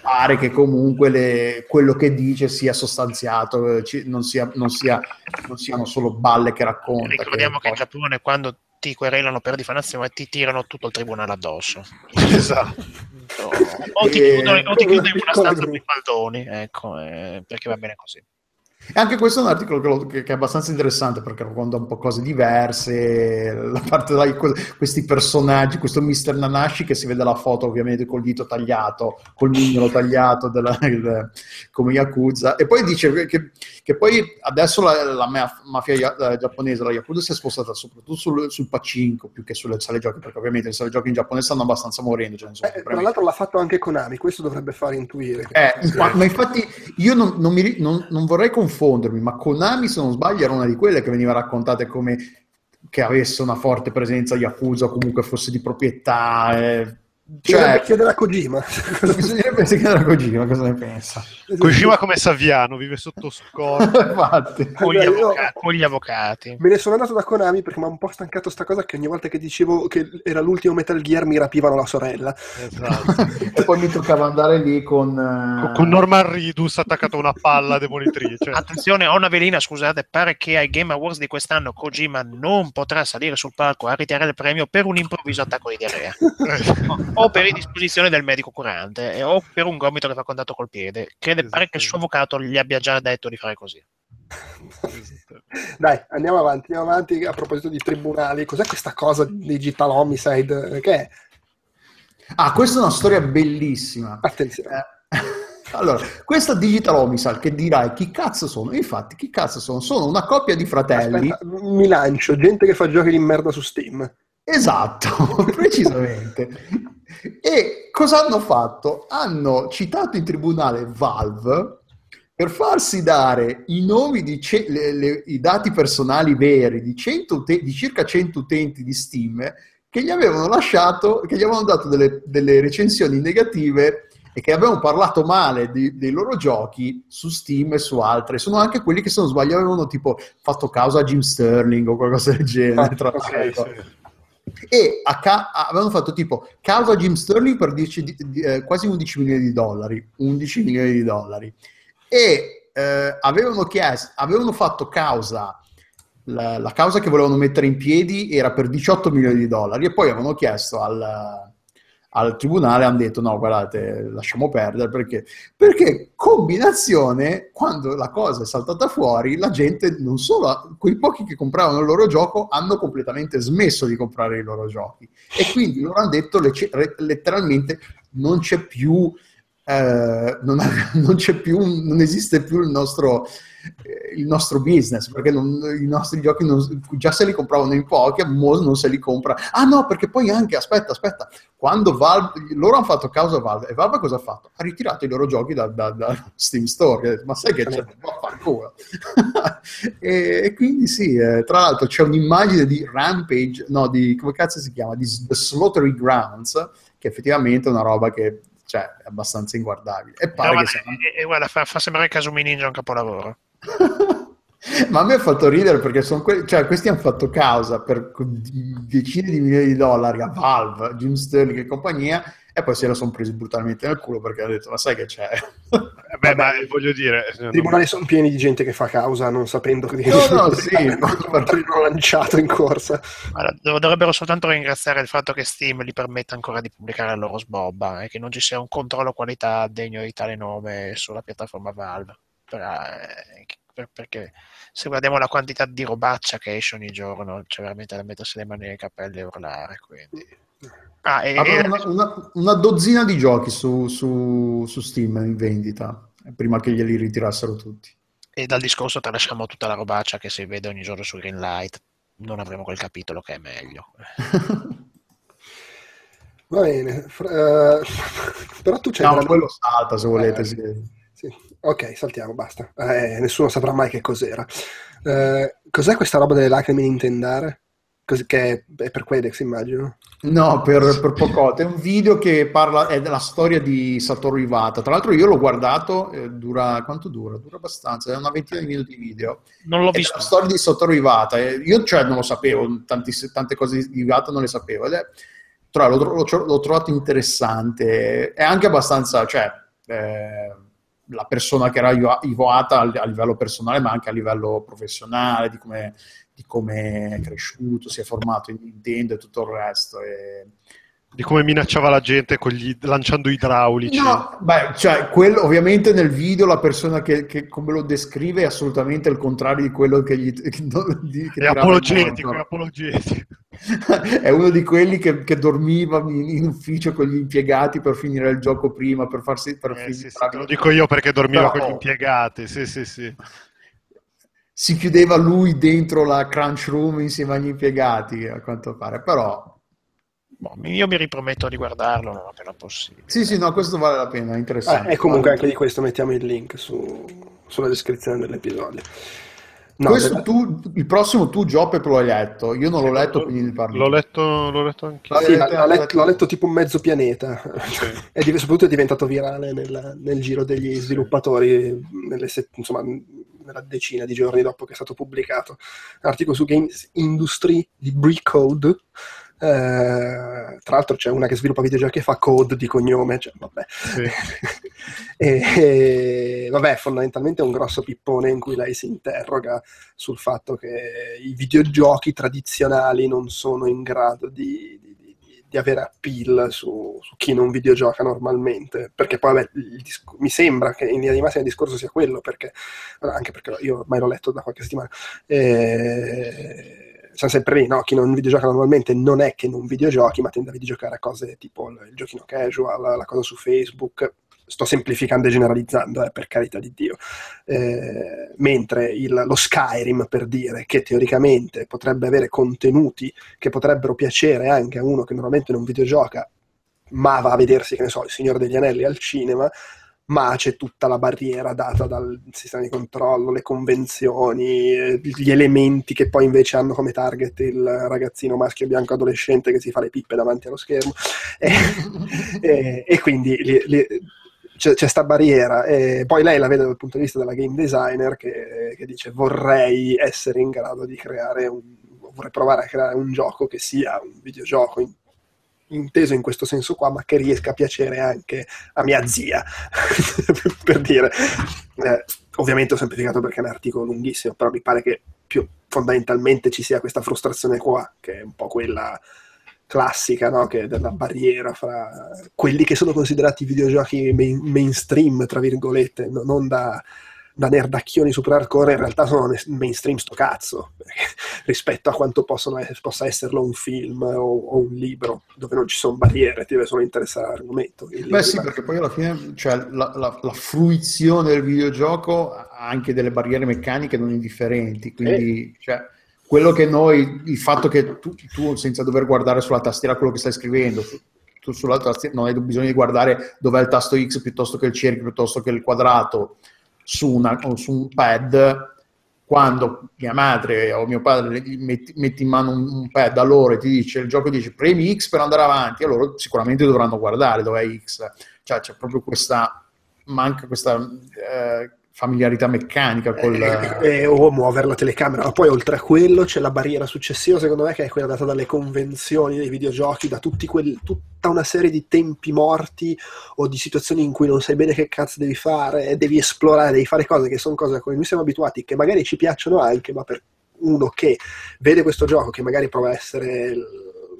pare che comunque le- quello che dice sia sostanziato, eh, ci- non, sia- non sia- non siano solo balle che racconta. Ricordiamo che in poi- Giappone quando ti querelano per diffamazione ti tirano tutto il tribunale addosso. Esatto. O ti E- chiudono, o ti chiudono in una Piccola stanza con i faldoni, ecco, eh, perché va bene così. E anche questo è un articolo che, lo- che- che è abbastanza interessante perché racconta un po' cose diverse, la parte dai, que- questi personaggi, questo Mr. Nanashi che si vede la foto ovviamente col dito tagliato, col mignolo tagliato della- il- come Yakuza e poi dice che, che- poi adesso la, la mafia eh, giapponese, la Yakuza si è spostata soprattutto sul, sul pacinco più che sulle sale giochi perché ovviamente le sale giochi in Giappone stanno abbastanza morendo. ne sono Eh, tra l'altro l'ha fatto anche Konami, questo dovrebbe far intuire. eh, ma, ma infatti io non, non mi non- non vorrei confondermi, ma Konami, se non sbaglio, era una di quelle che veniva raccontate come che avesse una forte presenza Yakuza o comunque fosse di proprietà. eh, cioè, chiedere a Kojima. bisognerebbe chiedere a Kojima cosa ne pensa. Kojima come Saviano, vive sotto scorta. Infatti. Con gli, Vabbè, io- avvocati, con gli avvocati. Me ne sono andato da Konami perché mi ha un po' stancato sta cosa che ogni volta che dicevo che era l'ultimo Metal Gear mi rapivano la sorella. Esatto. E poi mi toccava andare lì con... Con- Con Norman Ridus attaccato a una palla demolitrice. Attenzione, ho una velina, scusate, pare che ai Game Awards di quest'anno Kojima non potrà salire sul palco a ritirare il premio per un improvviso attacco di diarrea. O per indisposizione del medico curante, eh, o per un gomito che va contatto col piede. Crede, pare che il suo avvocato gli abbia già detto di fare così. Dai, andiamo avanti, andiamo avanti. A proposito di tribunali, cos'è questa cosa di digital homicide? Che è? Ah, questa è una storia bellissima. Attenzione. Eh, Allora, questa Digital Homicide che dirai chi cazzo sono? Infatti, chi cazzo sono? Sono una coppia di fratelli. Aspetta, mi lancio, gente che fa giochi di merda su Steam. Esatto, precisamente. E cosa hanno fatto? Hanno citato in tribunale Valve per farsi dare i nomi di ce- le- le- i dati personali veri di, 100 ute- di circa 100 utenti di Steam che gli avevano lasciato, che gli avevano dato delle, delle recensioni negative e che avevano parlato male di- dei loro giochi su Steam e su altre. Sono anche quelli che, se non sbaglio, avevano tipo fatto causa a Jim Sterling o qualcosa del genere. Tra l'altro. sì. E a ca- avevano fatto tipo causa Jim Sterling per 10 di- di- eh, quasi 11 milioni di dollari. 11 milioni di dollari. E eh, avevano chiesto, avevano fatto causa. La, la causa che volevano mettere in piedi era per 18 milioni di dollari e poi avevano chiesto al, al tribunale hanno detto no, guardate, lasciamo perdere perché, perché combinazione, quando la cosa è saltata fuori, la gente non solo, quei pochi che compravano il loro gioco hanno completamente smesso di comprare i loro giochi. E quindi loro hanno detto letteralmente non c'è più eh, non, non, c'è più, non esiste più il nostro, il nostro business perché non, i nostri giochi non, già se li compravano in pochi, Mo non se li compra. Ah no, perché poi anche, aspetta, aspetta, quando Valve, loro hanno fatto causa a Valve e Valve cosa ha fatto? Ha ritirato i loro giochi da, da, da Steam Store, ma sai che c'è? Ma fa culo. e, e, quindi sì, eh, tra l'altro c'è un'immagine di Rampage, no, di come cazzo si chiama? Di The Slaughtery Grounds, che effettivamente è una roba che cioè è abbastanza inguardabile. E pare no, che sia... e, e guarda, fa, fa sembrare Casumi Ninja un capolavoro. Ma a me ha fatto ridere perché sono que- cioè, questi hanno fatto causa per decine di milioni di dollari a Valve, Jim Sterling e compagnia e poi se la sono presi brutalmente nel culo perché ha detto ma sai che c'è? Eh beh, ma voglio dire i tribunali sono pieni di gente che fa causa non sapendo che no no sì. l'hanno lanciato in corsa. Allora, dovrebbero soltanto ringraziare il fatto che Steam gli permette ancora di pubblicare la loro sbobba e che non ci sia un controllo qualità degno di tale nome sulla piattaforma Valve. eh, perché se guardiamo la quantità di robaccia che esce ogni giorno c'è veramente da mettersi le mani nei capelli e urlare quindi Ah, e, e... Una, una, una, dozzina di giochi su, su, su, Steam in vendita, prima che glieli ritirassero tutti. E dal discorso tralasciamo tutta la robaccia che si vede ogni giorno su Greenlight, non avremo quel capitolo che è meglio. Va bene, Fra... uh, però tu c'hai... No, grande... quello salta se volete, eh, sì. Sì. Ok, saltiamo, basta. Eh, nessuno saprà mai che cos'era. Uh, cos'è questa roba delle lacrime Nintendare? Così che è per Quedex, immagino. No, per, per Pocote. È un video che parla, è della storia di Satoru Iwata. Tra l'altro io l'ho guardato, eh, dura, quanto dura? Dura abbastanza, è una ventina di minuti di video. Non l'ho visto. la storia di Satoru Iwata. Io cioè non lo sapevo, tanti, tante cose di Iwata non le sapevo. Ed è, però l'ho, l'ho, l'ho trovato interessante. È anche abbastanza, cioè... Eh, la persona che era Iwata a livello personale ma anche a livello professionale, di come di come è cresciuto, si è formato in Nintendo e tutto il resto. E... Di come minacciava la gente gli, lanciando idraulici. No, beh, cioè, quello, ovviamente nel video la persona che, che, come lo descrive è assolutamente il contrario di quello che gli... Che, che è apologetico, è apologetico. è uno di quelli che, che dormiva in, in, ufficio con gli impiegati per finire il gioco prima, per farsi... Per eh, sì, sì, lo dico io perché dormiva Però... con gli impiegati, sì, sì, sì si chiudeva lui dentro la crunch room insieme agli impiegati, a quanto pare, però... Boh, io mi riprometto di guardarlo non appena possibile. Sì, sì, no, questo vale la pena, è interessante. Eh, e comunque anche di questo mettiamo il link su, sulla descrizione dell'episodio. No, questo tu, il prossimo tu, Giopep, lo hai letto. Io non l'ho letto, quindi ne parlo. L'ho letto, l'ho letto anche io. Sì, l'ho, letto, l'ho letto tipo mezzo pianeta. Sì. e soprattutto è diventato virale nel, nel giro degli sviluppatori, nelle, insomma, nella decina di giorni dopo che è stato pubblicato. Un articolo su Games Industry di Brecode. Eh, tra l'altro c'è una che sviluppa videogiochi e fa code di cognome, cioè, vabbè. Sì. e, e, vabbè, fondamentalmente è un grosso pippone in cui lei si interroga sul fatto che i videogiochi tradizionali non sono in grado di, di di avere appeal su, su, chi non videogioca normalmente, perché poi vabbè, disc- mi sembra che in linea di massima il discorso sia quello, perché, anche perché io ormai l'ho letto da qualche settimana, eh, siamo sempre lì, no? chi non videogioca normalmente non è che non videogiochi, ma tende a videgiocare a cose tipo il, il giochino casual, la cosa su Facebook, sto semplificando e generalizzando, eh, per carità di Dio, eh, mentre il, lo Skyrim, per dire, che teoricamente potrebbe avere contenuti che potrebbero piacere anche a uno che normalmente non videogioca, ma va a vedersi, che ne so, il Signore degli Anelli al cinema, ma c'è tutta la barriera data dal sistema di controllo, le convenzioni, gli elementi che poi invece hanno come target il ragazzino maschio bianco adolescente che si fa le pippe davanti allo schermo. e, e, e, quindi li, li, c'è questa barriera e poi lei la vede dal punto di vista della game designer che, che, dice vorrei essere in grado di creare un vorrei provare a creare un gioco che sia un videogioco in, inteso in questo senso qua ma che riesca a piacere anche a mia zia per dire eh, ovviamente ho semplificato perché è un articolo lunghissimo però mi pare che più fondamentalmente ci sia questa frustrazione qua che è un po' quella classica, no? che è della barriera fra quelli che sono considerati videogiochi main- mainstream, tra virgolette, no- non da, da nerdacchioni super hardcore, in realtà sono mainstream sto cazzo, rispetto a quanto possono es- possa esserlo un film o, o un libro, dove non ci sono barriere, ti deve solo interessare l'argomento. Beh sì, perché poi alla fine cioè, la, la- la fruizione del videogioco ha anche delle barriere meccaniche non indifferenti, quindi cioè, quello che noi, il fatto che tu, tu, senza dover guardare sulla tastiera quello che stai scrivendo, tu sulla tastiera non hai bisogno di guardare dov'è il tasto X piuttosto che il cerchio, piuttosto che il quadrato su, una- su un pad, quando mia madre o mio padre metti, metti in mano un, un pad a loro e ti dice il gioco dice premi X per andare avanti, allora sicuramente dovranno guardare dov'è X. Cioè c'è proprio questa manca questa eh, familiarità meccanica col Eh, o muovere la telecamera, ma poi oltre a quello c'è la barriera successiva, secondo me, che è quella data dalle convenzioni dei videogiochi, da tutti quel- tutta una serie di tempi morti o di situazioni in cui non sai bene che cazzo devi fare, devi esplorare, devi fare cose che sono cose a cui noi siamo abituati, che magari ci piacciono anche, ma per uno che vede questo gioco, che magari prova a essere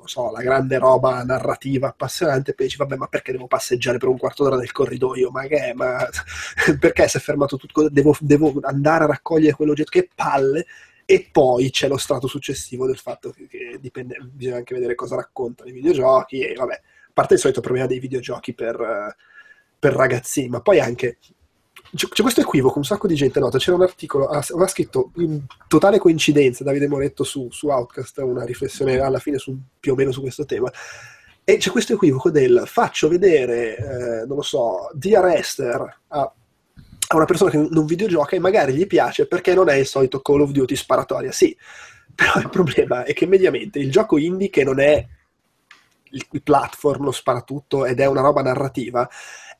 non so, la grande roba narrativa appassionante, poi dici, vabbè, ma perché devo passeggiare per un quarto d'ora nel corridoio? Ma che? Ma perché si è fermato tutto? Devo, devo andare a raccogliere quell'oggetto? Che palle! E poi c'è lo strato successivo del fatto che, che dipende, bisogna anche vedere cosa raccontano i videogiochi e vabbè, a parte il solito problema dei videogiochi per, eh, per ragazzini, ma poi anche c'è, questo equivoco, un sacco di gente nota. C'era un articolo, aveva scritto in totale coincidenza Davide Moretto su, su Outcast, una riflessione alla fine su, più o meno su questo tema. E c'è questo equivoco del faccio vedere, eh, non lo so, The Arrester a, a una persona che non videogioca e magari gli piace perché non è il solito Call of Duty sparatoria. Sì, però il problema è che mediamente il gioco indie che non è il platform, lo sparatutto ed è una roba narrativa,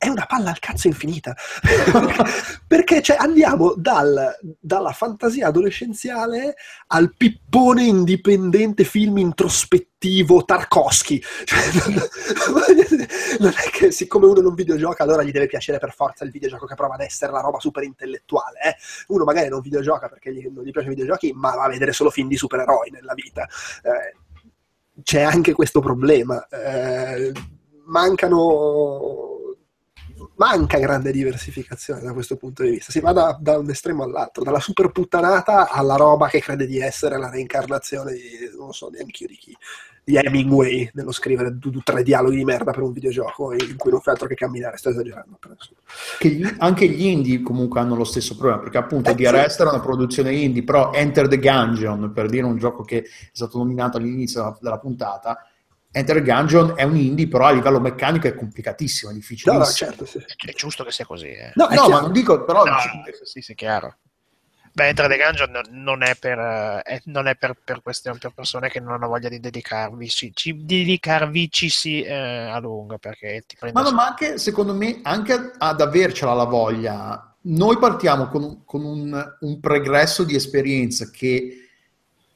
è una palla al cazzo infinita. Perché cioè, andiamo dal- dalla fantasia adolescenziale al pippone indipendente film introspettivo Tarkovsky. Cioè, non- è che siccome uno non videogioca allora gli deve piacere per forza il videogioco che prova ad essere la roba super intellettuale. eh. Uno magari non videogioca perché gli- non gli piacciono i videogiochi, ma va a vedere solo film di supereroi nella vita. Eh, c'è anche questo problema. Eh, mancano. Manca grande diversificazione da questo punto di vista. Si va da, da un estremo all'altro, dalla super puttanata alla roba che crede di essere la reincarnazione di, non so neanche io di chi, di Hemingway nello scrivere du- du- tre dialoghi di merda per un videogioco in cui non fai altro che camminare. Sto esagerando, gli- anche gli indie comunque hanno lo stesso problema perché appunto Eh, The sì. Era una produzione indie però Enter the Gungeon per dire un gioco che è stato nominato all'inizio della, della puntata Enter the Gungeon è un indie però a livello meccanico è complicatissimo è difficilissimo no, certo, sì. È giusto che sia così. Eh. No, è no ma non dico però No, sì, sì, chiaro. Beh, Enter the Gungeon no- non è per, eh, non è per, per, queste, per persone che non hanno voglia di dedicarvi, ci, ci- di dedicarvi ci si eh, a lungo perché ti prende Ma, no, ma anche secondo me, anche ad avercela la voglia, noi partiamo con, un, con un- un pregresso di esperienza che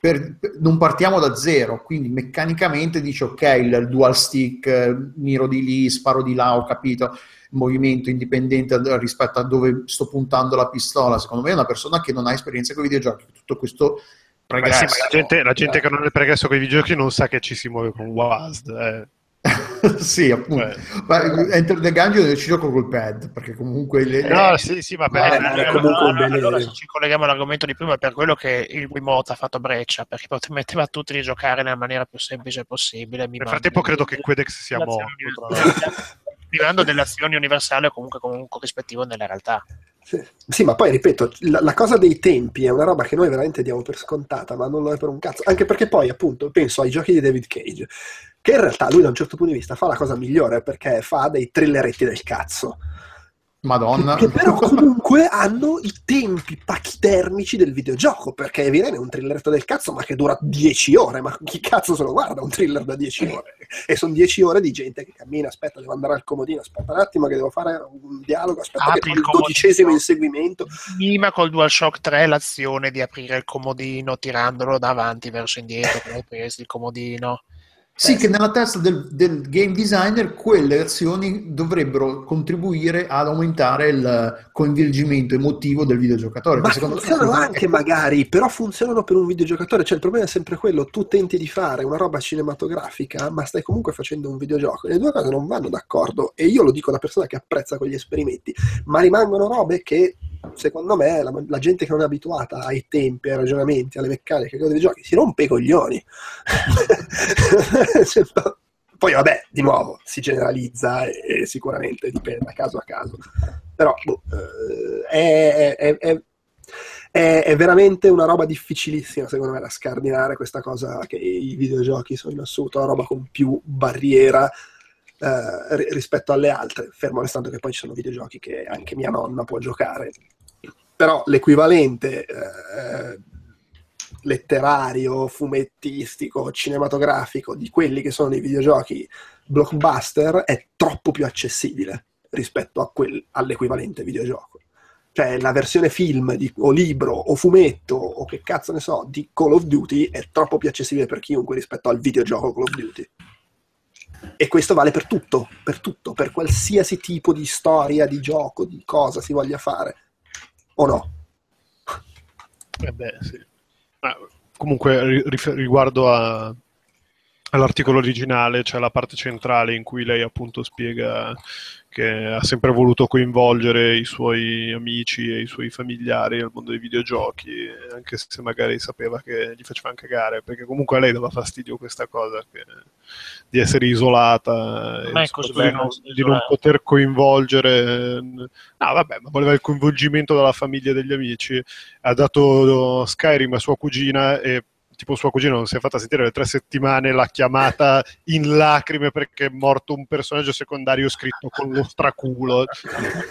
per- per- non partiamo da zero, quindi meccanicamente dici ok, il, dual stick, eh, miro di lì, sparo di là, ho capito il movimento indipendente rispetto a dove sto puntando la pistola. Secondo me è una persona che non ha esperienza con i videogiochi, tutto questo pregresso. sì, la gente, la gente che non il pregresso con i videogiochi non sa che ci si muove con WASD. eh. sì, appunto. Ma Enter the Gungeon ci gioco col pad, perché comunque le- No, sì, sì, ma per- Eh, Eh, ma è allora, comunque un allora, bene- allora, se ci colleghiamo all'argomento di prima, per quello che il Wiimote ha fatto breccia, perché permetteva a tutti di giocare nella maniera più semplice possibile. Mi Nel frattempo credo che Quedex sia morto. universale. delle azioni universali o comunque con un corrispettivo nella realtà. Sì. Sì, ma poi ripeto, la, la cosa dei tempi è una roba che noi veramente diamo per scontata, ma non lo è per un cazzo. Anche perché poi, appunto, penso ai giochi di David Cage, che in realtà lui da un certo punto di vista fa la cosa migliore perché fa dei thrilleretti del cazzo. Madonna. Che però comunque hanno i tempi pachidermici del videogioco, perché viene un thrilleretto del cazzo, ma che dura 10 ore, ma chi cazzo se lo guarda un thriller da 10 ore? E sono 10 ore di gente che cammina, aspetta, devo andare al comodino, aspetta un attimo che devo fare un dialogo, aspetta Apri che il dodicesimo inseguimento. Prima col DualShock 3 l'azione di aprire il comodino tirandolo da avanti verso indietro per aprirsi il comodino. Sì, che nella testa del, del game designer quelle azioni dovrebbero contribuire ad aumentare il coinvolgimento emotivo del videogiocatore. Ma secondo funzionano è- anche magari, però funzionano per un videogiocatore. Cioè, il problema è sempre quello: tu tenti di fare una roba cinematografica, ma stai comunque facendo un videogioco. Le due cose non vanno d'accordo. E io lo dico da persona che apprezza quegli esperimenti, ma rimangono robe che, secondo me, la, la gente che non è abituata ai tempi, ai ragionamenti, alle meccaniche dei videogiochi si rompe i coglioni. Poi, vabbè, di nuovo si generalizza e, sicuramente dipende da caso a caso. Però boh, eh, è, è- è- è- veramente una roba difficilissima, secondo me, da scardinare questa cosa che i videogiochi sono in assoluto la roba con più barriera eh, ri- rispetto alle altre, fermo restando che poi ci sono videogiochi che anche mia nonna può giocare. Però l'equivalente eh, letterario, fumettistico, cinematografico di quelli che sono i videogiochi blockbuster è troppo più accessibile rispetto quel- all'equivalente videogioco. Cioè la versione film di- o libro o fumetto o che cazzo ne so di Call of Duty è troppo più accessibile per chiunque rispetto al videogioco Call of Duty. E questo vale per tutto, per tutto, per qualsiasi tipo di storia, di gioco, di cosa si voglia fare. O no? Eh beh, sì. Comunque, riguardo a- all'articolo originale, c'è la parte centrale in cui lei appunto spiega che ha sempre voluto coinvolgere i suoi amici e i suoi familiari nel mondo dei videogiochi, anche se magari sapeva che gli facevano cagare, perché comunque a lei dava fastidio questa cosa che- di essere isolata e di non, di non poter coinvolgere. No, vabbè, ma voleva il coinvolgimento della famiglia e degli amici ha dato Skyrim a sua cugina e tipo sua cugina non si è fatta sentire le tre settimane, l'ha chiamata in lacrime perché è morto un personaggio secondario scritto con lo straculo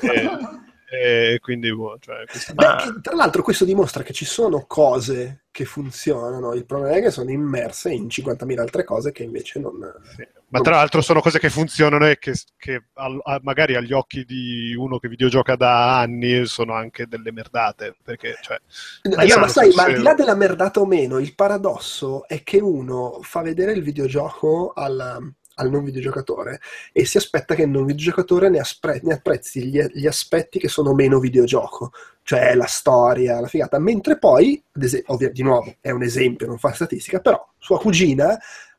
e, e quindi boh, cioè, questo- Beh, Ma- che- tra l'altro questo dimostra che ci sono cose che funzionano, il problema è che sono immerse in 50.000 altre cose che invece non... sì. Ma tra l'altro sono cose che funzionano e che, che al- a- magari agli occhi di uno che videogioca da anni sono anche delle merdate perché cioè, No, io ma sai, ma al di là della merdata o meno, il paradosso è che uno fa vedere il videogioco al, al non videogiocatore e si aspetta che il non videogiocatore ne, aspre- ne apprezzi gli, gli aspetti che sono meno videogioco, cioè la storia, la figata, mentre poi, ad es- ovvio, di nuovo, è un esempio, non fa statistica, però sua cugina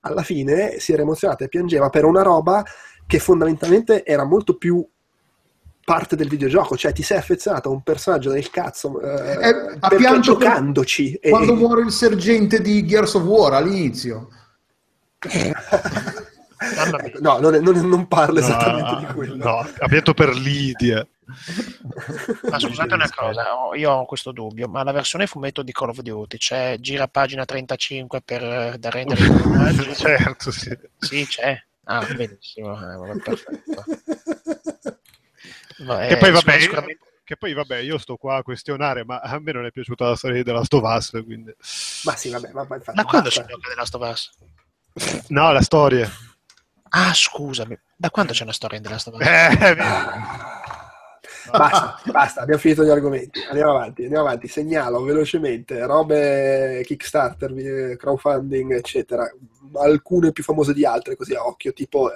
alla fine si era emozionata e piangeva per una roba che fondamentalmente era molto più parte del videogioco, cioè ti sei affezionato a un personaggio del cazzo eh, Eh, ha perché giocandoci e- Quando muore il sergente di Gears of War all'inizio. No, non, non- non parlo no, esattamente di quello. no, ha pianto per Lidia Ma scusate una cosa, io ho questo dubbio, ma la versione fumetto di Call of Duty c'è gira pagina 35 per eh, da rendere i personaggi? certo sì Sì, c'è. Ah, benissimo, eh, vabbè, perfetto. Ma, Che eh, poi, vabbè, sicuramente- che poi vabbè, io sto qua a questionare, ma a me non è piaciuta la storia della Us, quindi... Ma sì, vabbè, ma, ma infatti Da quando c'è gioca The Last of Us? No, la storia. Ah, scusami, da quando c'è una storia in The Last of Us? Eh. Basta, basta, abbiamo finito gli argomenti. Andiamo avanti, andiamo avanti. Segnalo velocemente robe Kickstarter, crowdfunding, eccetera. Alcune più famose di altre, così a occhio. Tipo, eh,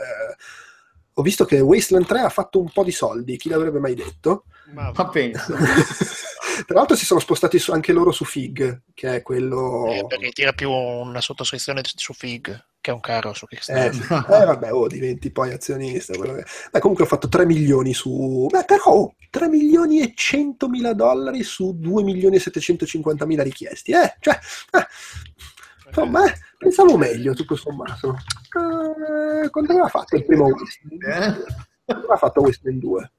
ho visto che Wasteland 3 ha fatto un po' di soldi. Chi l'avrebbe mai detto? Ma- Ma penso. Tra l'altro, si sono spostati su- anche loro su Fig, che è quello. Eh, perché tira più una sottoscrizione su Fig che un carro su Eh, Kickstarter. sì. Eh, vabbè, oh, diventi poi azionista. Beh, comunque ho fatto 3 milioni su... Beh, però oh, 3 milioni e 100 mila dollari su 2 milioni e 750 mila richiesti. Eh, cioè... eh, insomma, eh, pensavo meglio tutto sommato. Eh, quanto aveva fatto il primo Wasteland? Eh? Quanto aveva fatto Wasteland 2?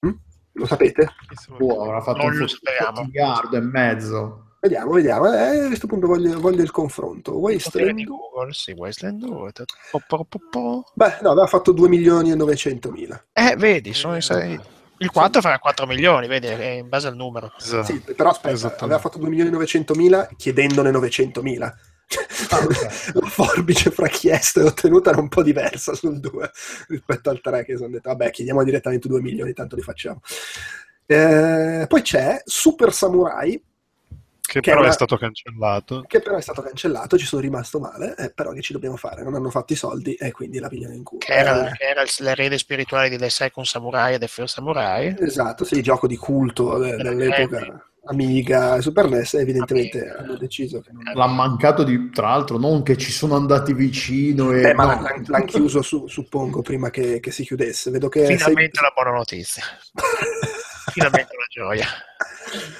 Hm? Lo sapete? Boh, avrà fatto Non un lo sapevamo. miliardo e mezzo. Vediamo, vediamo. Eh, a questo punto voglio, voglio il confronto. Wasteland di Google, sì, Wasteland 2. Po, po, po, po. Beh, no, aveva fatto 2 milioni e 900 mila. Eh, vedi, sono i sei. Il 4 farà 4 milioni, vedi, è in base al numero. Esatto. Sì, però aspetta, Esattamente. aveva fatto 2 milioni e 900 mila chiedendone 900 mila. La forbice fra chiesto e ottenuta era un po' diversa sul 2 rispetto al 3 che sono detto, vabbè, chiediamo direttamente 2 milioni, tanto li facciamo. Eh, poi c'è Super Samurai, Che, Che però è una- è stato cancellato. che però è stato cancellato, ci sono rimasto male, eh, però che ci dobbiamo fare? Non hanno fatto i soldi e quindi la pigliano in culo. Che era, Eh, che era il- l'erede spirituale di The Second Samurai e The First Samurai. Esatto, sì, gioco di culto de- dell'epoca Amiga e Super NES, evidentemente Amiga. hanno deciso che non... L'ha mancato di, tra l'altro, non che ci sono andati vicino e... Eh, ma no. l'han, l'han chiuso, su- suppongo, prima che, che si chiudesse. Vedo che sei- Finalmente una buona notizia. Finalmente una gioia.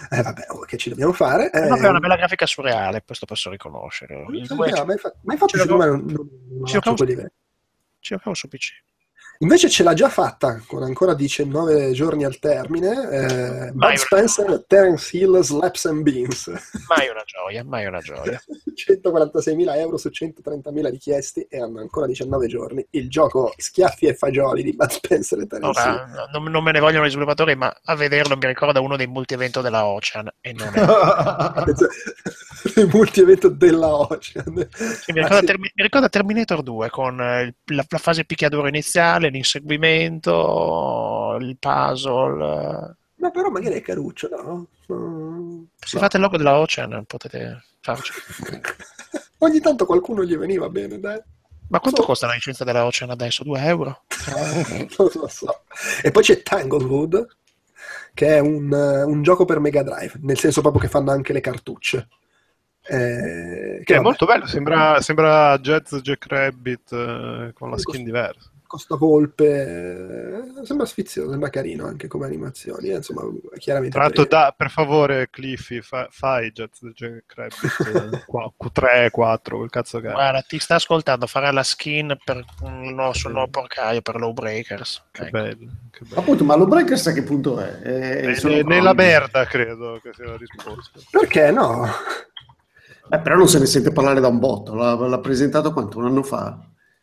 Eh, vabbè, oh, che ci dobbiamo fare? Eh, Vabbè, una bella grafica surreale, questo posso riconoscere. Ma infa- ma infatti secondo me l'avevo- non, non, non ce faccio l'avevo- quei livelli. Ci giocavo su PC. Invece ce l'ha già fatta, con ancora 19 giorni al termine, eh, Bud Spencer, Terence Hill, Slaps and Beans. Mai una gioia, mai una gioia. 146.000 euro su 130.000 richiesti e hanno ancora 19 giorni. Il gioco Schiaffi e Fagioli di Bud Spencer e Terence Hill. Ora, non, non me ne vogliono gli sviluppatori, ma a vederlo mi ricorda uno dei multi-evento della Ocean e non è... il multi-evento della Ocean. Sì, mi, ricorda Termi- mi ricorda Terminator 2 con eh, il- la, la fase picchiaduro iniziale, l'inseguimento, il puzzle. Ma però magari è caruccio, no? Mm, Se fate il logo della Ocean potete farci. Ogni tanto qualcuno gli veniva bene, dai. Ma quanto costa la licenza della Ocean adesso? 2 euro? non lo so. E poi c'è Tanglewood, che è un, eh, un gioco per Mega Drive, nel senso proprio che fanno anche le cartucce. Eh, Che è vabbè, molto bello, sembra, sembra Jazz Jack Rabbit eh, con la skin diversa. Costa volpe, eh, sembra sfizioso, sembra carino anche come animazioni. eh, insomma, chiaramente. Tra l'altro, per- da- per favore, Cliffy, fa- fai Jazz Jack Rabbit eh, qua- Q3, 4, quel cazzo che è. Guarda, ti sta ascoltando, farà la skin per nuovo, sul nuovo porcaio per Low Breakers. Che Ecco. bello. Che bello. Appunto, ma lo Breakers a che punto è? È- croniche. nella merda, credo che sia la risposta. Perché no? Eh, però non se ne sente parlare da un botto. L'ha, l'ha presentato quanto? Un anno fa?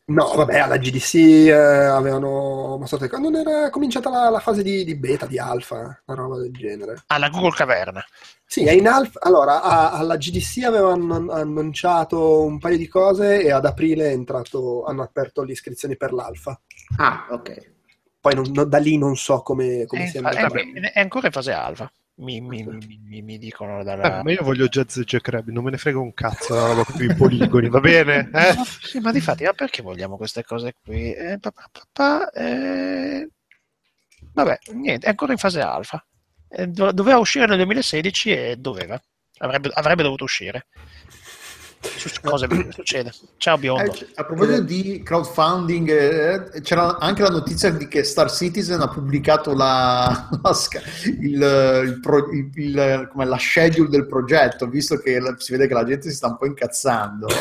No, vabbè, alla GDC eh, avevano mostrato quando non era cominciata la, la fase di, di beta, di alfa, una roba del genere. Alla Google Caverna. Sì, è in alfa. Allora, a- alla GDC avevano annunciato un paio di cose e ad aprile è entrato, hanno aperto le iscrizioni per l'alfa. Ah, ok. Poi non- da lì non so come, come È, sia in fa- andata. è- è ancora in fase alfa. Mi, mi- mi- mi- dicono dalla... Eh, ma io voglio Jazz Jack Rabbit, non me ne frega un cazzo la roba con i poligoni, va bene? Eh? Ma- sì, ma difatti, ma perché vogliamo queste cose qui? Eh, pa- pa- pa- eh, Vabbè, niente, è ancora in fase alfa. Eh, do- doveva uscire nel 2016 e doveva. Avrebbe, avrebbe dovuto uscire. Su- Cosa succede? Ciao Eh, biondo. c- a proposito di crowdfunding, eh, c'era anche la notizia di che Star Citizen ha pubblicato la, la, il, il pro- il- come la schedule del progetto, visto che la- si vede che la gente si sta un po' incazzando.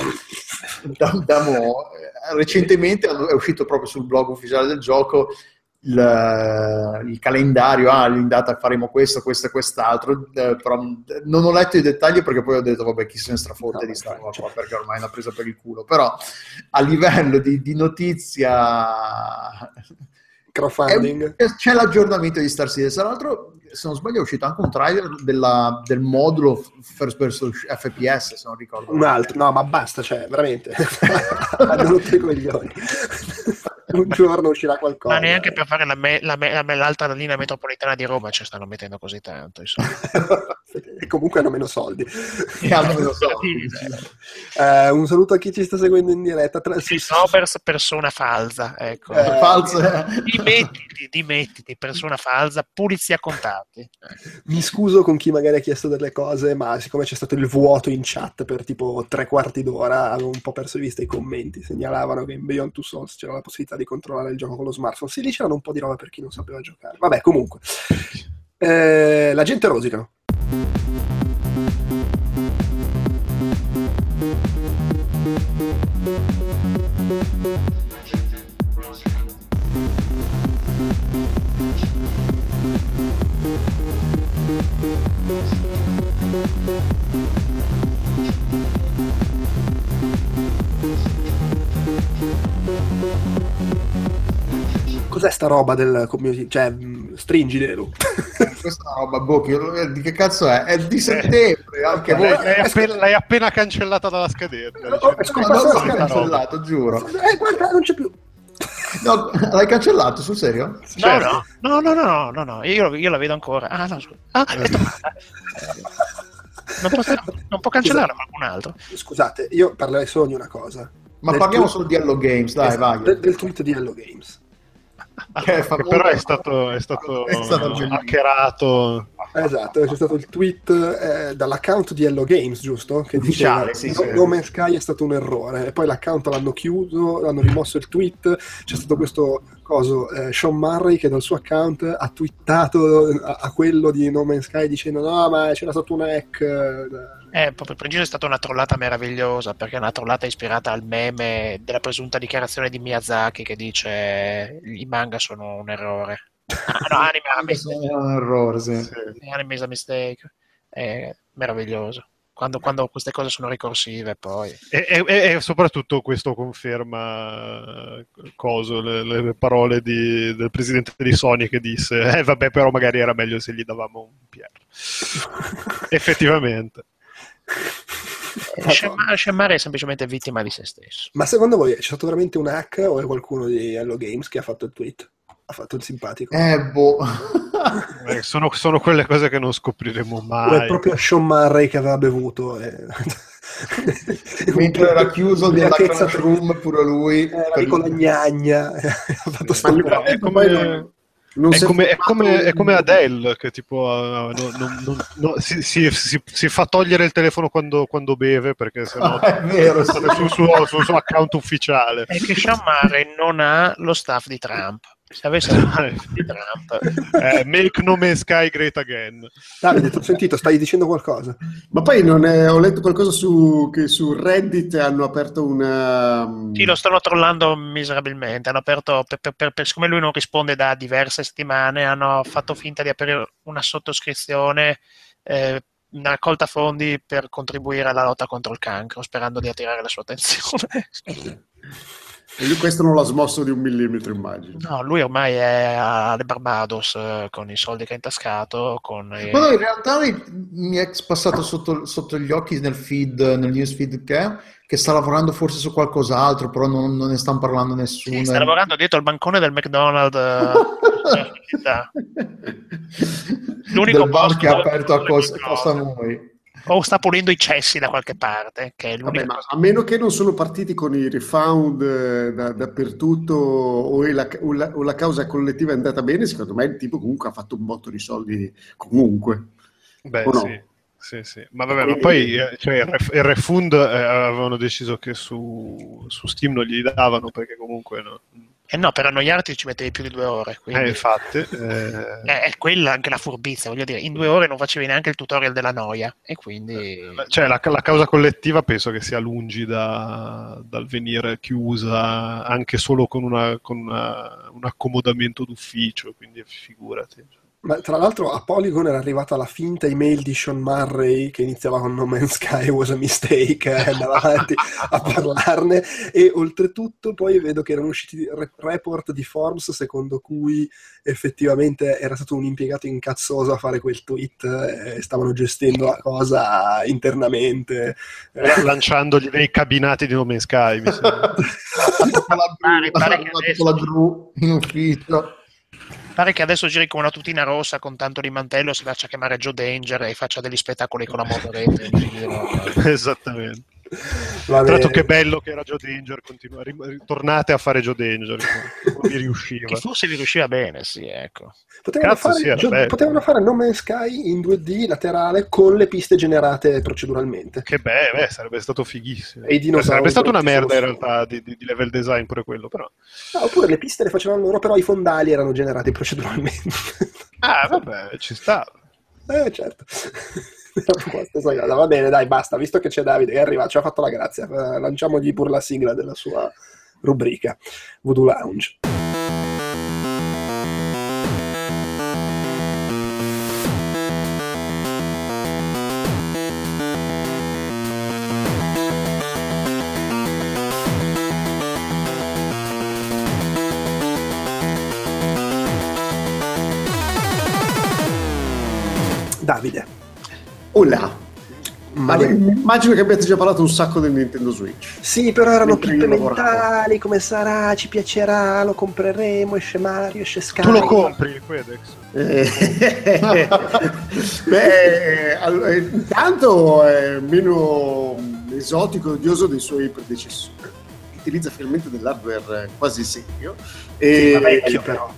Da- da mo'. Eh, recentemente è uscito proprio sul blog ufficiale del gioco il, il calendario, ah, in data faremo questo, questo e quest'altro, eh, però non ho letto i dettagli perché poi ho detto, vabbè, chi se ne strafotte No, di sta roba cioè- qua, perché ormai è una presa per il culo, però a livello di, di notizia Crowdfunding. è- c'è l'aggiornamento di Star Citizen, tra l'altro se non sbaglio è uscito anche un trailer della- del modulo first person FPS, se non ricordo. Un altro, no, ma basta, cioè, veramente. Hanno rotto i coglioni. un giorno uscirà qualcosa. Ma neanche per fare la me- la me- la me- l'altra linea metropolitana di Roma ci stanno mettendo così tanto. insomma. e comunque hanno meno soldi. E hanno meno soldi. Eh, un saluto a chi ci sta seguendo in diretta. Tra- Sì, Sobers, persona falsa. Ecco. Eh, False. Dimettiti, dimettiti, persona falsa, pulizia contatti. Mi scuso con chi magari ha chiesto delle cose, ma siccome c'è stato il vuoto in chat per tipo tre quarti d'ora, avevo un po' perso di vista i commenti. Segnalavano che in Beyond Two Souls c'era la possibilità di controllare il gioco con lo smartphone. Sì, lì c'erano un po' di roba per chi non sapeva giocare. Vabbè, comunque. Eh, la gente rosica. Thank you. Cos'è sta roba del community? Cioè, mh, stringi Delu. Questa è una roba, boh, che- di che cazzo è? È di settembre, anche voi. L'hai, l'hai appena, l'hai appena cancellata dalla schedetta. Oh, diciamo. è No, scomparsa no, cancellato, giuro. Eh, guarda, non c'è più. No, l'hai cancellato, sul serio? No, Certo. no, no, no, no, no, no, io, io la vedo ancora. Ah, no, scusa. Ah, è tornata. Non, posso- non può cancellare qualcun altro. Scusate, io parlerei solo di una cosa. Ma Del parliamo tweet- solo di Hello Games, dai, esatto, vai. Del, del tweet di Hello Games. Che fa- Che però è stato, è stato, È stato hackerato. Esatto, c'è stato il tweet eh, dall'account di Hello Games, giusto? Che diceva sì, no, sì. No Man's Sky è stato un errore. E poi l'account l'hanno chiuso, hanno rimosso il tweet. C'è stato questo coso, eh, Sean Murray che dal suo account ha twittato a, a quello di No Man's Sky dicendo no ma c'era stato un hack. Eh, proprio preciso è stata una trollata meravigliosa perché è una trollata ispirata al meme della presunta dichiarazione di Miyazaki che dice i manga sono un errore. Ah, no, anime, are a mistake. È un errore, sì. Anime is a mistake. È meraviglioso. Quando, quando queste cose sono ricorsive poi. E, e- e soprattutto questo conferma eh, coso, le, le parole di- del presidente di Sony che disse eh vabbè però magari era meglio se gli davamo un PR. Effettivamente. Shenmue Shenmue è semplicemente vittima di se stesso. Ma secondo voi c'è stato veramente un hack o è qualcuno di Hello Games che ha fatto il tweet? Ha fatto il simpatico? Eh, boh. Eh, sono, sono quelle cose che non scopriremo O è mai. proprio Sean Murray che aveva bevuto? E... Mentre era chiuso nella crunch room pure lui. Era con la gnagna, ha fatto sto Ma. È come, è come- è come- è come Adele che tipo uh, non- non- no, si, si- si- si fa togliere il telefono quando, quando beve perché sennò Ah, è vero, sul suo, sul suo account ufficiale. È che Sean Murray non ha lo staff di Trump. Se avesse lo staff di Trump, Eh, make No Man's Sky great again. Davide, ti ho sentito, stai dicendo qualcosa? Ma poi non è- ho letto qualcosa su, che su Reddit hanno aperto una... sì, lo stanno trollando miserabilmente. Hanno aperto, per, per- per- per- siccome lui non risponde da diverse settimane, hanno fatto finta di aprire una sottoscrizione, eh, una raccolta fondi per contribuire alla lotta contro il cancro, sperando di attirare la sua attenzione. E lui questo non l'ha smosso di un millimetro, immagino. No, lui ormai è alle Barbados eh, con i soldi che ha intascato. Con i- Ma no, in realtà mi- è passato sotto, sotto gli occhi nel feed, nel newsfeed che, che sta lavorando forse su qualcos'altro, però non, non ne stanno parlando nessuno. Sì, sta lavorando dietro al bancone del McDonald's. eh. L'unico del bar posto che è dove- aperto a Costa. Noi. O sta pulendo i cessi da qualche parte, che è Vabbè, a meno che non sono partiti con i refound eh, da- dappertutto o la, o la- o la causa collettiva è andata bene, secondo me il tipo comunque ha fatto un botto di soldi comunque. Beh, O no? sì. Sì, sì. Ma vabbè, ma poi eh, cioè, il refund eh, avevano deciso che su, su Steam non gli davano perché comunque no. Eh no, per annoiarti ci mettevi più di due ore. Quindi... Eh, infatti, eh, Eh, è quella anche la furbizia, voglio dire, in due ore non facevi neanche il tutorial della noia e quindi... cioè, la, la causa collettiva penso che sia lungi da- dal venire chiusa anche solo con, una- con una- un accomodamento d'ufficio, quindi figurati. Ma tra l'altro a Polygon era arrivata la finta email di Sean Murray che iniziava con No Man's Sky was a mistake, eh, andava avanti a parlarne e oltretutto poi vedo che erano usciti re- report di Forbes secondo cui effettivamente era stato un impiegato incazzoso a fare quel tweet eh, e stavano gestendo la cosa internamente. Eh, La- lanciandogli dei cabinati di No Man's Sky, mi sembra. Pare- pare che Ha adesso- fatto la gru in ufficio. Pare che adesso giri con una tutina rossa con tanto di mantello, si faccia chiamare Joe Danger e faccia degli spettacoli con la motoretta in. Esattamente. Va Tra l'altro che bello che era Joe Danger, continua, ritornate a fare Joe Danger, non vi riusciva. Che forse vi riusciva bene, sì, ecco. Potevano, Cazzo, fare, sì, bello. potevano fare No Man's Sky in 2D laterale con le piste generate proceduralmente. Che beh, beh, sarebbe stato fighissimo. E i dinosauri sarebbe stata una merda in realtà di, di- di level design pure quello, però. Ah, oppure le piste le facevano loro, però i fondali erano generati proceduralmente. Ah, vabbè, ci sta. eh, certo. Va bene, dai, basta. Visto che c'è Davide che è arrivato, ci ha fatto la grazia. eh, lanciamogli pure la sigla della sua rubrica Voodoo Lounge. Hola. ma immagino che abbiate già parlato un sacco del Nintendo Switch. Sì, però erano lavoravo. mentali, come sarà, ci piacerà, lo compreremo, esce Mario, esce Sky. Tu lo compri, Quedex? Eh, Beh, allora, intanto è meno esotico e odioso dei suoi predecessori. Utilizza finalmente dell'hardware quasi serio. E... Ma vecchio però.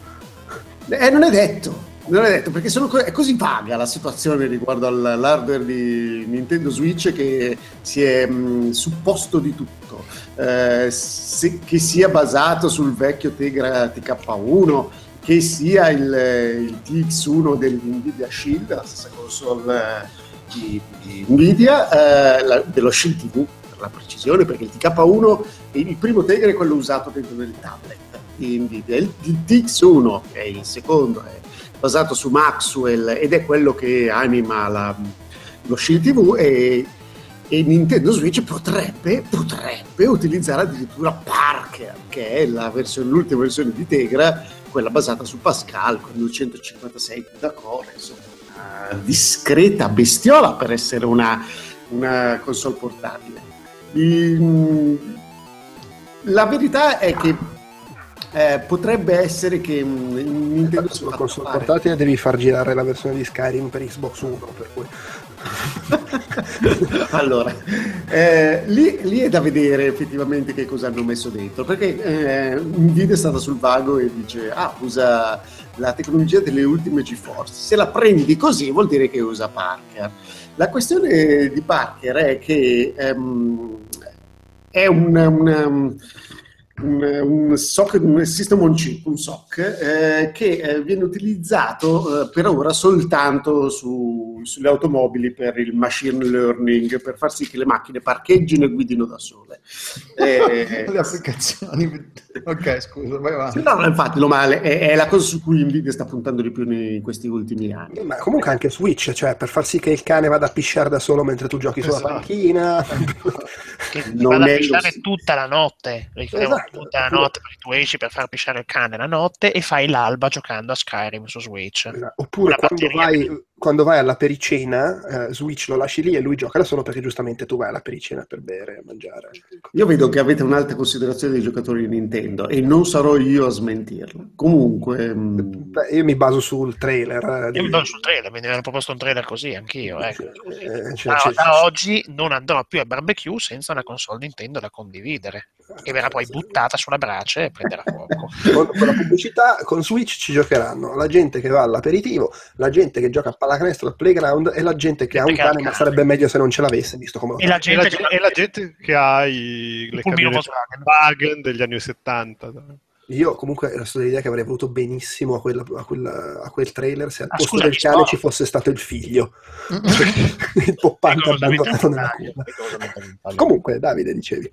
Eh, non è detto. Non è detto perché co- è così vaga la situazione riguardo all'hardware di Nintendo Switch che si è mh, supposto di tutto. Eh, se- che sia basato sul vecchio Tegra TK1, che sia il, il TX1 dell'Nvidia Shield, la stessa console eh, di, di Nvidia, eh, la- dello Shield TV per la precisione, perché il TK1, il primo Tegra è quello usato dentro del tablet di Nvidia, il, il TX1 che è il secondo è basato su Maxwell ed è quello che anima la- lo Shield TV e, e Nintendo Switch potrebbe, potrebbe utilizzare addirittura Parker, che è versione- l'ultima versione di Tegra, quella basata su Pascal con 256 da core, insomma, una discreta bestiola per essere una, una console portatile. Il- la verità è che eh, potrebbe essere che Nintendo fatto console fare- portatile devi far girare la versione di Skyrim per Xbox One, per cui... allora, eh, lì, lì è da vedere effettivamente che cosa hanno messo dentro, perché eh, Nvidia è stata sul vago e dice, ah, usa la tecnologia delle ultime GeForce. Se la prendi così vuol dire che usa Parker. La questione di Parker è che ehm, è un, un, un, un SOC, un System on Chip, un SOC, eh, che eh, viene utilizzato eh, per ora soltanto su- sulle automobili per il machine learning, per far sì che le macchine parcheggino e guidino da sole. Eh, Le applicazioni. Ok, scusa, vai avanti. no, no, infatti, lo male è, è la cosa su cui Nvidia sta puntando di più in questi ultimi anni. Ma comunque anche Switch, cioè per far sì che il cane vada a pisciare da solo mentre tu giochi sulla Esatto. panchina. Che ti Non vada a pisciare tutta la notte. Ricordiamo Esatto. Tutta la notte perché tu esci per far pisciare il cane la notte e fai l'alba giocando a Skyrim su Switch. Oppure Una quando vai, quando vai alla pericena, eh, Switch lo lasci lì e lui gioca da solo perché giustamente tu vai alla pericena per bere e mangiare. Io vedo che avete un'alta considerazione dei giocatori di Nintendo e non sarò io a smentirla. Comunque, mm, Beh, io mi baso sul trailer. eh, di- Io mi do sul trailer, mi hanno proposto un trailer così anch'io. Ecco. Eh, cioè, Da, cioè, da oggi non andrò più al barbecue senza una console Nintendo da condividere, che verrà poi buttata sulla brace e prenderà fuoco. con, con la pubblicità con Switch ci giocheranno la gente che va all'aperitivo, la gente che gioca a pallacanestro al playground e la gente che ha un cane ma sarebbe meglio se non ce l'avesse visto come lo E la E la, gente, e la gente che ha i, le pulmino camionette Volkswagen. Wagen degli anni 70. Io comunque resto dell'idea che avrei voluto benissimo a, quella- a quella- a quel trailer se al Ah, posto scusa, del cane ci fosse stato il figlio, il poppante abbandonato nella culla. Comunque, Davide, dicevi.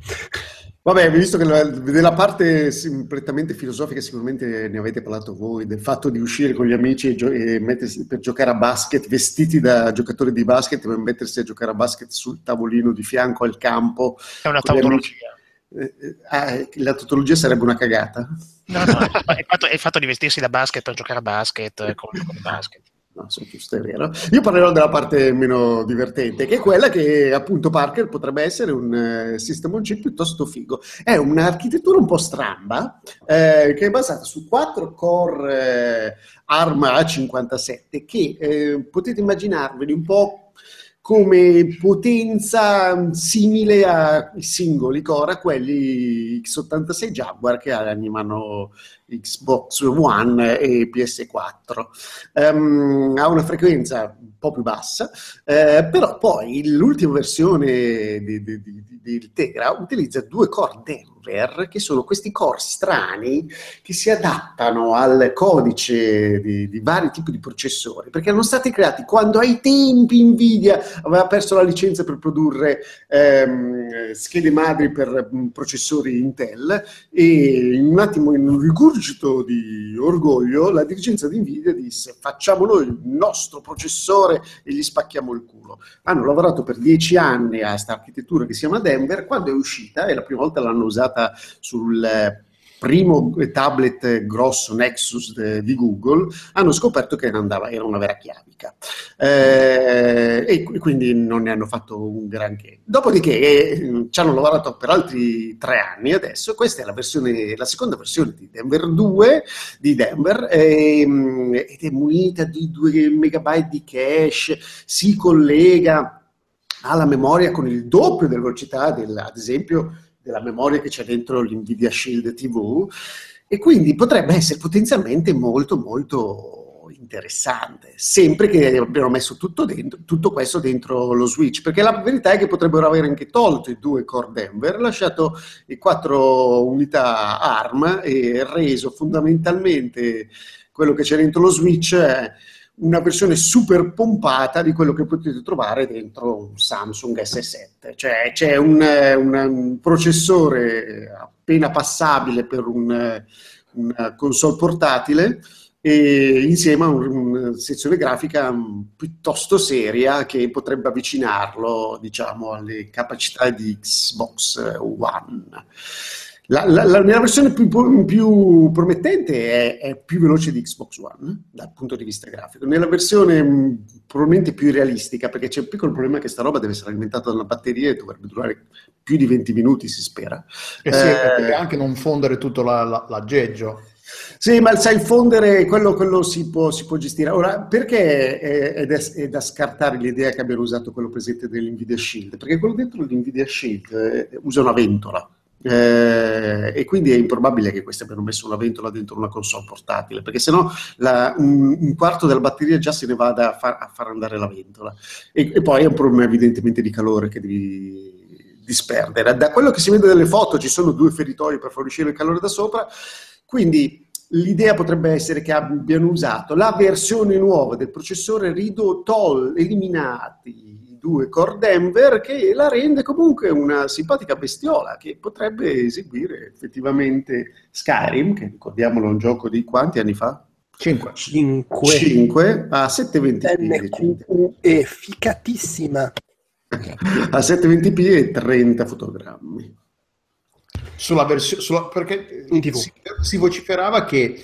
vabbè, visto che la- della parte prettamente filosofica sicuramente ne avete parlato voi, del fatto di uscire con gli amici e, gio- e mettersi per giocare a basket, vestiti da giocatori di basket, per mettersi a giocare a basket sul tavolino di fianco al campo. È una tautologia. Eh, eh, ah, la tautologia sarebbe una cagata? No, no, è fatto, è fatto di vestirsi da basket per giocare a basket eh, con, con il basket. No, sono giusto, è vero. Io parlerò della parte meno divertente, che è quella che appunto Parker potrebbe essere un eh, system on chip piuttosto figo. È un'architettura un po' stramba, eh, che è basata su 4 core eh, ARM A57, che eh, potete immaginarveli un po' come potenza simile ai singoli core, a quelli x86 Jaguar che animano Xbox One e PS4. Ehm, ha una frequenza un po' più bassa, eh, però poi l'ultima versione di, di, di, di Tegra utilizza due core Denver, che sono questi core strani che si adattano al codice di, di vari tipi di processori, perché erano stati creati quando ai tempi Nvidia aveva perso la licenza per produrre ehm, schede madri per mm, processori Intel e in un attimo in un rigurgito di orgoglio la dirigenza di Nvidia disse facciamo noi il nostro processore e gli spacchiamo il culo. Hanno lavorato per dieci anni a questa architettura che si chiama Denver, quando è uscita e la prima volta l'hanno usata sul primo tablet grosso Nexus de, di Google, hanno scoperto che andava, era una vera chiavica. Eh, e quindi non ne hanno fatto un granché. Dopodiché eh, ci hanno lavorato per altri tre anni adesso, questa è la, versione, la seconda versione di Denver 2 di Denver ehm, ed è munita di 2 megabyte di cache, si collega alla memoria con il doppio della velocità, del, ad esempio, della memoria che c'è dentro l'NVIDIA Shield TV e quindi potrebbe essere potenzialmente molto molto interessante, sempre che abbiano messo tutto, dentro, tutto questo dentro lo Switch, perché la verità è che potrebbero aver anche tolto i due core Denver, lasciato le quattro unità ARM e reso fondamentalmente quello che c'è dentro lo Switch eh, una versione super pompata di quello che potete trovare dentro un Samsung S7. Cioè c'è un, un, un processore appena passabile per un, una console portatile e insieme a una sezione grafica piuttosto seria che potrebbe avvicinarlo diciamo alle capacità di Xbox One. La, la, la, la versione più, più promettente è, è, più veloce di Xbox One eh, dal punto di vista grafico. Nella versione mh, probabilmente più realistica, perché c'è un piccolo problema che sta roba deve essere alimentata da una batteria e dovrebbe durare più di 20 minuti, si spera. E sì, eh, anche non fondere tutto l'aggeggio. Sì, ma sai, il fondere, quello, quello si, può, si, può, gestire. Ora, perché è, è, da, è, da, scartare l'idea che abbiano usato quello presente dell'NVIDIA Shield? Perché quello dentro l'NVIDIA Shield eh, usa una ventola eh, e quindi è improbabile che questi abbiano messo una ventola dentro una console portatile, perché sennò la, un, un, quarto della batteria già se ne va a far, a far andare la ventola. E, e, poi è un problema evidentemente di calore che devi disperdere. Da quello che si vede nelle foto ci sono due feritori per far uscire il calore da sopra, quindi l'idea potrebbe essere che abbiano usato la versione nuova del processore Rido Toll, eliminati due core Denver che la rende comunque una simpatica bestiola che potrebbe eseguire effettivamente Skyrim, che ricordiamolo è un gioco di quanti anni fa? 5. 5. 5 a 720p. È ficatissima. A 720p e 30 fotogrammi. Sulla versione, perché si, si vociferava che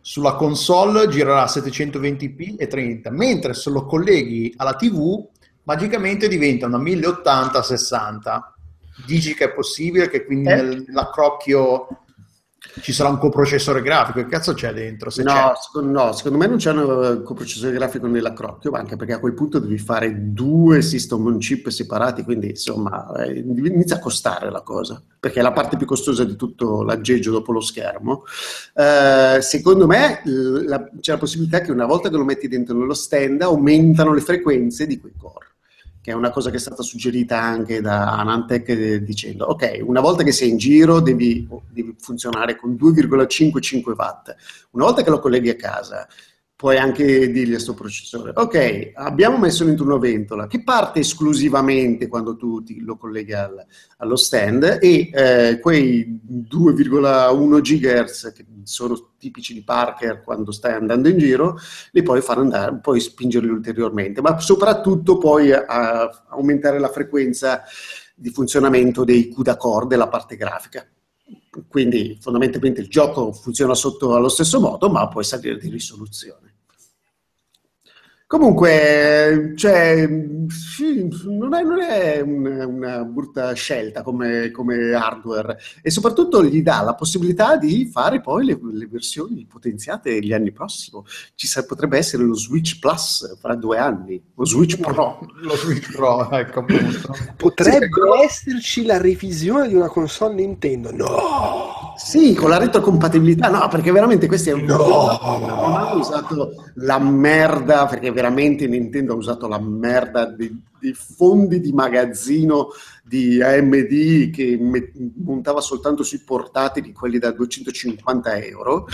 sulla console girerà a 720p e 30, mentre se lo colleghi alla TV magicamente diventa una 1080-60. Dici che è possibile che quindi eh? nell'accrocchio ci sarà un coprocessore grafico? Che cazzo c'è dentro? No, c'è? Secondo, no, secondo me non c'è un coprocessore grafico nell'accrocchio, anche perché a quel punto devi fare due system on chip separati, quindi insomma eh, inizia a costare la cosa, perché è la parte più costosa di tutto l'aggeggio dopo lo schermo. Eh, secondo me la, c'è la possibilità che una volta che lo metti dentro nello stand aumentano le frequenze di quei core che è una cosa che è stata suggerita anche da Anantec eh, dicendo ok, una volta che sei in giro devi, devi funzionare con 2,55 watt, una volta che lo colleghi a casa puoi anche dirgli a questo processore, ok, abbiamo messo dentro una ventola che parte esclusivamente quando tu lo colleghi al, allo stand e eh, quei 2,1 GHz che sono tipici di Parker quando stai andando in giro, li puoi far andare, puoi spingerli ulteriormente, ma soprattutto puoi a, a aumentare la frequenza di funzionamento dei CUDA core della parte grafica. Quindi fondamentalmente il gioco funziona sotto allo stesso modo, ma puoi salire di risoluzione. Comunque, cioè, sì, non è, non è una, una, brutta scelta come, come, hardware e soprattutto gli dà la possibilità di fare poi le, le versioni potenziate gli anni prossimi. Ci sa, potrebbe essere lo Switch Plus fra due anni, lo Switch Pro. Lo Switch Pro, ecco appunto. Potrebbe sì, esserci la revisione di una console Nintendo. No! Sì, con la retrocompatibilità, no, perché veramente questi è un... No! Non hanno usato la merda, perché veramente Nintendo ha usato la merda dei, dei fondi di magazzino di AMD che met- montava soltanto sui portatili, quelli da 250 euro,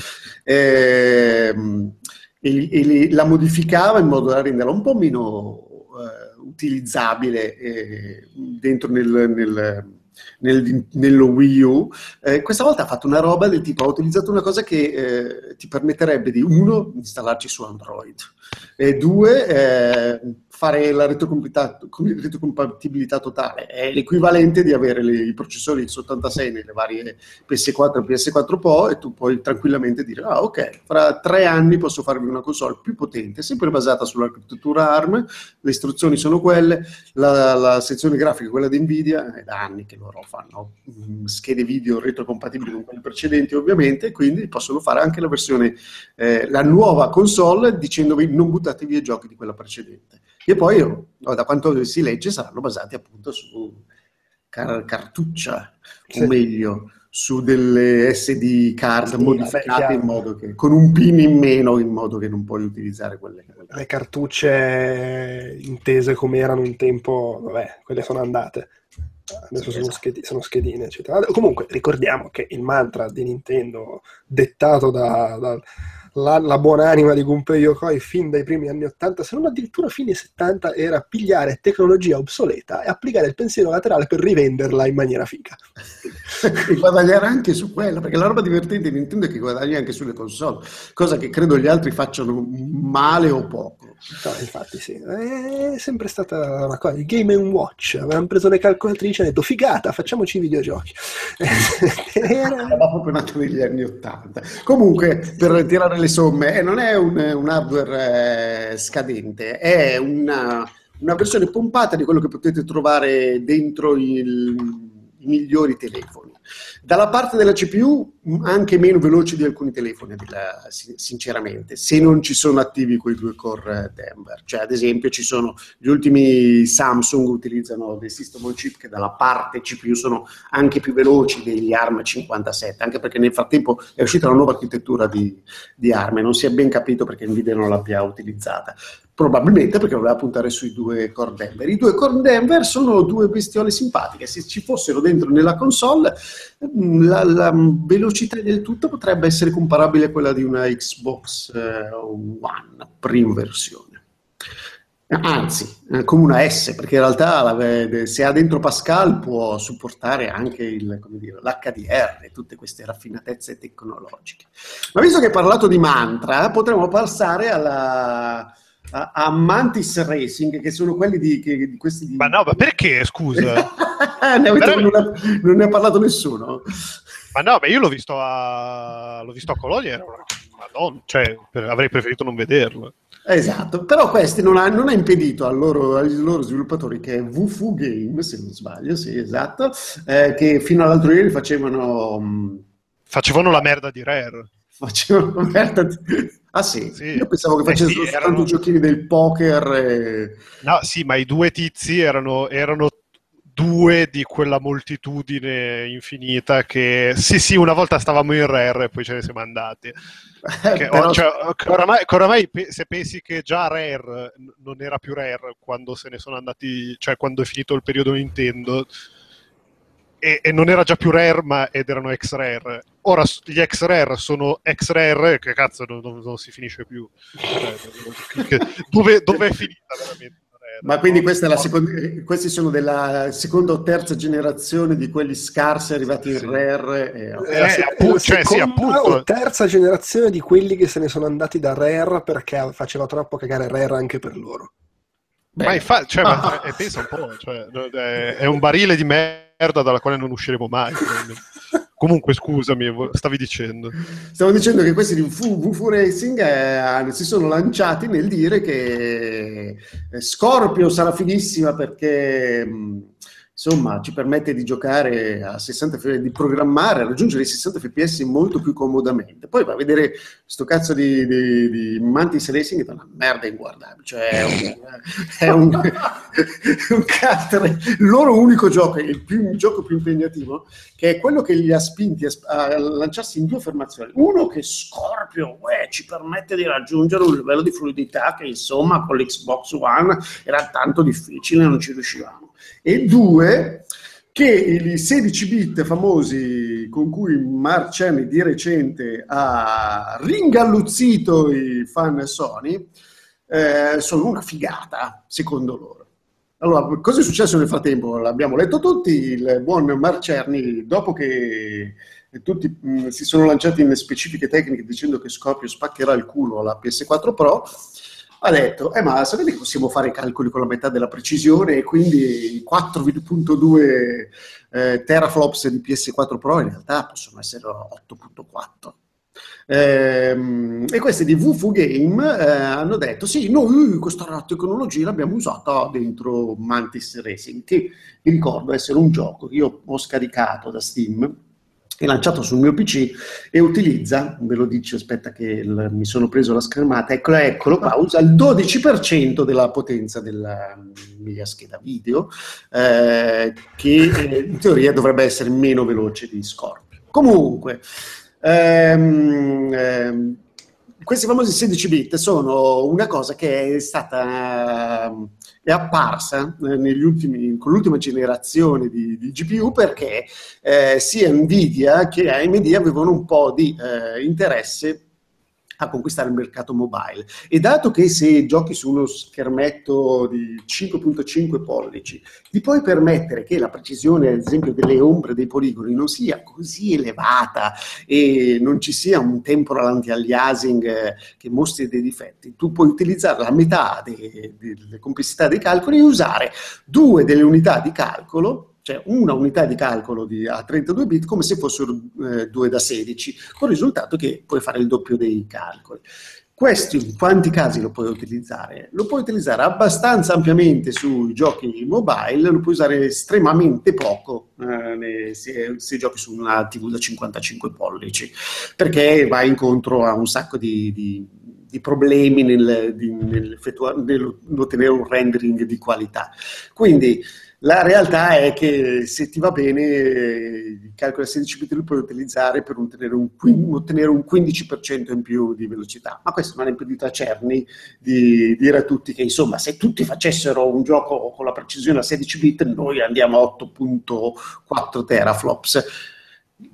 ehm, e, e, la modificava in modo da renderla un po' meno eh, utilizzabile eh, dentro nel, nel nel, nello Wii U, eh, questa volta ha fatto una roba del tipo, ha utilizzato una cosa che eh, ti permetterebbe di, uno, installarci su Android, e due, eh, fare la retrocompatibilità, totale. È l'equivalente di avere le, i processori x86 nelle varie PS4 e PS4 Pro e tu puoi tranquillamente dire, ah ok, fra tre anni posso farmi una console più potente, sempre basata sull'architettura ARM, le istruzioni sono quelle, la, la sezione grafica è quella di Nvidia, è da anni che loro fanno mh, schede video retrocompatibili con quelle precedenti ovviamente, quindi possono fare anche la versione, eh, la nuova console dicendovi non buttate via i giochi di quella precedente. E poi, oh, da quanto si legge, saranno basati appunto su car- cartuccia, Sì. o meglio, su delle SD card Sì, modificate in modo che, con un pin in meno, in modo che non puoi utilizzare quelle. Le cartucce intese come erano un tempo, vabbè, quelle sono andate. Adesso Sì, sono, esatto. schedi- sono schedine, eccetera. Comunque, ricordiamo che il mantra di Nintendo, dettato da, da- la, la buonanima di Gunpei Yokoi fin dai primi anni 80, se non addirittura fine 70, era pigliare tecnologia obsoleta e applicare il pensiero laterale per rivenderla in maniera fica. e guadagnare anche su quella, perché la roba divertente di Nintendo è che guadagni anche sulle console, cosa che credo gli altri facciano male o poco. No, infatti sì, è sempre stata una cosa, il Game Watch, avevano preso le calcolatrici e hanno detto figata, facciamoci i videogiochi. Era- proprio nato negli anni 80. Comunque, per tirare le somme, eh, non è un, un hardware eh, scadente, è una, una versione pompata di quello che potete trovare dentro il- i migliori telefoni. Dalla parte della CPU, anche meno veloci di alcuni telefoni, sinceramente, se non ci sono attivi quei due core Denver. Cioè, ad esempio, ci sono gli ultimi Samsung utilizzano dei system on chip che dalla parte CPU sono anche più veloci degli ARM 57, anche perché nel frattempo è uscita una nuova architettura di, di ARM e non si è ben capito perché Nvidia non l'abbia utilizzata. Probabilmente perché voleva puntare sui due core Denver. I due core Denver sono due bestiole simpatiche. Se ci fossero dentro nella console, mm, la, la velocità del tutto potrebbe essere comparabile a quella di una Xbox eh, One, prima versione. Anzi, eh, come una S, perché in realtà se ha dentro Pascal può supportare anche il, dire, l'HDR tutte queste raffinatezze tecnologiche. Ma visto che hai parlato di mantra, potremmo passare alla, a, a Mantis Racing, che sono quelli di, che- di questi di... Ma no, ma perché, scusa? ne avete- non, ha- non ne ha parlato nessuno? Ma no, ma io l'ho visto a, l'ho visto a Colonia, era una... Madonna, cioè, per- avrei preferito non vederlo. Esatto, però questi non ha, non ha impedito loro- ai loro sviluppatori, che è Wufu Game, se non sbaglio, sì, esatto, eh, che fino all'altro ieri facevano... mh, Facevano la merda di Rare. facevano merda di- Ah sì? Sì. io pensavo che Eh facessero sì, soltanto erano- giochini del poker e... No, sì, ma i due tizi erano, erano due di quella moltitudine infinita che sì, sì, una volta stavamo in Rare e poi ce ne siamo andati. Che, Però- cioè, oramai, oramai se pensi che già Rare non era più Rare quando se ne sono andati, cioè quando è finito il periodo Nintendo. E, e non era già più Rare, ma ed erano ex Rare. Ora gli ex Rare sono ex Rare, che cazzo non, non- non si finisce più. Cioè, dove, dove è finita veramente? Ma quindi questa è la No. seconda, eh, questi sono della seconda o terza generazione di quelli scarsi arrivati in Sì. rare. e- Eh, la se- appunto, la cioè, sì, appunto. o terza generazione di quelli che se ne sono andati da Rare perché faceva troppo cagare Rare anche per loro. Beh, Ma infatti, cioè, ma- eh, pensa un po', cioè, è, un barile di merda dalla quale non usciremo mai. Comunque, scusami, stavi dicendo. Stavo dicendo che questi di Wufu Racing eh, si sono lanciati nel dire che eh, Scorpio sarà finissima perché mh, insomma ci permette di giocare a 60 fps, di programmare, a raggiungere i 60 fps molto più comodamente. Poi va a vedere sto cazzo di, di, di Mantis Racing che è una merda inguardabile, cioè è un, è un, un carattere, il loro unico gioco, il, più, il gioco più impegnativo, che è quello che li ha spinti a, a lanciarsi in due affermazioni. Uno che Scorpio uè, ci permette di raggiungere un livello di fluidità che insomma con l'Xbox One era tanto difficile, non ci riuscivamo. E due, che i 16 bit famosi con cui Mark Cerny di recente ha ringalluzzito i fan Sony eh, sono una figata, secondo loro. Allora, cosa è successo nel frattempo? L'abbiamo letto tutti, il buon Mark Cerny, dopo che tutti mh, si sono lanciati in specifiche tecniche dicendo che Scorpio spaccherà il culo alla PS4 Pro, ha detto, eh ma sapete che possiamo fare i calcoli con la metà della precisione e quindi 4,2 eh, teraflops di PS4 Pro in realtà possono essere 8,4. Ehm, e questi di Wufu Game eh, hanno detto sì, noi questa tecnologia l'abbiamo usata dentro Mantis Racing, che ricordo essere un gioco che io ho scaricato da Steam e lanciato sul mio PC e utilizza, ve lo dice, aspetta che il, mi sono preso la schermata, eccolo, eccolo qua, usa il 12% della potenza della mia scheda video, eh, che eh, in teoria dovrebbe essere meno veloce di Scorpio. Comunque, ehm, ehm, questi famosi 16 bit sono una cosa che è stata è apparsa eh, ultimi, con l'ultima generazione di, di GPU perché eh, sia Nvidia che AMD avevano un po' di eh, interesse a conquistare il mercato mobile. E dato che se giochi su uno schermetto di 5.5 pollici, ti puoi permettere che la precisione, ad esempio, delle ombre dei poligoni non sia così elevata e non ci sia un temporal anti-aliasing eh, che mostri dei difetti, tu puoi utilizzare la metà delle complessità dei calcoli e usare due delle unità di calcolo cioè una unità di calcolo di, a 32 bit come se fossero eh, due da 16, con il risultato che puoi fare il doppio dei calcoli. Questo in quanti casi lo puoi utilizzare? Lo puoi utilizzare abbastanza ampiamente sui giochi mobile, lo puoi usare estremamente poco eh, se, se, giochi su una TV da 55 pollici, perché vai incontro a un sacco di, di, di problemi nel, nell'ottenere un rendering di qualità. Quindi la realtà è che se ti va bene, il calcolo a 16 bit lo puoi utilizzare per ottenere un, ottenere un 15% in più di velocità. Ma questo non ha impedito a Cerny di dire a tutti che, insomma, se tutti facessero un gioco con la precisione a 16 bit, noi andiamo a 8.4 teraflops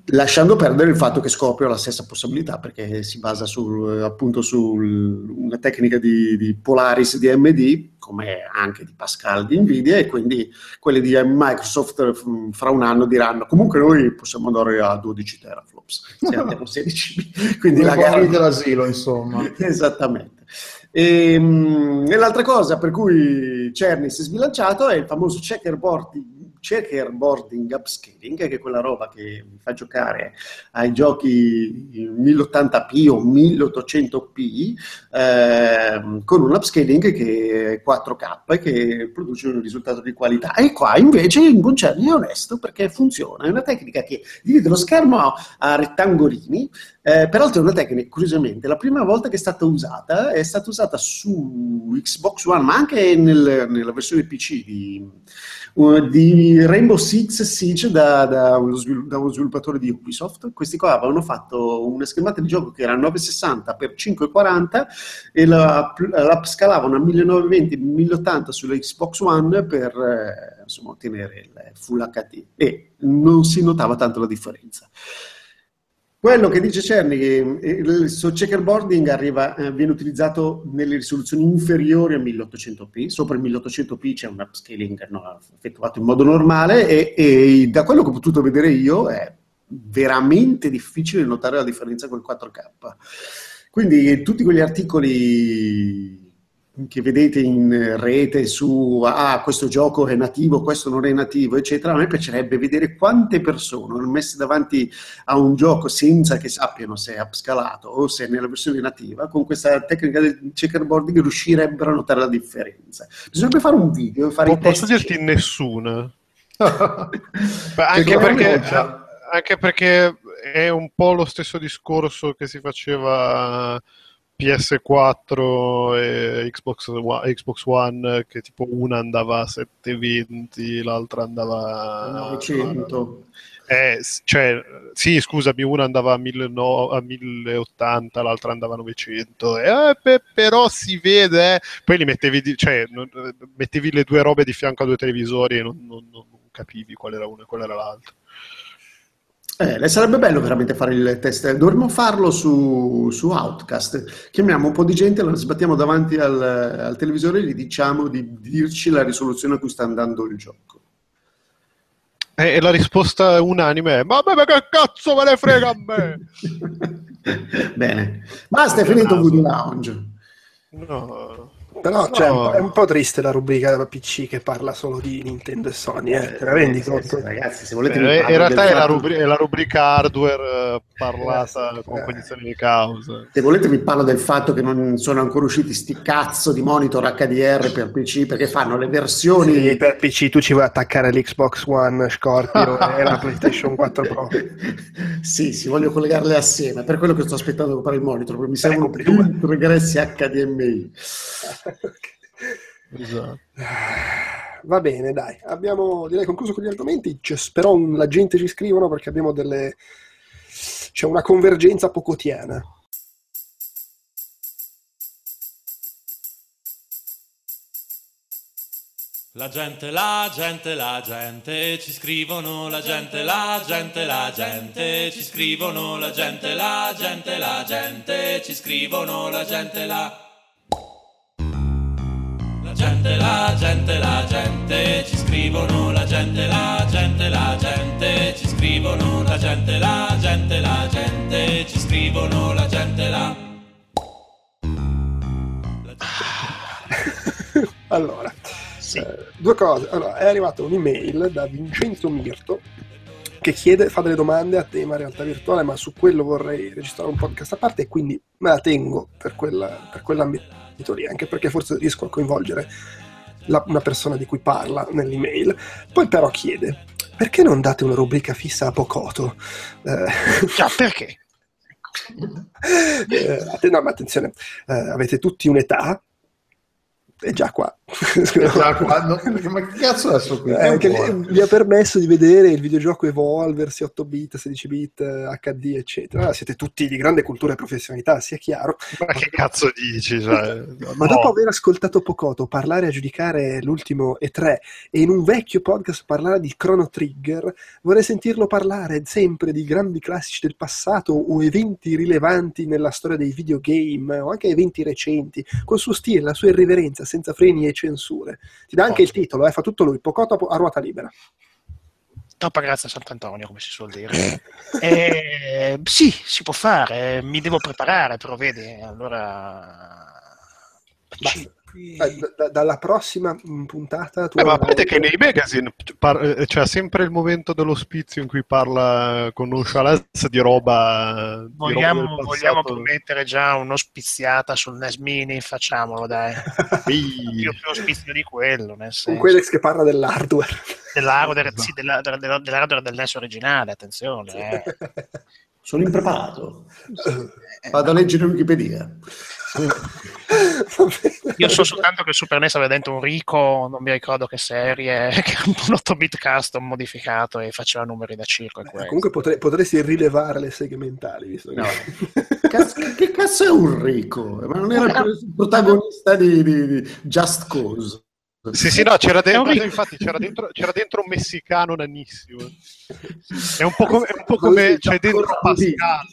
lasciando perdere il fatto che Scorpio ha la stessa possibilità perché si basa sul, appunto su una tecnica di, di, Polaris di AMD come anche di Pascal di Nvidia e quindi quelli di Microsoft fra un anno diranno comunque noi possiamo andare a 12 teraflops se andiamo 16 quindi la gara dell'asilo insomma. Esattamente. E, ehm, e l'altra cosa per cui Cerny si è sbilanciato è il famoso checkerboard checkerboarding upscaling, che è quella roba che mi fa giocare ai giochi 1080p o 1800p eh, con un upscaling che è 4K e che produce un risultato di qualità. E qua invece in Boncerni è onesto perché funziona, è una tecnica che divide lo schermo a rettangolini, eh, peraltro è una tecnica, curiosamente, la prima volta che è stata usata è stata usata su Xbox One, ma anche nel, nella versione PC di di Rainbow Six Siege da, da, uno svilu- da, uno sviluppatore di Ubisoft. Questi qua avevano fatto una schermata di gioco che era 960 x 540 e la, la scalavano a 1920-1080 sulla Xbox One per eh, insomma, ottenere il Full HD e non si notava tanto la differenza. Quello che dice Cerny eh, il checkerboarding arriva, eh, viene utilizzato nelle risoluzioni inferiori a 1800p, sopra il 1800p c'è un upscaling no, effettuato in modo normale e, e, da quello che ho potuto vedere io è veramente difficile notare la differenza col 4K. Quindi tutti quegli articoli che vedete in rete su ah, questo gioco è nativo, questo non è nativo, eccetera, a me piacerebbe vedere quante persone hanno messe davanti a un gioco senza che sappiano se è upscalato o se è nella versione nativa, con questa tecnica del checkerboarding riuscirebbero a notare la differenza. Bisognerebbe fare un video e fare po- i test. Posso dirti nessuna. anche, perché, anche perché è un po' lo stesso discorso che si faceva PS4 e Xbox One, Xbox One che tipo una andava a 720, l'altra andava a 900. Eh, cioè, sì, scusami, una andava a, 1080, l'altra andava a 900, eh, pe- però si vede, eh. poi li mettevi, cioè, mettevi le due robe di fianco a due televisori e non, non, non capivi qual era una e qual era l'altra. Eh, sarebbe bello veramente fare il test. Dovremmo farlo su, su, Outcast. Chiamiamo un po' di gente, la sbattiamo davanti al, al, televisore e gli diciamo di dirci la risoluzione a cui sta andando il gioco. E la risposta unanime è: Ma beh, che cazzo me ne frega a me? Bene, basta, è finito Voodoo Lounge. No. Però cioè, è un po' triste la rubrica PC che parla solo di Nintendo e Sony, eh. te la rendi Sì, conto? sì, ragazzi, se volete Eh, vi in realtà è la, rubri- è la rubrica hardware eh, parlata Eh, con eh. cognizione di causa. Se volete vi parlo del fatto che non sono ancora usciti sti cazzo di monitor HDR per PC perché fanno le versioni Sì, per PC tu ci vuoi attaccare l'Xbox One Scorpio e la PlayStation 4 Pro. sì, si voglio collegarle assieme, per quello che sto aspettando per fare il monitor, mi servono più regressi HDMI. Esatto. Va bene, dai, abbiamo direi concluso con gli argomenti. C'è- però un- la gente ci scrivono perché abbiamo delle. c'è una convergenza pocotiana. La gente, la gente, la gente, ci scrivono la gente, la gente, la gente, ci scrivono la gente, la gente, la gente, ci scrivono la gente, la... La gente, la gente, la gente, ci scrivono la gente, la gente, la gente, ci scrivono la gente, la gente, la gente, ci scrivono la gente, la... allora, Sì. eh, due cose. Allora, è arrivata un'email da Vincenzo Mirto che chiede, fa delle domande a tema realtà virtuale, ma su quello vorrei registrare un podcast a parte e quindi me la tengo per, quella, per quell'ambito lì, anche perché forse riesco a coinvolgere la- una persona di cui parla nell'email. Poi però chiede, perché non date una rubrica fissa a Pocoto? Eh, Già, perché? eh, no, ma attenzione, eh, avete tutti un'età, è già qua. Già qua, no, ma che cazzo adesso qui? Eh, vi ha permesso di vedere il videogioco evolversi 8 bit, 16 bit, HD, eccetera. Siete tutti di grande cultura e professionalità, sia chiaro. Ma che cazzo dici? Cioè, Ma dopo aver ascoltato Pocoto parlare a giudicare l'ultimo E3 e in un vecchio podcast parlare di Chrono Trigger, vorrei sentirlo parlare sempre di grandi classici del passato o eventi rilevanti nella storia dei videogame o anche eventi recenti, col suo stile, la sua irriverenza, senza freni e censure. Ti dà anche il titolo, eh, fa tutto lui, Pocoto a ruota libera. Troppa grazia a Sant'Antonio, come si suol dire. Eh, sì, si può fare, mi devo preparare, però vedi, allora... Basta. Eh, da- da- dalla prossima mm, puntata tu Eh, ma a parte che nei magazine par- eh, c'è sempre il momento dell'ospizio in cui parla con nonchalance di roba. di roba Vogliamo, vogliamo promettere già un'ospiziata sul NES Mini? Facciamolo, dai. Sì. Più, più ospizio di quello, nel con senso. Quellex che parla dell'hardware. Dell'hardware, sì, della- della- della- dell'hardware del NES originale, attenzione. eh. Sono impreparato. Vado a leggere Wikipedia. Io so soltanto che il Super NES aveva dentro un Rico, non mi ricordo che serie, che era un 8-bit custom modificato e faceva numeri da circo. E questo. Comunque potre- potresti rilevare le seghe mentali, visto che... No. Cazzo, che cazzo è un Rico? Ma non era il protagonista di, di- di Just Cause. Sì, sì, no, c'era dentro, infatti c'era dentro, c'era dentro un messicano nanissimo. È un po' come, un po' come c'è dentro Pascal.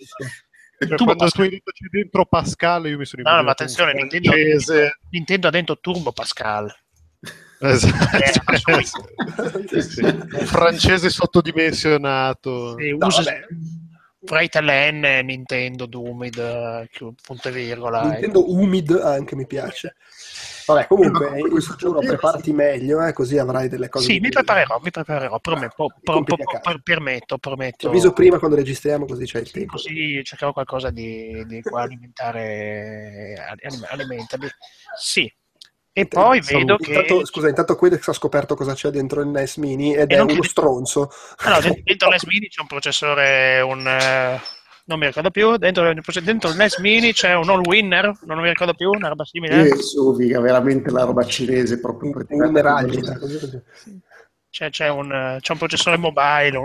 Cioè, Turbo quando Pascal. tu hai detto c'è dentro Pascal, io mi sono No, no, ma immaginato attenzione, Nintendo. Nintendo ha dentro Turbo Pascal. Esatto. Eh, Sì, sì. Un francese sottodimensionato. E No, usa. Write LN, Nintendo, Dumid, eh, punto e virgola. Nintendo Umid anche mi piace. Vabbè, comunque, Eh, in questo futuro preparati meglio, eh, così avrai delle cose. Sì, mi preparerò, mi preparerò, prometto, pro- pro- pro- casa. permetto, Ti prometto. avviso prima quando registriamo, così c'è il tempo. Così cercherò qualcosa di, di qua alimentare, alim- alimentami. Sì. E poi Saluti. vedo che... Intanto, scusa, intanto Quedex ha scoperto cosa c'è dentro il NES Mini ed E è uno che- stronzo. Ah, no, dentro, dentro l'NES Mini c'è un processore, un... eh, non mi ricordo più, dentro, dentro il NES Mini c'è un all winner, non mi ricordo più, una roba simile. Yesu, figa, veramente la roba cinese proprio per Un così, così. C'è, c'è un, eh, c'è un processore mobile, o,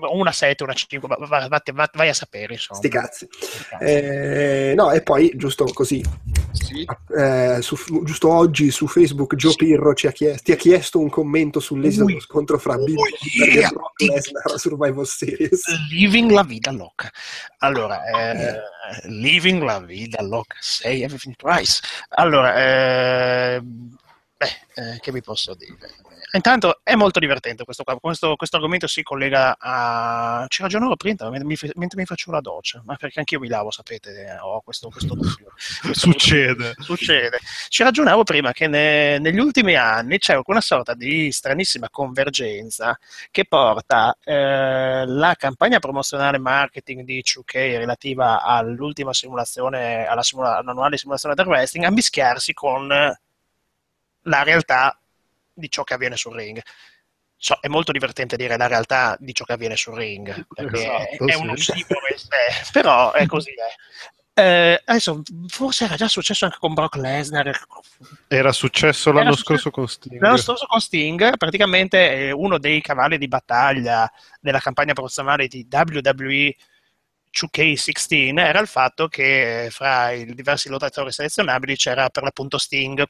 o una 7, una 5, va- va- va- va- vai a sapere, insomma. Sti cazzi. Eh, no, e poi, giusto così, eh, su- giusto oggi su Facebook Joe Pirro ci ha chiesto, ti ha chiesto un commento sull'esito dello scontro fra Bill Ui, Goldberg yeah. e Brock Lesnar Survival Series. Living la vida loca. Allora, eh, living la vida loca, say everything twice. Allora, ehm, Beh, eh, che vi posso dire? Intanto è molto divertente questo qua. Questo, questo argomento si collega a. Ci ragionavo prima mentre mi, mentre mi faccio la doccia, ma perché anch'io mi lavo, sapete, ho questo, questo dubbio. Succede. Succede. Ci ragionavo prima che ne- negli ultimi anni c'è una sorta di stranissima convergenza che porta eh, la campagna promozionale marketing di 2K relativa all'ultima simulazione, alla simula- all'annuale simulazione del wrestling, a mischiarsi con la realtà di ciò che avviene sul ring. So, è molto divertente dire la realtà di ciò che avviene sul ring, perché Esatto, è sì. un ossimoro, eh, però è così. eh. Eh, adesso, forse era già successo anche con Brock Lesnar. Era successo l'anno Era successo- scorso con Sting. L'anno scorso con Sting, praticamente eh, uno dei cavalli di battaglia della campagna promozionale di WWE 2K16 era il fatto che eh, fra i diversi lottatori selezionabili c'era per l'appunto Sting.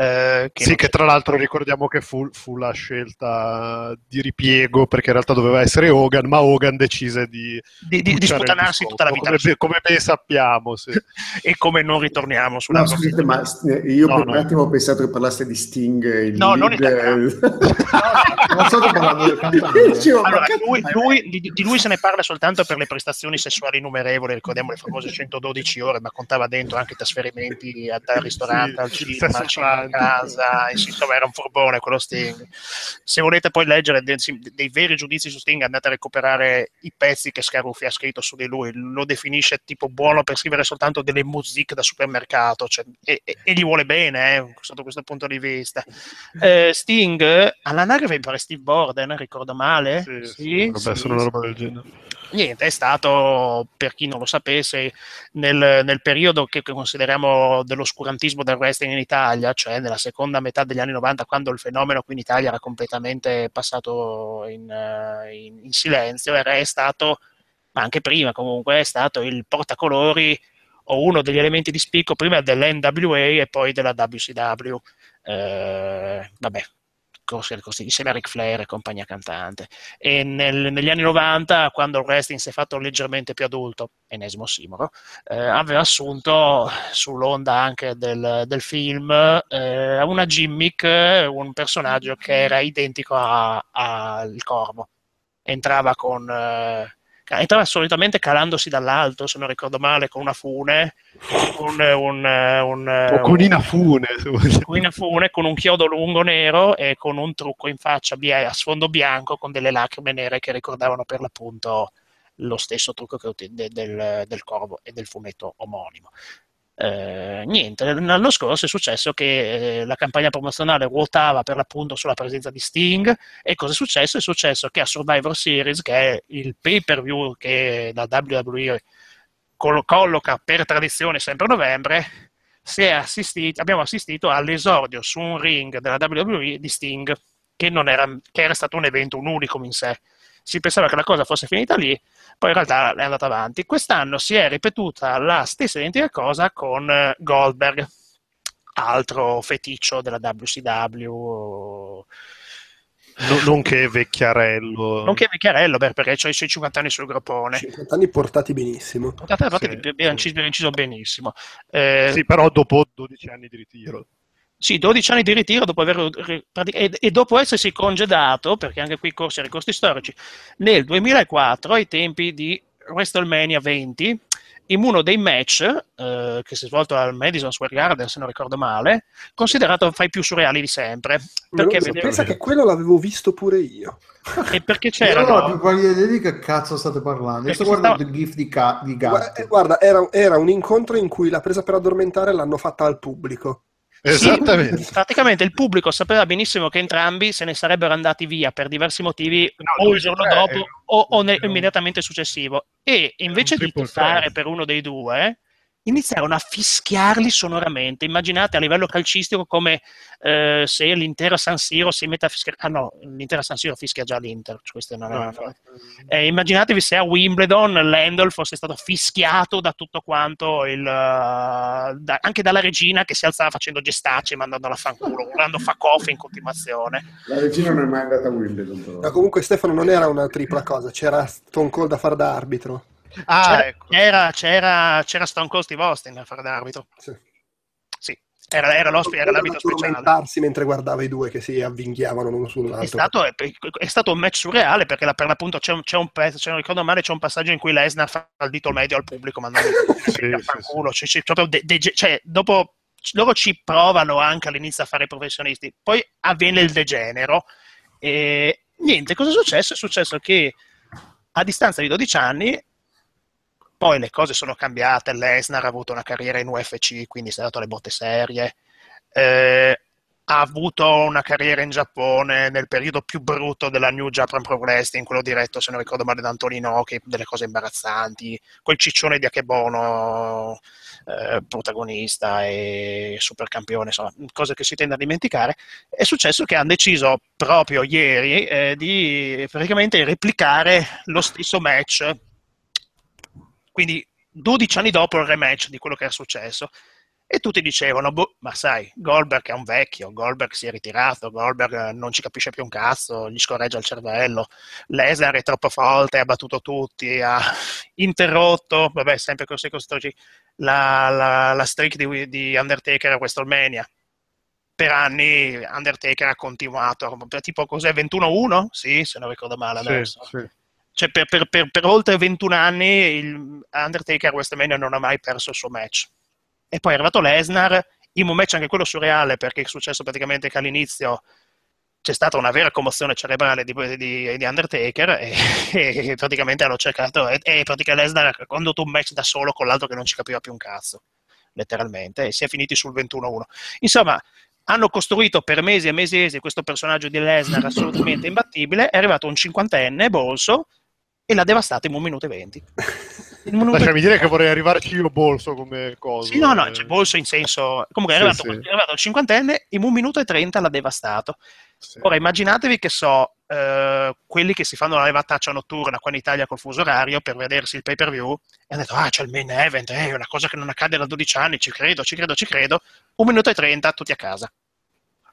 Eh, che Sì, non- che tra l'altro ricordiamo che fu, fu la scelta di ripiego perché in realtà doveva essere Hogan, ma Hogan decise di, di, di, di biscotto, tutta la vita Come, come ben sappiamo, sì. e come non ritorniamo sulla No, scusate, ma eh, io No, per no. un attimo ho pensato che parlaste di Sting. Il No, non lead, italiano. eh, Non state parlando del cantante. Allora, lui, lui- di, di lui se ne parla soltanto per le prestazioni sessuali innumerevoli, ricordiamo le famose 112 ore, ma contava dentro anche trasferimenti a- dal ristorante, Sì, al cinema, al cinema a casa, sì, insomma era un furbone quello Sting. Se volete poi leggere dei, dei veri giudizi su Sting andate a recuperare i pezzi che Scaruffi ha scritto su di lui, lo definisce tipo buono per scrivere soltanto delle music da supermercato, cioè, e, e- e gli vuole bene eh, sotto questo punto di vista. Eh, Sting all'anagrafe mi pare Steve Borden, ricordo male? Sì, Sì, sì, sì, una roba del genere. Niente, è stato, per chi non lo sapesse, nel, nel periodo che che consideriamo dell'oscurantismo del wrestling in Italia, cioè nella seconda metà degli anni 90, quando il fenomeno qui in Italia era completamente passato in, eh, in- in silenzio, era è stato, ma anche prima comunque, è stato il portacolori o uno degli elementi di spicco prima dell'NWA e poi della WCW. Eh, vabbè, insieme a Ric Flair e compagnia cantante. E nel- negli anni 90, quando il wrestling si è fatto leggermente più adulto, ennesimo simolo, eh, aveva assunto sull'onda anche del, del film eh, una gimmick, un personaggio che era identico al corvo. Entrava con... eh, entrava solitamente calandosi dall'alto, se non ricordo male, con una fune, un, un, un, O con Inafune. con una fune con un chiodo lungo nero e con un trucco in faccia a sfondo bianco con delle lacrime nere che ricordavano per l'appunto lo stesso trucco che del, del corvo e del fumetto omonimo. Eh, niente, l'anno scorso è successo che eh, la campagna promozionale ruotava per l'appunto sulla presenza di Sting e cosa è successo? È successo che a Survivor Series, che è il pay per view che la WWE col- colloca per tradizione sempre a novembre, assistito, abbiamo assistito all'esordio su un ring della WWE di Sting, che, era, che era stato un evento, un unicum in sé. Si pensava che la cosa fosse finita lì, poi in realtà è andata avanti. Quest'anno si è ripetuta la stessa identica cosa con eh, Goldberg, altro feticcio della WCW. No- non che vecchiarello. Nonché Vecchiarello, beh, perché c'ha i suoi 50 anni sul grappone. 50 anni portati benissimo. Portate la parte Sì, di abbiamo inciso, abbiamo inciso benissimo. Eh, Sì, però dopo 12 anni di ritiro. Sì, 12 anni di ritiro dopo aver, e, e dopo essersi congedato, perché anche qui corsi a ricosti storici, nel 2004 ai tempi di WrestleMania 20, in uno dei match eh, che si è svolto al Madison Square Garden, se non ricordo male, considerato fra i più surreali di sempre. Perché, Pensa vedeva- che quello l'avevo visto pure io. e perché Io non ho più pallida idea di che cazzo state parlando. Io sto guardando stava- il GIF di, ca- di eh, guarda, era, era un incontro in cui la presa per addormentare l'hanno fatta al pubblico. Esattamente. Sì, praticamente il pubblico sapeva benissimo che entrambi se ne sarebbero andati via per diversi motivi No, o il giorno tre, dopo eh, o, o ne- immediatamente successivo e invece di threat. per uno dei due iniziarono a fischiarli sonoramente immaginate a livello calcistico come eh, se l'intera San Siro si mette a fischiare ah no, l'intera San Siro fischia già l'Inter questo non è No, una- infatti. eh, immaginatevi se a Wimbledon l'Handle fosse stato fischiato da tutto quanto il, eh, da- anche dalla regina che si alzava facendo gestacci mandandola a fanculo, urlando fuck off in continuazione. La regina non è mai andata a Wimbledon. però. Ma comunque Stefano non era una tripla cosa, c'era Stone Cold a far da arbitro. Ah, c'era, ecco. c'era, c'era, c'era Stone Cold Steve Austin a fare d'arbitro. Sì. Sì. Era, era l'ospite, era Non l'abito speciale. mentre guardava i due che si avvinghiavano l'uno sull'altro. È stato, è, è stato un match surreale perché la- per l'appunto c'è un, c'è un pezzo, se non ricordo male, c'è un passaggio in cui Lesnar fa il dito medio al pubblico mandando Sì, a sì, fanculo. Cioè, cioè, proprio de- de- cioè, dopo loro ci provano anche all'inizio a fare i professionisti, poi avviene il degenero e niente, cosa è successo? È successo che a distanza di 12 anni poi le cose sono cambiate, Lesnar ha avuto una carriera in UFC, quindi si è dato le botte serie, eh, ha avuto una carriera in Giappone nel periodo più brutto della New Japan Pro Wrestling, quello diretto, se non ricordo male, da Antonino, che delle cose imbarazzanti, quel ciccione di Akebono eh, protagonista e supercampione, insomma, cose che si tende a dimenticare. È successo che hanno deciso proprio ieri eh, di praticamente replicare lo stesso match, quindi 12 anni dopo il rematch di quello che era successo. E tutti dicevano, boh, ma sai, Goldberg è un vecchio, Goldberg si è ritirato, Goldberg eh, non ci capisce più un cazzo, gli scorreggia il cervello, Lesnar è troppo forte, ha battuto tutti, ha interrotto, vabbè, sempre così così, la, la, la streak di, di Undertaker a WrestleMania. Per anni Undertaker ha continuato, tipo cos'è, 21-1? Sì, se non ricordo male Sì, adesso. sì. Cioè, per, per- per- per oltre 21 anni il Undertaker a WrestleMania non ha mai perso il suo match. E poi è arrivato Lesnar, in un match anche quello surreale, perché è successo praticamente che all'inizio c'è stata una vera commozione cerebrale di, di- di Undertaker e, e praticamente hanno cercato, e, e praticamente Lesnar ha condotto un match da solo con l'altro che non ci capiva più un cazzo, letteralmente, e si è finiti sul 21-1. Insomma, hanno costruito per mesi e mesi e mesi questo personaggio di Lesnar assolutamente imbattibile, è arrivato un cinquantenne, bolso, e l'ha devastato in un minuto e venti. E Lasciami dire che vorrei arrivarci io bolso come cosa. sì, no, no, eh. c'è bolso in senso. Comunque è Sì, arrivato, sì. è arrivato al cinquantenne, in un minuto e trenta l'ha devastato. Sì. Ora immaginatevi che so, eh, quelli che si fanno la levataccia notturna qua in Italia col fuso orario per vedersi il pay per view e hanno detto: Ah, c'è il main event, è una cosa che non accade da 12 anni, ci credo, ci credo, ci credo. Un minuto e trenta, tutti a casa.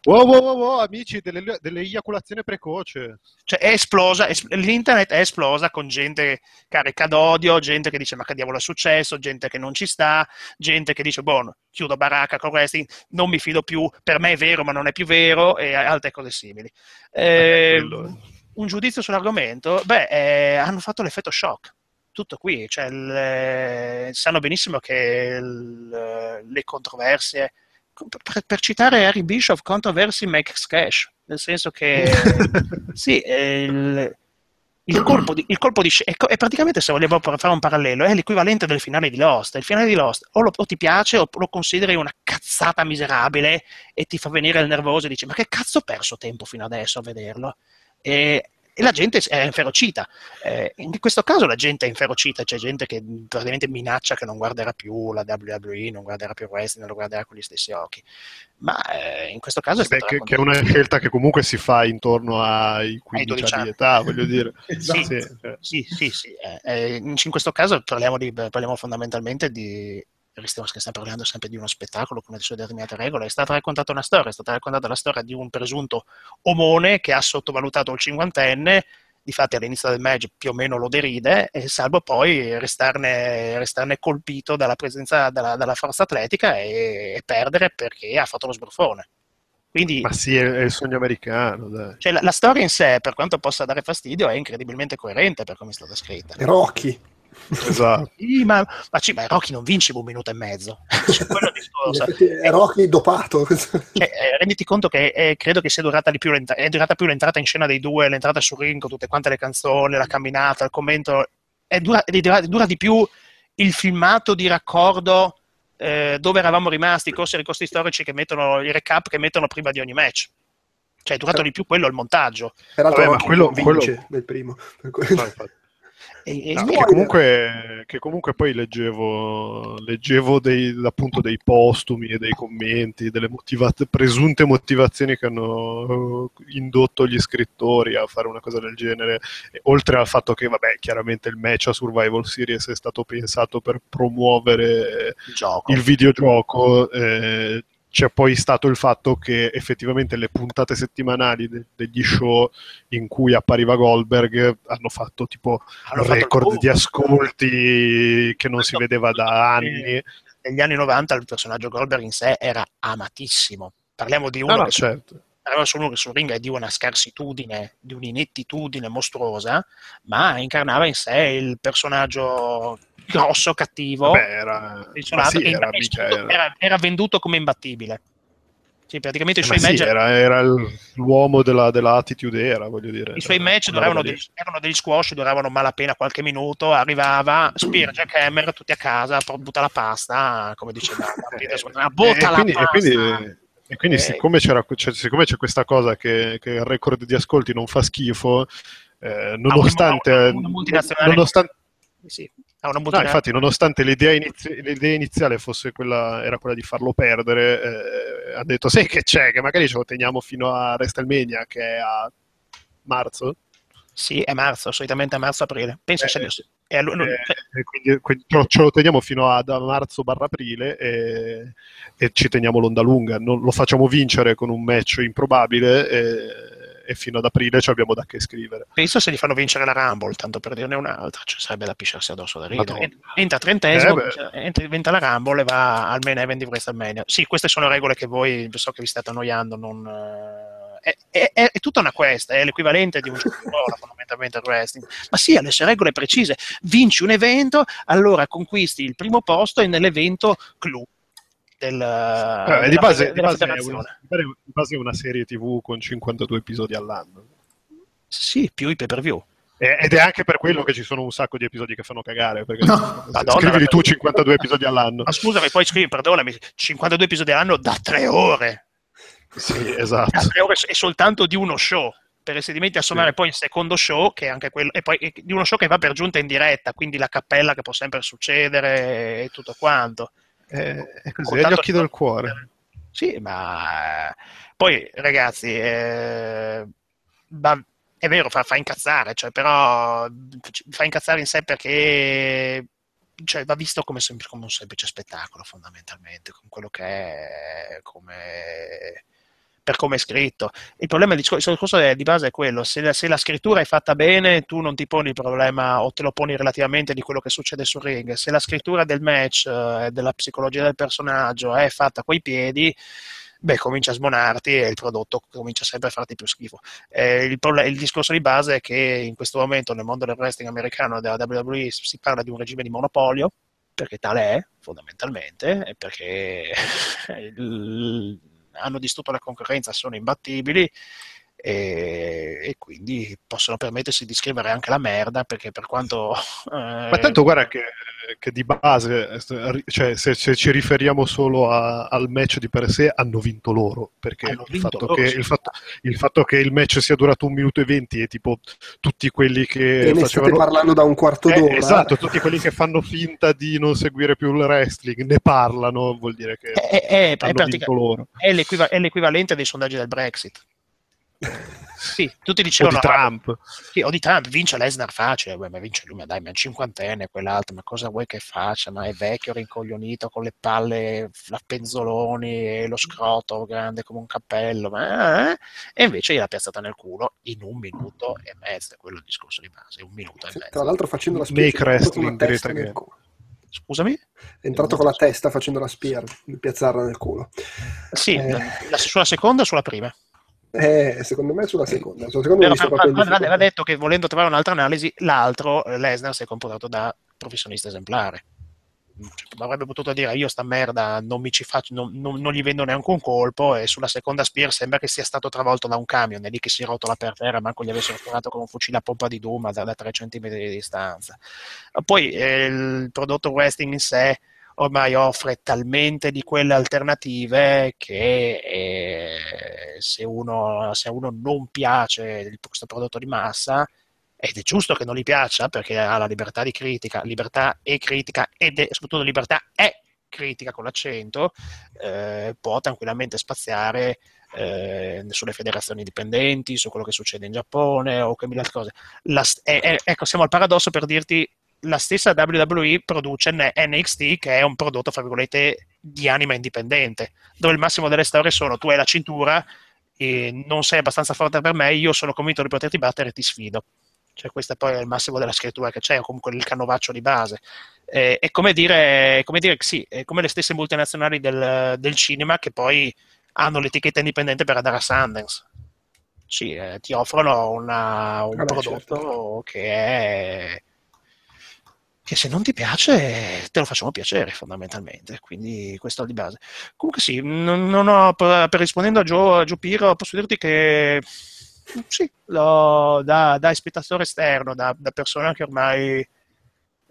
Wow, wow, wow, wow, amici, delle, dell'eiaculazione precoce. Cioè è esplosa, es- l'internet è esplosa con gente carica d'odio, gente che dice ma che diavolo è successo, gente che non ci sta, gente che dice boh, chiudo baracca con wrestling, non mi fido più, per me è vero ma non è più vero e altre cose simili. Eh, un giudizio sull'argomento? Beh, eh, hanno fatto l'effetto shock. Tutto qui, cioè, il- eh, sanno benissimo che il- le controversie, per, per citare Harry Bishop, controversy makes cash, nel senso che sì, eh, il, il colpo di, il colpo di è, è praticamente, se vogliamo fare un parallelo, è l'equivalente del finale di Lost. Il finale di Lost o, lo- o ti piace o lo consideri una cazzata miserabile e ti fa venire il nervoso e dici: Ma che cazzo ho perso tempo fino adesso a vederlo? E, e la gente è inferocita. Eh, in questo caso la gente è inferocita, c'è gente che praticamente minaccia che non guarderà più la WWE, non guarderà più il wrestling, non lo guarderà con gli stessi occhi. Ma eh, in questo caso è Beh, che, che è una scelta che comunque si fa intorno ai 15 12 anni di età, voglio dire. Esatto. Sì. Sì. Sì, sì, sì. eh, eh, in in questo caso parliamo, di, parliamo fondamentalmente di. Stiamo, stiamo parlando sempre di uno spettacolo con le sue determinate regole. È stata raccontata una storia, è stata raccontata la storia di un presunto omone che ha sottovalutato il cinquantenne. Difatti, all'inizio del match più o meno lo deride, e salvo poi restarne, restarne colpito dalla presenza dalla, dalla forza atletica e, e perdere perché ha fatto lo sbruffone. Quindi Ma sì, è, il sogno americano, dai. cioè, la, la storia in sé, per quanto possa dare fastidio, è incredibilmente coerente per come è stata scritta. Rocky. Esatto. Sì, ma, ma, ma Rocky non vince in un minuto e mezzo. Cioè, quello è Rocky dopato. Cioè, eh, renditi conto che eh, credo che sia durata di più l'entra- è durata più l'entrata in scena dei due, l'entrata sul ring con tutte quante le canzoni, la camminata, il commento. È dura, è dura- dura di più il filmato di raccordo eh, dove eravamo rimasti, i corsi e ricorsi storici che mettono i recap che mettono prima di ogni match. Cioè, è durato di più quello il montaggio. Peraltro Vabbè, ma quello- vince quello- del primo. Per infatti. E- No, che, comunque, che comunque poi leggevo, leggevo dei, appunto dei postumi e dei commenti, delle motivate- presunte motivazioni che hanno eh, indotto gli scrittori a fare una cosa del genere, oltre al fatto che, vabbè, chiaramente il match a Survival Series è stato pensato per promuovere il il videogioco, eh, c'è poi stato il fatto che effettivamente le puntate settimanali de- degli show in cui appariva Goldberg hanno fatto tipo Hanno fatto record boom. di ascolti che non si vedeva da anni. Negli anni 90 il personaggio Goldberg in sé era amatissimo. Parliamo di uno No, no, che certo. su uno che sul ring è di una scarsitudine, di un'inettitudine mostruosa, ma incarnava in sé il personaggio grosso, cattivo, Vabbè, era, sì, era, era- era venduto come imbattibile. Sì, praticamente i ma suoi sì, match era, l'uomo della, dell'attitude era, voglio dire. I suoi match una duravano degli, erano degli squash, duravano malapena qualche minuto, arrivava, Spear, Jack Hammer, tutti a casa, butta la pasta, come diceva ah, butta la quindi, e pasta. quindi- e quindi Eh. siccome, c'era, cioè, siccome c'è questa cosa che, che il record di ascolti non fa schifo, eh, nonostante, una- una multinazionale- nonostante- Sì, ha una no, infatti, nonostante l'idea, inizi- l'idea iniziale fosse quella, era quella di farlo perdere, eh, ha detto: Sai che c'è? Che magari ce lo teniamo fino a WrestleMania, che è a marzo. Sì, è marzo, solitamente a marzo-aprile. Penso Eh, sia è allo- Eh, e quindi, quindi ce lo- teniamo fino a da marzo barra aprile e, e ci teniamo l'onda lunga. Non, lo facciamo vincere con un match improbabile e, e fino ad aprile ci abbiamo da che scrivere. penso se gli fanno vincere la Rumble, tanto per dirne un'altra, cioè sarebbe da pisciarsi addosso da ridere. Entra trentesimo, Eh, entra, inventa la Rumble e va al main event di WrestleMania. Sì, queste sono regole che voi, so che vi state annoiando, non... eh, È, è- è- è tutta una quest, è l'equivalente di un gioco fondamentalmente al wrestling. Ma sì, ha le sue regole precise. Vinci un evento, allora conquisti il primo posto e nell'evento clou del, Eh, della, di, base, della di, base una, di base è una serie TV con 52 episodi all'anno. Sì, più i pay per view. E- Ed è anche per quello che ci sono un sacco di episodi che fanno cagare. Perché No. Madonna, scrivili ma- tu 52 episodi all'anno. Ma scusami, poi scrivi, perdonami, 52 episodi all'anno da tre ore. Sì, Da esatto. tre ore è soltanto di uno show. Perché se diventi a sommare Sì. poi il secondo show, che è anche quello, e poi di uno show che va per giunta in diretta, quindi la cappella che può sempre succedere e tutto quanto. È, è così, Con è gli tanto occhi del cuore. Sì, ma poi ragazzi, eh, va- è vero, fa, fa incazzare, cioè, però fa incazzare in sé perché cioè, va visto come, sem- come un semplice spettacolo fondamentalmente, con quello che è, come, per come è scritto. Il problema il discor- il discorso di base è quello, se la, se la scrittura è fatta bene, tu non ti poni il problema o te lo poni relativamente di quello che succede sul ring. Se la scrittura del match, eh, della psicologia del personaggio è fatta coi piedi, beh, comincia a smonarti e il prodotto comincia sempre a farti più schifo. Eh, il, il discorso di base è che in questo momento nel mondo del wrestling americano, della WWE, si parla di un regime di monopolio, perché tale è, fondamentalmente, e perché il- hanno distrutto la concorrenza, sono imbattibili e, e quindi possono permettersi di scrivere anche la merda, perché per quanto... eh, Ma tanto guarda che, che di base, eh, cioè, se, se ci riferiamo solo a- al match di per sé, hanno vinto loro. Perché Hanno il vinto fatto, loro, che, sì. il, fatto, il fatto che il match sia durato un minuto e venti e tipo tutti quelli che E ne state facevano. parlando da un quarto Eh, d'ora. esatto, tutti quelli che fanno finta di non seguire più il wrestling ne parlano, vuol dire che è, è- è hanno pratica- vinto loro. è l'equiva- è l'equivalente dei sondaggi del Brexit. Sì, tutti O dicevano di "Ah, Trump. sì, o di Trump, vince Lesnar facile, Beh, ma vince lui, ma dai, ma è cinquantenne quell'altro, ma cosa vuoi che faccia? Ma è vecchio, rincoglionito, con le palle a penzoloni e lo scroto grande come un cappello, ma, eh? e invece gliel'ha piazzata nel culo in un minuto e mezzo, è quello il discorso di base, un minuto e tra mezzo. l'altro facendo la Make spear, è entrato con la wrestling, testa direte nel che- culo. Scusami? È entrato con la testa facendo la spear, piazzarla nel culo. Sì, Eh. la- sulla seconda o sulla prima? Eh, secondo me sulla seconda. Sulla seconda Però, però, in aveva detto che volendo trovare un'altra analisi, l'altro, Lesnar, si è comportato da professionista esemplare. Cioè, avrebbe potuto dire io sta merda non, mi ci faccio, non, non- non gli vendo neanche un colpo e sulla seconda spear sembra che sia stato travolto da un camion è lì che si rotola per terra manco gli avessero sparato con un fucile a pompa di Duma da, da 3 cm di distanza poi eh, il prodotto wrestling in sé ormai offre talmente di quelle alternative che eh, se, uno, se uno non piace questo prodotto di massa, ed è giusto che non gli piaccia perché ha la libertà di critica, libertà e critica ed è soprattutto libertà e critica con l'accento, eh, può tranquillamente spaziare eh, sulle federazioni dipendenti, su quello che succede in Giappone o che mille altre cose. La eh, eh, ecco, siamo al paradosso per dirti la stessa WWE produce NXT che è un prodotto, fra virgolette, di anima indipendente, dove il massimo delle storie sono tu hai la cintura e non sei abbastanza forte per me, io sono convinto di poterti battere e ti sfido. Cioè, questo poi è il massimo della scrittura che c'è, o comunque il canovaccio di base. Eh, è come dire, come dire sì, è come le stesse multinazionali del, del cinema che poi hanno l'etichetta indipendente per andare a Sundance. Sì, eh, ti offrono una- un Vabbè, prodotto certo. che è che se non ti piace te lo facciamo piacere fondamentalmente, quindi questo è di base. Comunque sì, non, non ho, per, rispondendo a Gio, Piro, posso dirti che sì, lo- da, da spettatore esterno, da, da persona che ormai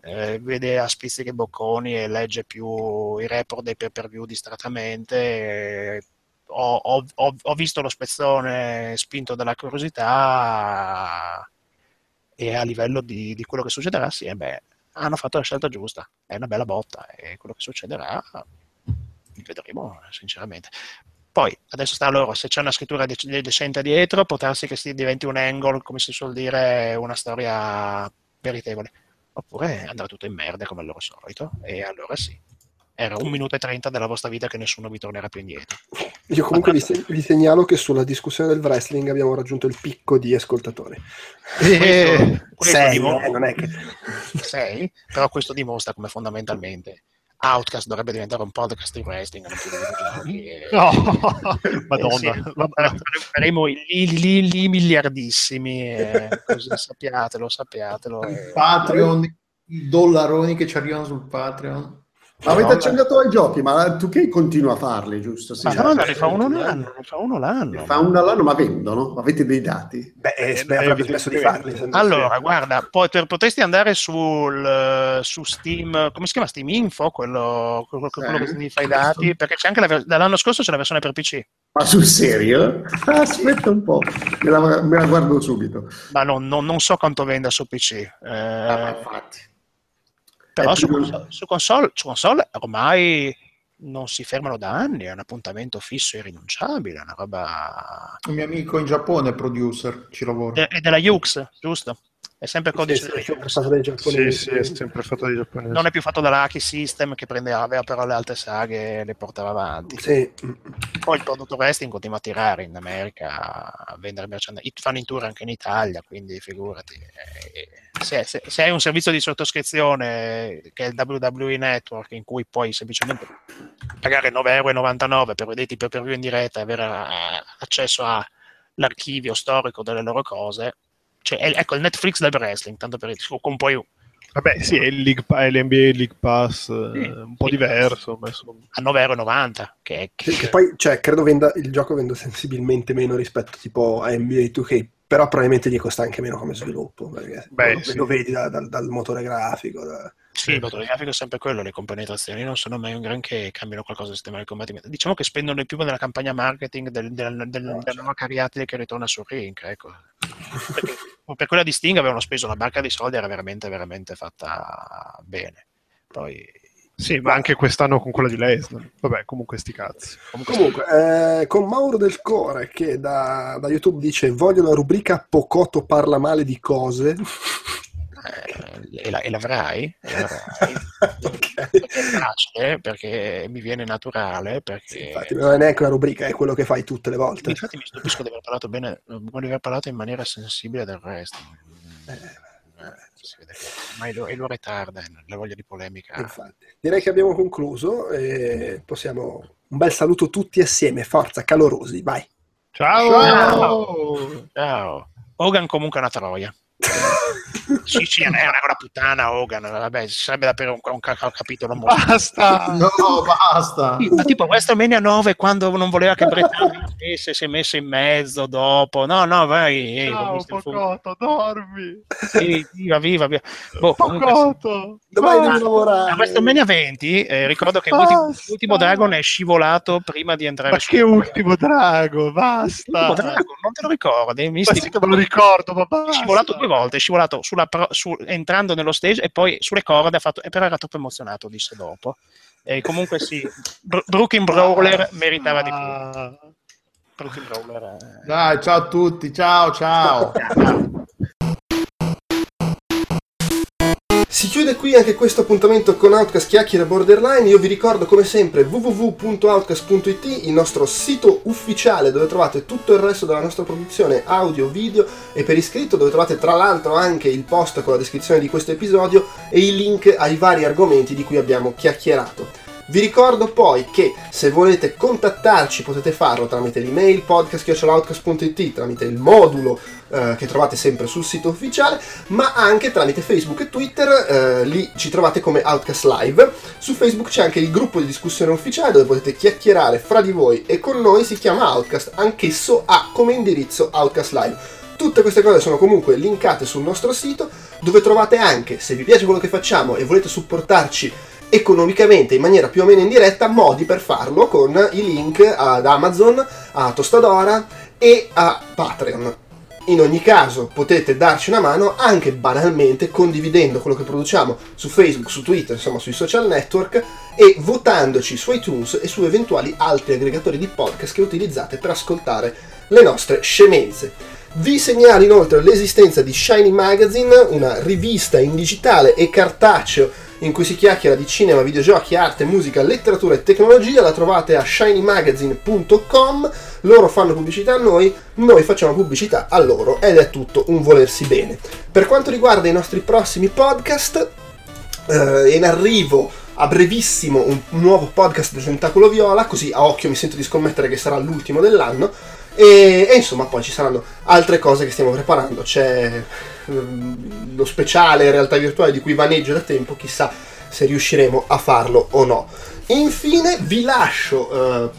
eh, vede a spizzichi e bocconi e legge più i report dei pay per view distratamente, ho, ho- ho- ho visto lo spezzone spinto dalla curiosità e a livello di, di quello che succederà, sì, eh beh, hanno fatto la scelta giusta, è una bella botta e quello che succederà vedremo sinceramente. Poi adesso sta a loro, se c'è una scrittura dec- decente dietro, può darsi che si diventi un angle, come si suol dire, una storia meritevole. Oppure andrà tutto in merda come al loro solito. E allora sì. Era un minuto e trenta della vostra vita che nessuno vi tornerà più indietro. Io comunque vi, se- vi segnalo che sulla discussione del wrestling abbiamo raggiunto il picco di ascoltatori. Eh, Questo Sei, dimostra- eh, non è che... sei, però questo dimostra come fondamentalmente Outcast dovrebbe diventare un podcast di wrestling, non più di videogiochi. e- no, Madonna. Eh sì, faremo i li, li- li miliardissimi, eh, così sappiatelo, sappiatelo. Eh. Patreon, i dollaroni che ci arrivano sul Patreon. Avete No, accennato ai giochi, ma tu che continua a farli, giusto? Sì, Ma no, ne fa uno eh, l'anno, ne fa uno l'anno. Fa uno all'anno, ma vendono? Avete dei dati? Beh, eh, Eh, beh, avrebbe eh, smesso di evidentemente. farli. no- Allora, guarda, potresti andare sul, eh, su Steam, come si chiama Steam Info, quello, quello, quello che ti fa i dati, perché c'è anche la, dall'anno scorso c'è la versione per PC, Ma sul serio? Aspetta un po', me la, me la guardo subito. ma non, non- non so quanto venda su PC. eh, Ah, infatti. Però su, più- su, console, su console ormai non si fermano da anni, è un appuntamento fisso e irrinunciabile, è una roba... Un mio amico in Giappone è producer, ci lavora. È della Yux, giusto? È sempre Sì, codice sì, della è sempre Yux. stato dai Sì, giapponesi. sì, è sempre fatto dai giapponesi. Non è più fatto dalla Aki System che prendeva, aveva però le altre saghe e le portava avanti. Sì. Poi il prodotto wrestling continua a tirare in America, a vendere merchandise. Fanno in tour anche in Italia, quindi figurati. Eh, Se, se- se hai un servizio di sottoscrizione che è il WWE Network, in cui puoi semplicemente pagare 9,99 euro per vederti per view in diretta e avere eh, accesso all'archivio storico delle loro cose, cioè, è- ecco il Netflix del wrestling, tanto per con poi Vabbè, sì, è il League Pa- è l'NBA League Pass, eh, Sì. un po' diverso, ma insomma. a 9,90 euro, che, è- Che, che poi, cioè, credo venda, il gioco venda sensibilmente meno rispetto tipo a NBA 2K, però probabilmente gli costa anche meno come sviluppo, perché Beh, lo, sì. lo vedi da- dal, dal motore grafico. da- Sì, il motore grafico è sempre quello, le compenetrazioni non sono mai un granché, cambiano qualcosa del sistema di combattimento. Diciamo che spendono di più nella campagna marketing del, del, del- No, della certo. nuova cariatide che ritorna sul ring, ecco. Perché per quella di Sting avevano speso una barca di soldi, era veramente, veramente fatta bene. Poi, Sì, ma anche quest'anno con quella di Lesnar. Vabbè, comunque sti cazzi. comunque, Comunque, eh, con Mauro del Core che da, da YouTube dice voglio una rubrica Pocoto parla male di cose. Eh, e, la- e l'avrai, e l'avrai. Ok. Perché è facile, perché mi viene naturale, perché... Sì, infatti, non è neanche una rubrica, è quello che fai tutte le volte. Infatti mi stupisco di aver parlato bene, di aver parlato in maniera sensibile del resto. Eh, si vede che ormai lo, e lo ritarda, eh, la voglia di polemica. Infatti. Direi che abbiamo concluso e possiamo... Un bel saluto tutti assieme, forza, calorosi, vai. Ciao! Ciao! Ciao. Hogan comunque è una troia. sì, sì, è una, è una puttana Hogan, vabbè, sarebbe da aprire un, un, ca- capitolo molto. Basta! No, basta. Sì, ma tipo WrestleMania 9 quando non voleva che Britannia stesse si è messo in mezzo dopo no no vai eh, Ciao, Pocotto, dormi! sì, viva viva viva Boh, Pocotto! Domani basta. devi lavorare. a WrestleMania 20 eh, ricordo che Basta. l'ultimo, l'ultimo Dragon è scivolato prima di entrare Ma che ultimo drago, basta! L'ultimo Dragon non te lo ricordi Ma Misti- sì che me lo ricordo, ma è basta! scivolato due volte, è scivolato sulla pro- su- entrando nello stage e poi sulle corde ha fatto, e però era troppo emozionato, disse dopo. E comunque sì, Br- Brooklyn Brawler meritava di più. Ah. Brooklyn Brawler. eh. Dai, ciao a tutti, ciao, ciao. Si chiude qui anche questo appuntamento con Outcast Chiacchiere Borderline. Io vi ricordo come sempre www.outcast.it, il nostro sito ufficiale dove trovate tutto il resto della nostra produzione audio, video e per iscritto dove trovate tra l'altro anche il post con la descrizione di questo episodio e i link ai vari argomenti di cui abbiamo chiacchierato. Vi ricordo poi che se volete contattarci potete farlo tramite l'email podcast.outcast.it, tramite il modulo eh, che trovate sempre sul sito ufficiale, ma anche tramite Facebook e Twitter, eh, lì ci trovate come Outcast Live. Su Facebook c'è anche il gruppo di discussione ufficiale dove potete chiacchierare fra di voi e con noi, si chiama Outcast, anch'esso ha come indirizzo Outcast Live. Tutte queste cose sono comunque linkate sul nostro sito dove trovate anche, se vi piace quello che facciamo e volete supportarci economicamente in maniera più o meno indiretta modi per farlo con i link ad Amazon, a Tostadora e a Patreon. In ogni caso potete darci una mano anche banalmente condividendo quello che produciamo su Facebook, su Twitter, insomma sui social network e votandoci su iTunes e su eventuali altri aggregatori di podcast che utilizzate per ascoltare le nostre scemenze. Vi segnalo inoltre l'esistenza di Shiny Magazine, una rivista in digitale e cartaceo in cui si chiacchiera di cinema, videogiochi, arte, musica, letteratura e tecnologia. La trovate a shinymagazine.com. Loro fanno pubblicità a noi, noi facciamo pubblicità a loro ed è tutto un volersi bene. Per quanto riguarda i nostri prossimi podcast, eh, in arrivo a brevissimo un nuovo podcast del Tentacolo Viola, così a occhio mi sento di scommettere che sarà l'ultimo dell'anno. E, e, insomma poi ci saranno altre cose che stiamo preparando. C'è lo speciale realtà virtuale di cui vaneggio da tempo, chissà se riusciremo a farlo o no. Infine vi lascio eh,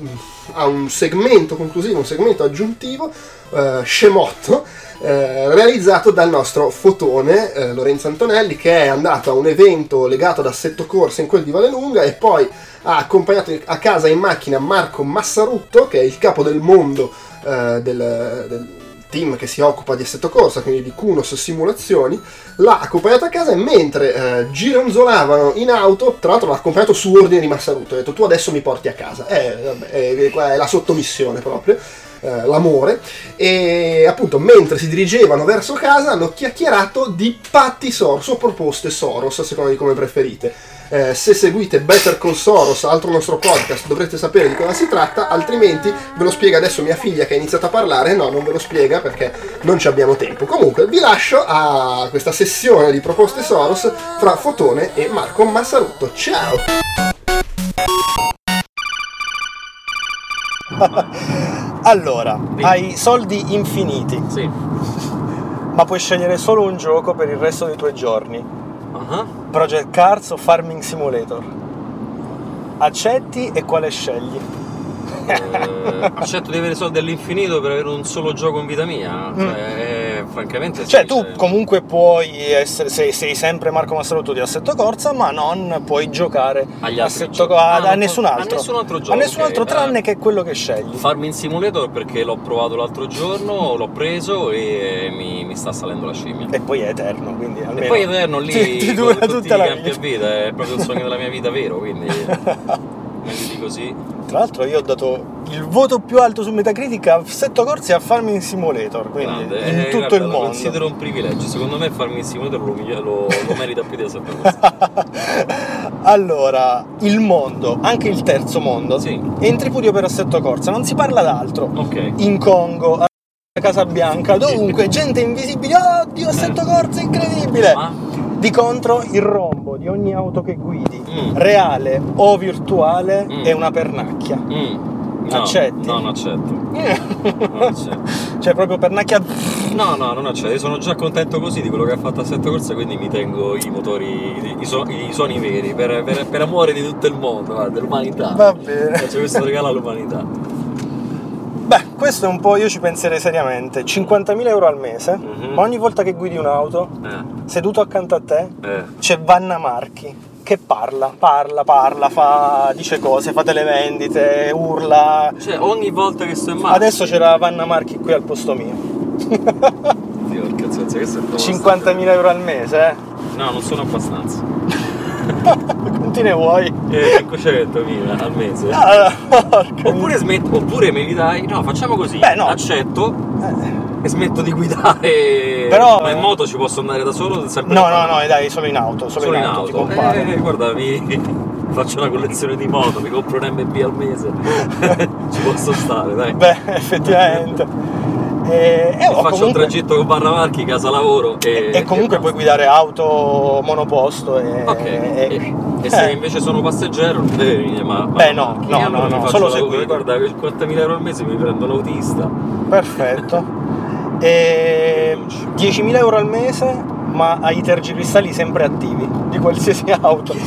a un segmento conclusivo, un segmento aggiuntivo, eh, scemotto, eh, realizzato dal nostro fotone Lorenzo Antonelli che è andato a un evento legato ad assetto corsa in quel di Vallelunga e poi ha accompagnato a casa in macchina Marco Massarutto che è il capo del mondo del, del, team che si occupa di assetto corsa, quindi di Kunos Simulazioni, l'ha accompagnato a casa e mentre eh, gironzolavano in auto, tra l'altro l'ha accompagnato su ordine di Massarutto, ha detto tu adesso mi porti a casa, eh, vabbè, è, è la sottomissione proprio. Eh, l'amore e appunto mentre si dirigevano verso casa hanno chiacchierato di patti Soros o proposte Soros a seconda di come preferite eh, se seguite Better Call Soros, altro nostro podcast, dovrete sapere di cosa si tratta, altrimenti ve lo spiega adesso mia figlia che ha iniziato a parlare, no, non ve lo spiega perché non ci abbiamo tempo. Comunque vi lascio a questa sessione di proposte Soros fra Fotone e Marco Massarutto. Ciao! allora, hai soldi infiniti. Sì. Ma puoi scegliere solo un gioco per il resto dei tuoi giorni. Uh-huh. Project Cars o Farming Simulator? Accetti e quale scegli? Eh, accetto di avere soldi all'infinito per avere un solo gioco in vita mia. Cioè, eh, francamente. Cioè, sì, tu cioè- comunque puoi essere. Sei, sei sempre Marco Massarotto di Assetto Corsa, ma non puoi giocare Agli Assetto. Co- a, Ah, a nessun po- a altro. nessun altro gioco, A nessun altro, eh. tranne che quello che scegli. Farming Simulator perché l'ho provato l'altro giorno, l'ho preso e mi, mi sta salendo la scimmia. E poi è eterno, quindi almeno. E poi Eterno lì ti, ti dura tutta la vita. vita, è proprio il sogno della mia vita vero, quindi meglio di così. Tra l'altro, io ho dato il voto più alto su Metacritic a Assetto Corsa e a Farming Simulator, quindi Grande. in Eh, tutto guarda, il Lo mondo. considero un privilegio, secondo me Farming Simulator lo, lo, lo merita più di Assetto allora, il mondo, anche il terzo mondo, Sì. è in tripudio per Assetto Corsa, non si parla d'altro. Ok. In Congo, a Casa Bianca, dovunque, gente invisibile, oddio, Assetto Corsa, incredibile! Ma? Di contro, il rombo di ogni auto che guidi, Mm. reale o virtuale, Mm. è una pernacchia. Mm. No, Accetti? No, non accetto. Non accetto. cioè, proprio pernacchia. No, no, non accetto. Io sono già contento così di quello che ha fatto Assetto Corsa, quindi mi tengo i motori, i, so- i suoni veri, per, per- per amore di tutto il mondo, dell'umanità. Va bene. Faccio questo regalo all'umanità. Beh, questo è un po', io ci penserei seriamente. 50.000 euro al mese, Mhm. ma ogni volta che guidi un'auto, Eh, seduto accanto a te, eh. c'è Vanna Marchi che parla, parla, parla, fa, dice cose, fa delle vendite, urla. Cioè, ogni volta che sto in macchina. Adesso c'era Vanna Marchi qui al posto mio. Dio, che cazzo, questo è troppo 50.000 euro al mese, eh? No, non sono abbastanza. Quanti ne vuoi? Eh, 500.000 al mese. Ah, porca Oppure, smet- oppure me li dai. No, facciamo così. Beh, no. Accetto. e smetto di guidare. Però- Ma in moto ci posso andare da solo? No, no, no, dai, solo in auto, solo, Solo in in auto, auto. compare. Eh, guarda, mi faccio una collezione di moto, mi compro un MB al mese. ci posso stare, dai. Beh, effettivamente. E, e, E oh, faccio un comunque, tragitto con Barra Marchi, casa lavoro e, e comunque puoi guidare auto monoposto e... Ok, e- e, e se eh, invece sono passeggero non deve venire, ma... Beh, no, no, no, no, solo se guidi. Guarda, per 4.000 euro al mese mi prendo l'autista. Perfetto. E 10.000 euro al mese, ma hai i tergicristalli sempre attivi di qualsiasi auto.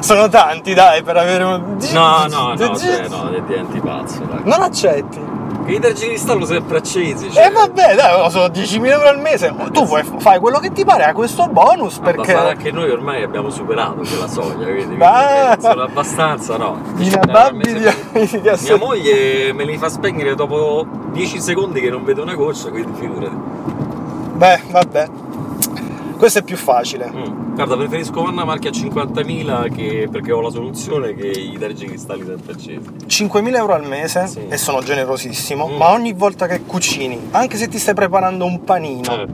Sono tanti, dai, per avere un. No, no, no, cioè, no, diventi pazzo, dai. Non accetti? Che i tergicristalli sempre accesi, E cioè. vabbè, dai, sono 10.000 euro al mese. Tu puoi fai quello che ti pare a questo bonus Ma perché. sarà che noi ormai abbiamo superato quella soglia, quindi Ma- sono abbastanza, no. I Cioè, nababbi a me di, sembra- di Mia moglie me li fa spegnere dopo 10 secondi che non vedo una goccia, quindi figurati. Beh, vabbè. Questo è più facile. Mm. Guarda, preferisco Vanna Marchi a 50.000 che, perché ho la soluzione che i tergicristalli sempre accesi. 5.000 euro al mese Sì. e sono generosissimo, Mm. ma ogni volta che cucini, anche se ti stai preparando un panino, Eh.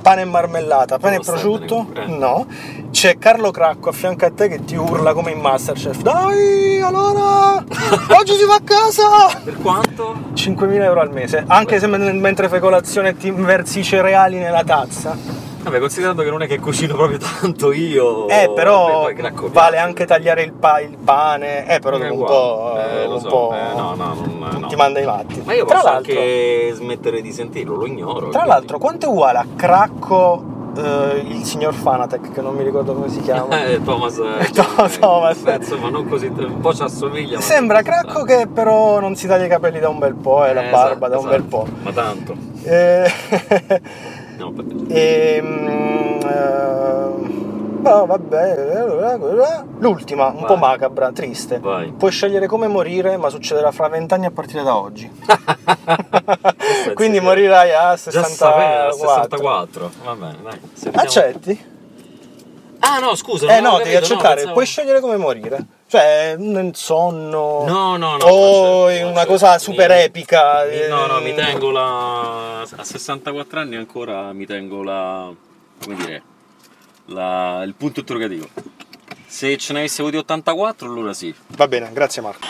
pane e marmellata, pane e Non prosciutto, eh. no, c'è Carlo Cracco a fianco a te che ti urla come in Masterchef. Dai, allora, oggi si va a casa! Per quanto? 5.000 euro al mese, anche se men- mentre fai colazione ti versi i cereali nella tazza. Vabbè, considerando che non è che cucino proprio tanto io. Eh, però Cracco vale anche tagliare il, pa- il pane, eh, però Eh, dopo un po', Eh, lo un so, po' eh, no, no, non- no. ti manda i matti. Ma io Tra posso l'altro- anche smettere di sentirlo, lo ignoro. Tra quindi- l'altro, quanto è uguale a Cracco eh, il signor Fanatec, che non mi ricordo come si chiama? Eh, Thomas. eh, Thomas, Thomas. beh, insomma, non così. Un po' ci assomiglia. Sembra Cracco che però non si taglia i capelli da un bel po' e la Eh, barba esatto, da un bel esatto. po'. Ma tanto. Eh, No, e, mm, eh, oh, vabbè, l'ultima, un po' Vai. macabra, triste. Vai. Puoi scegliere come morire, ma succederà fra vent'anni a partire da oggi. Quindi morirai a Già sapeva, 64. 64. Va bene, dai. Accetti? Ah, no, scusa. Eh no, devi capito, no, accettare, pensavo- puoi scegliere come morire. Cioè, nel sonno. No, no, no. O non una c'è. cosa super Mi- epica. mi- no, no, mi eh, tengo la. A 64 anni ancora mi tengo la. come dire. La... il punto interrogativo. Se ce ne avessi avuti 84, allora sì. Va bene, grazie Marco.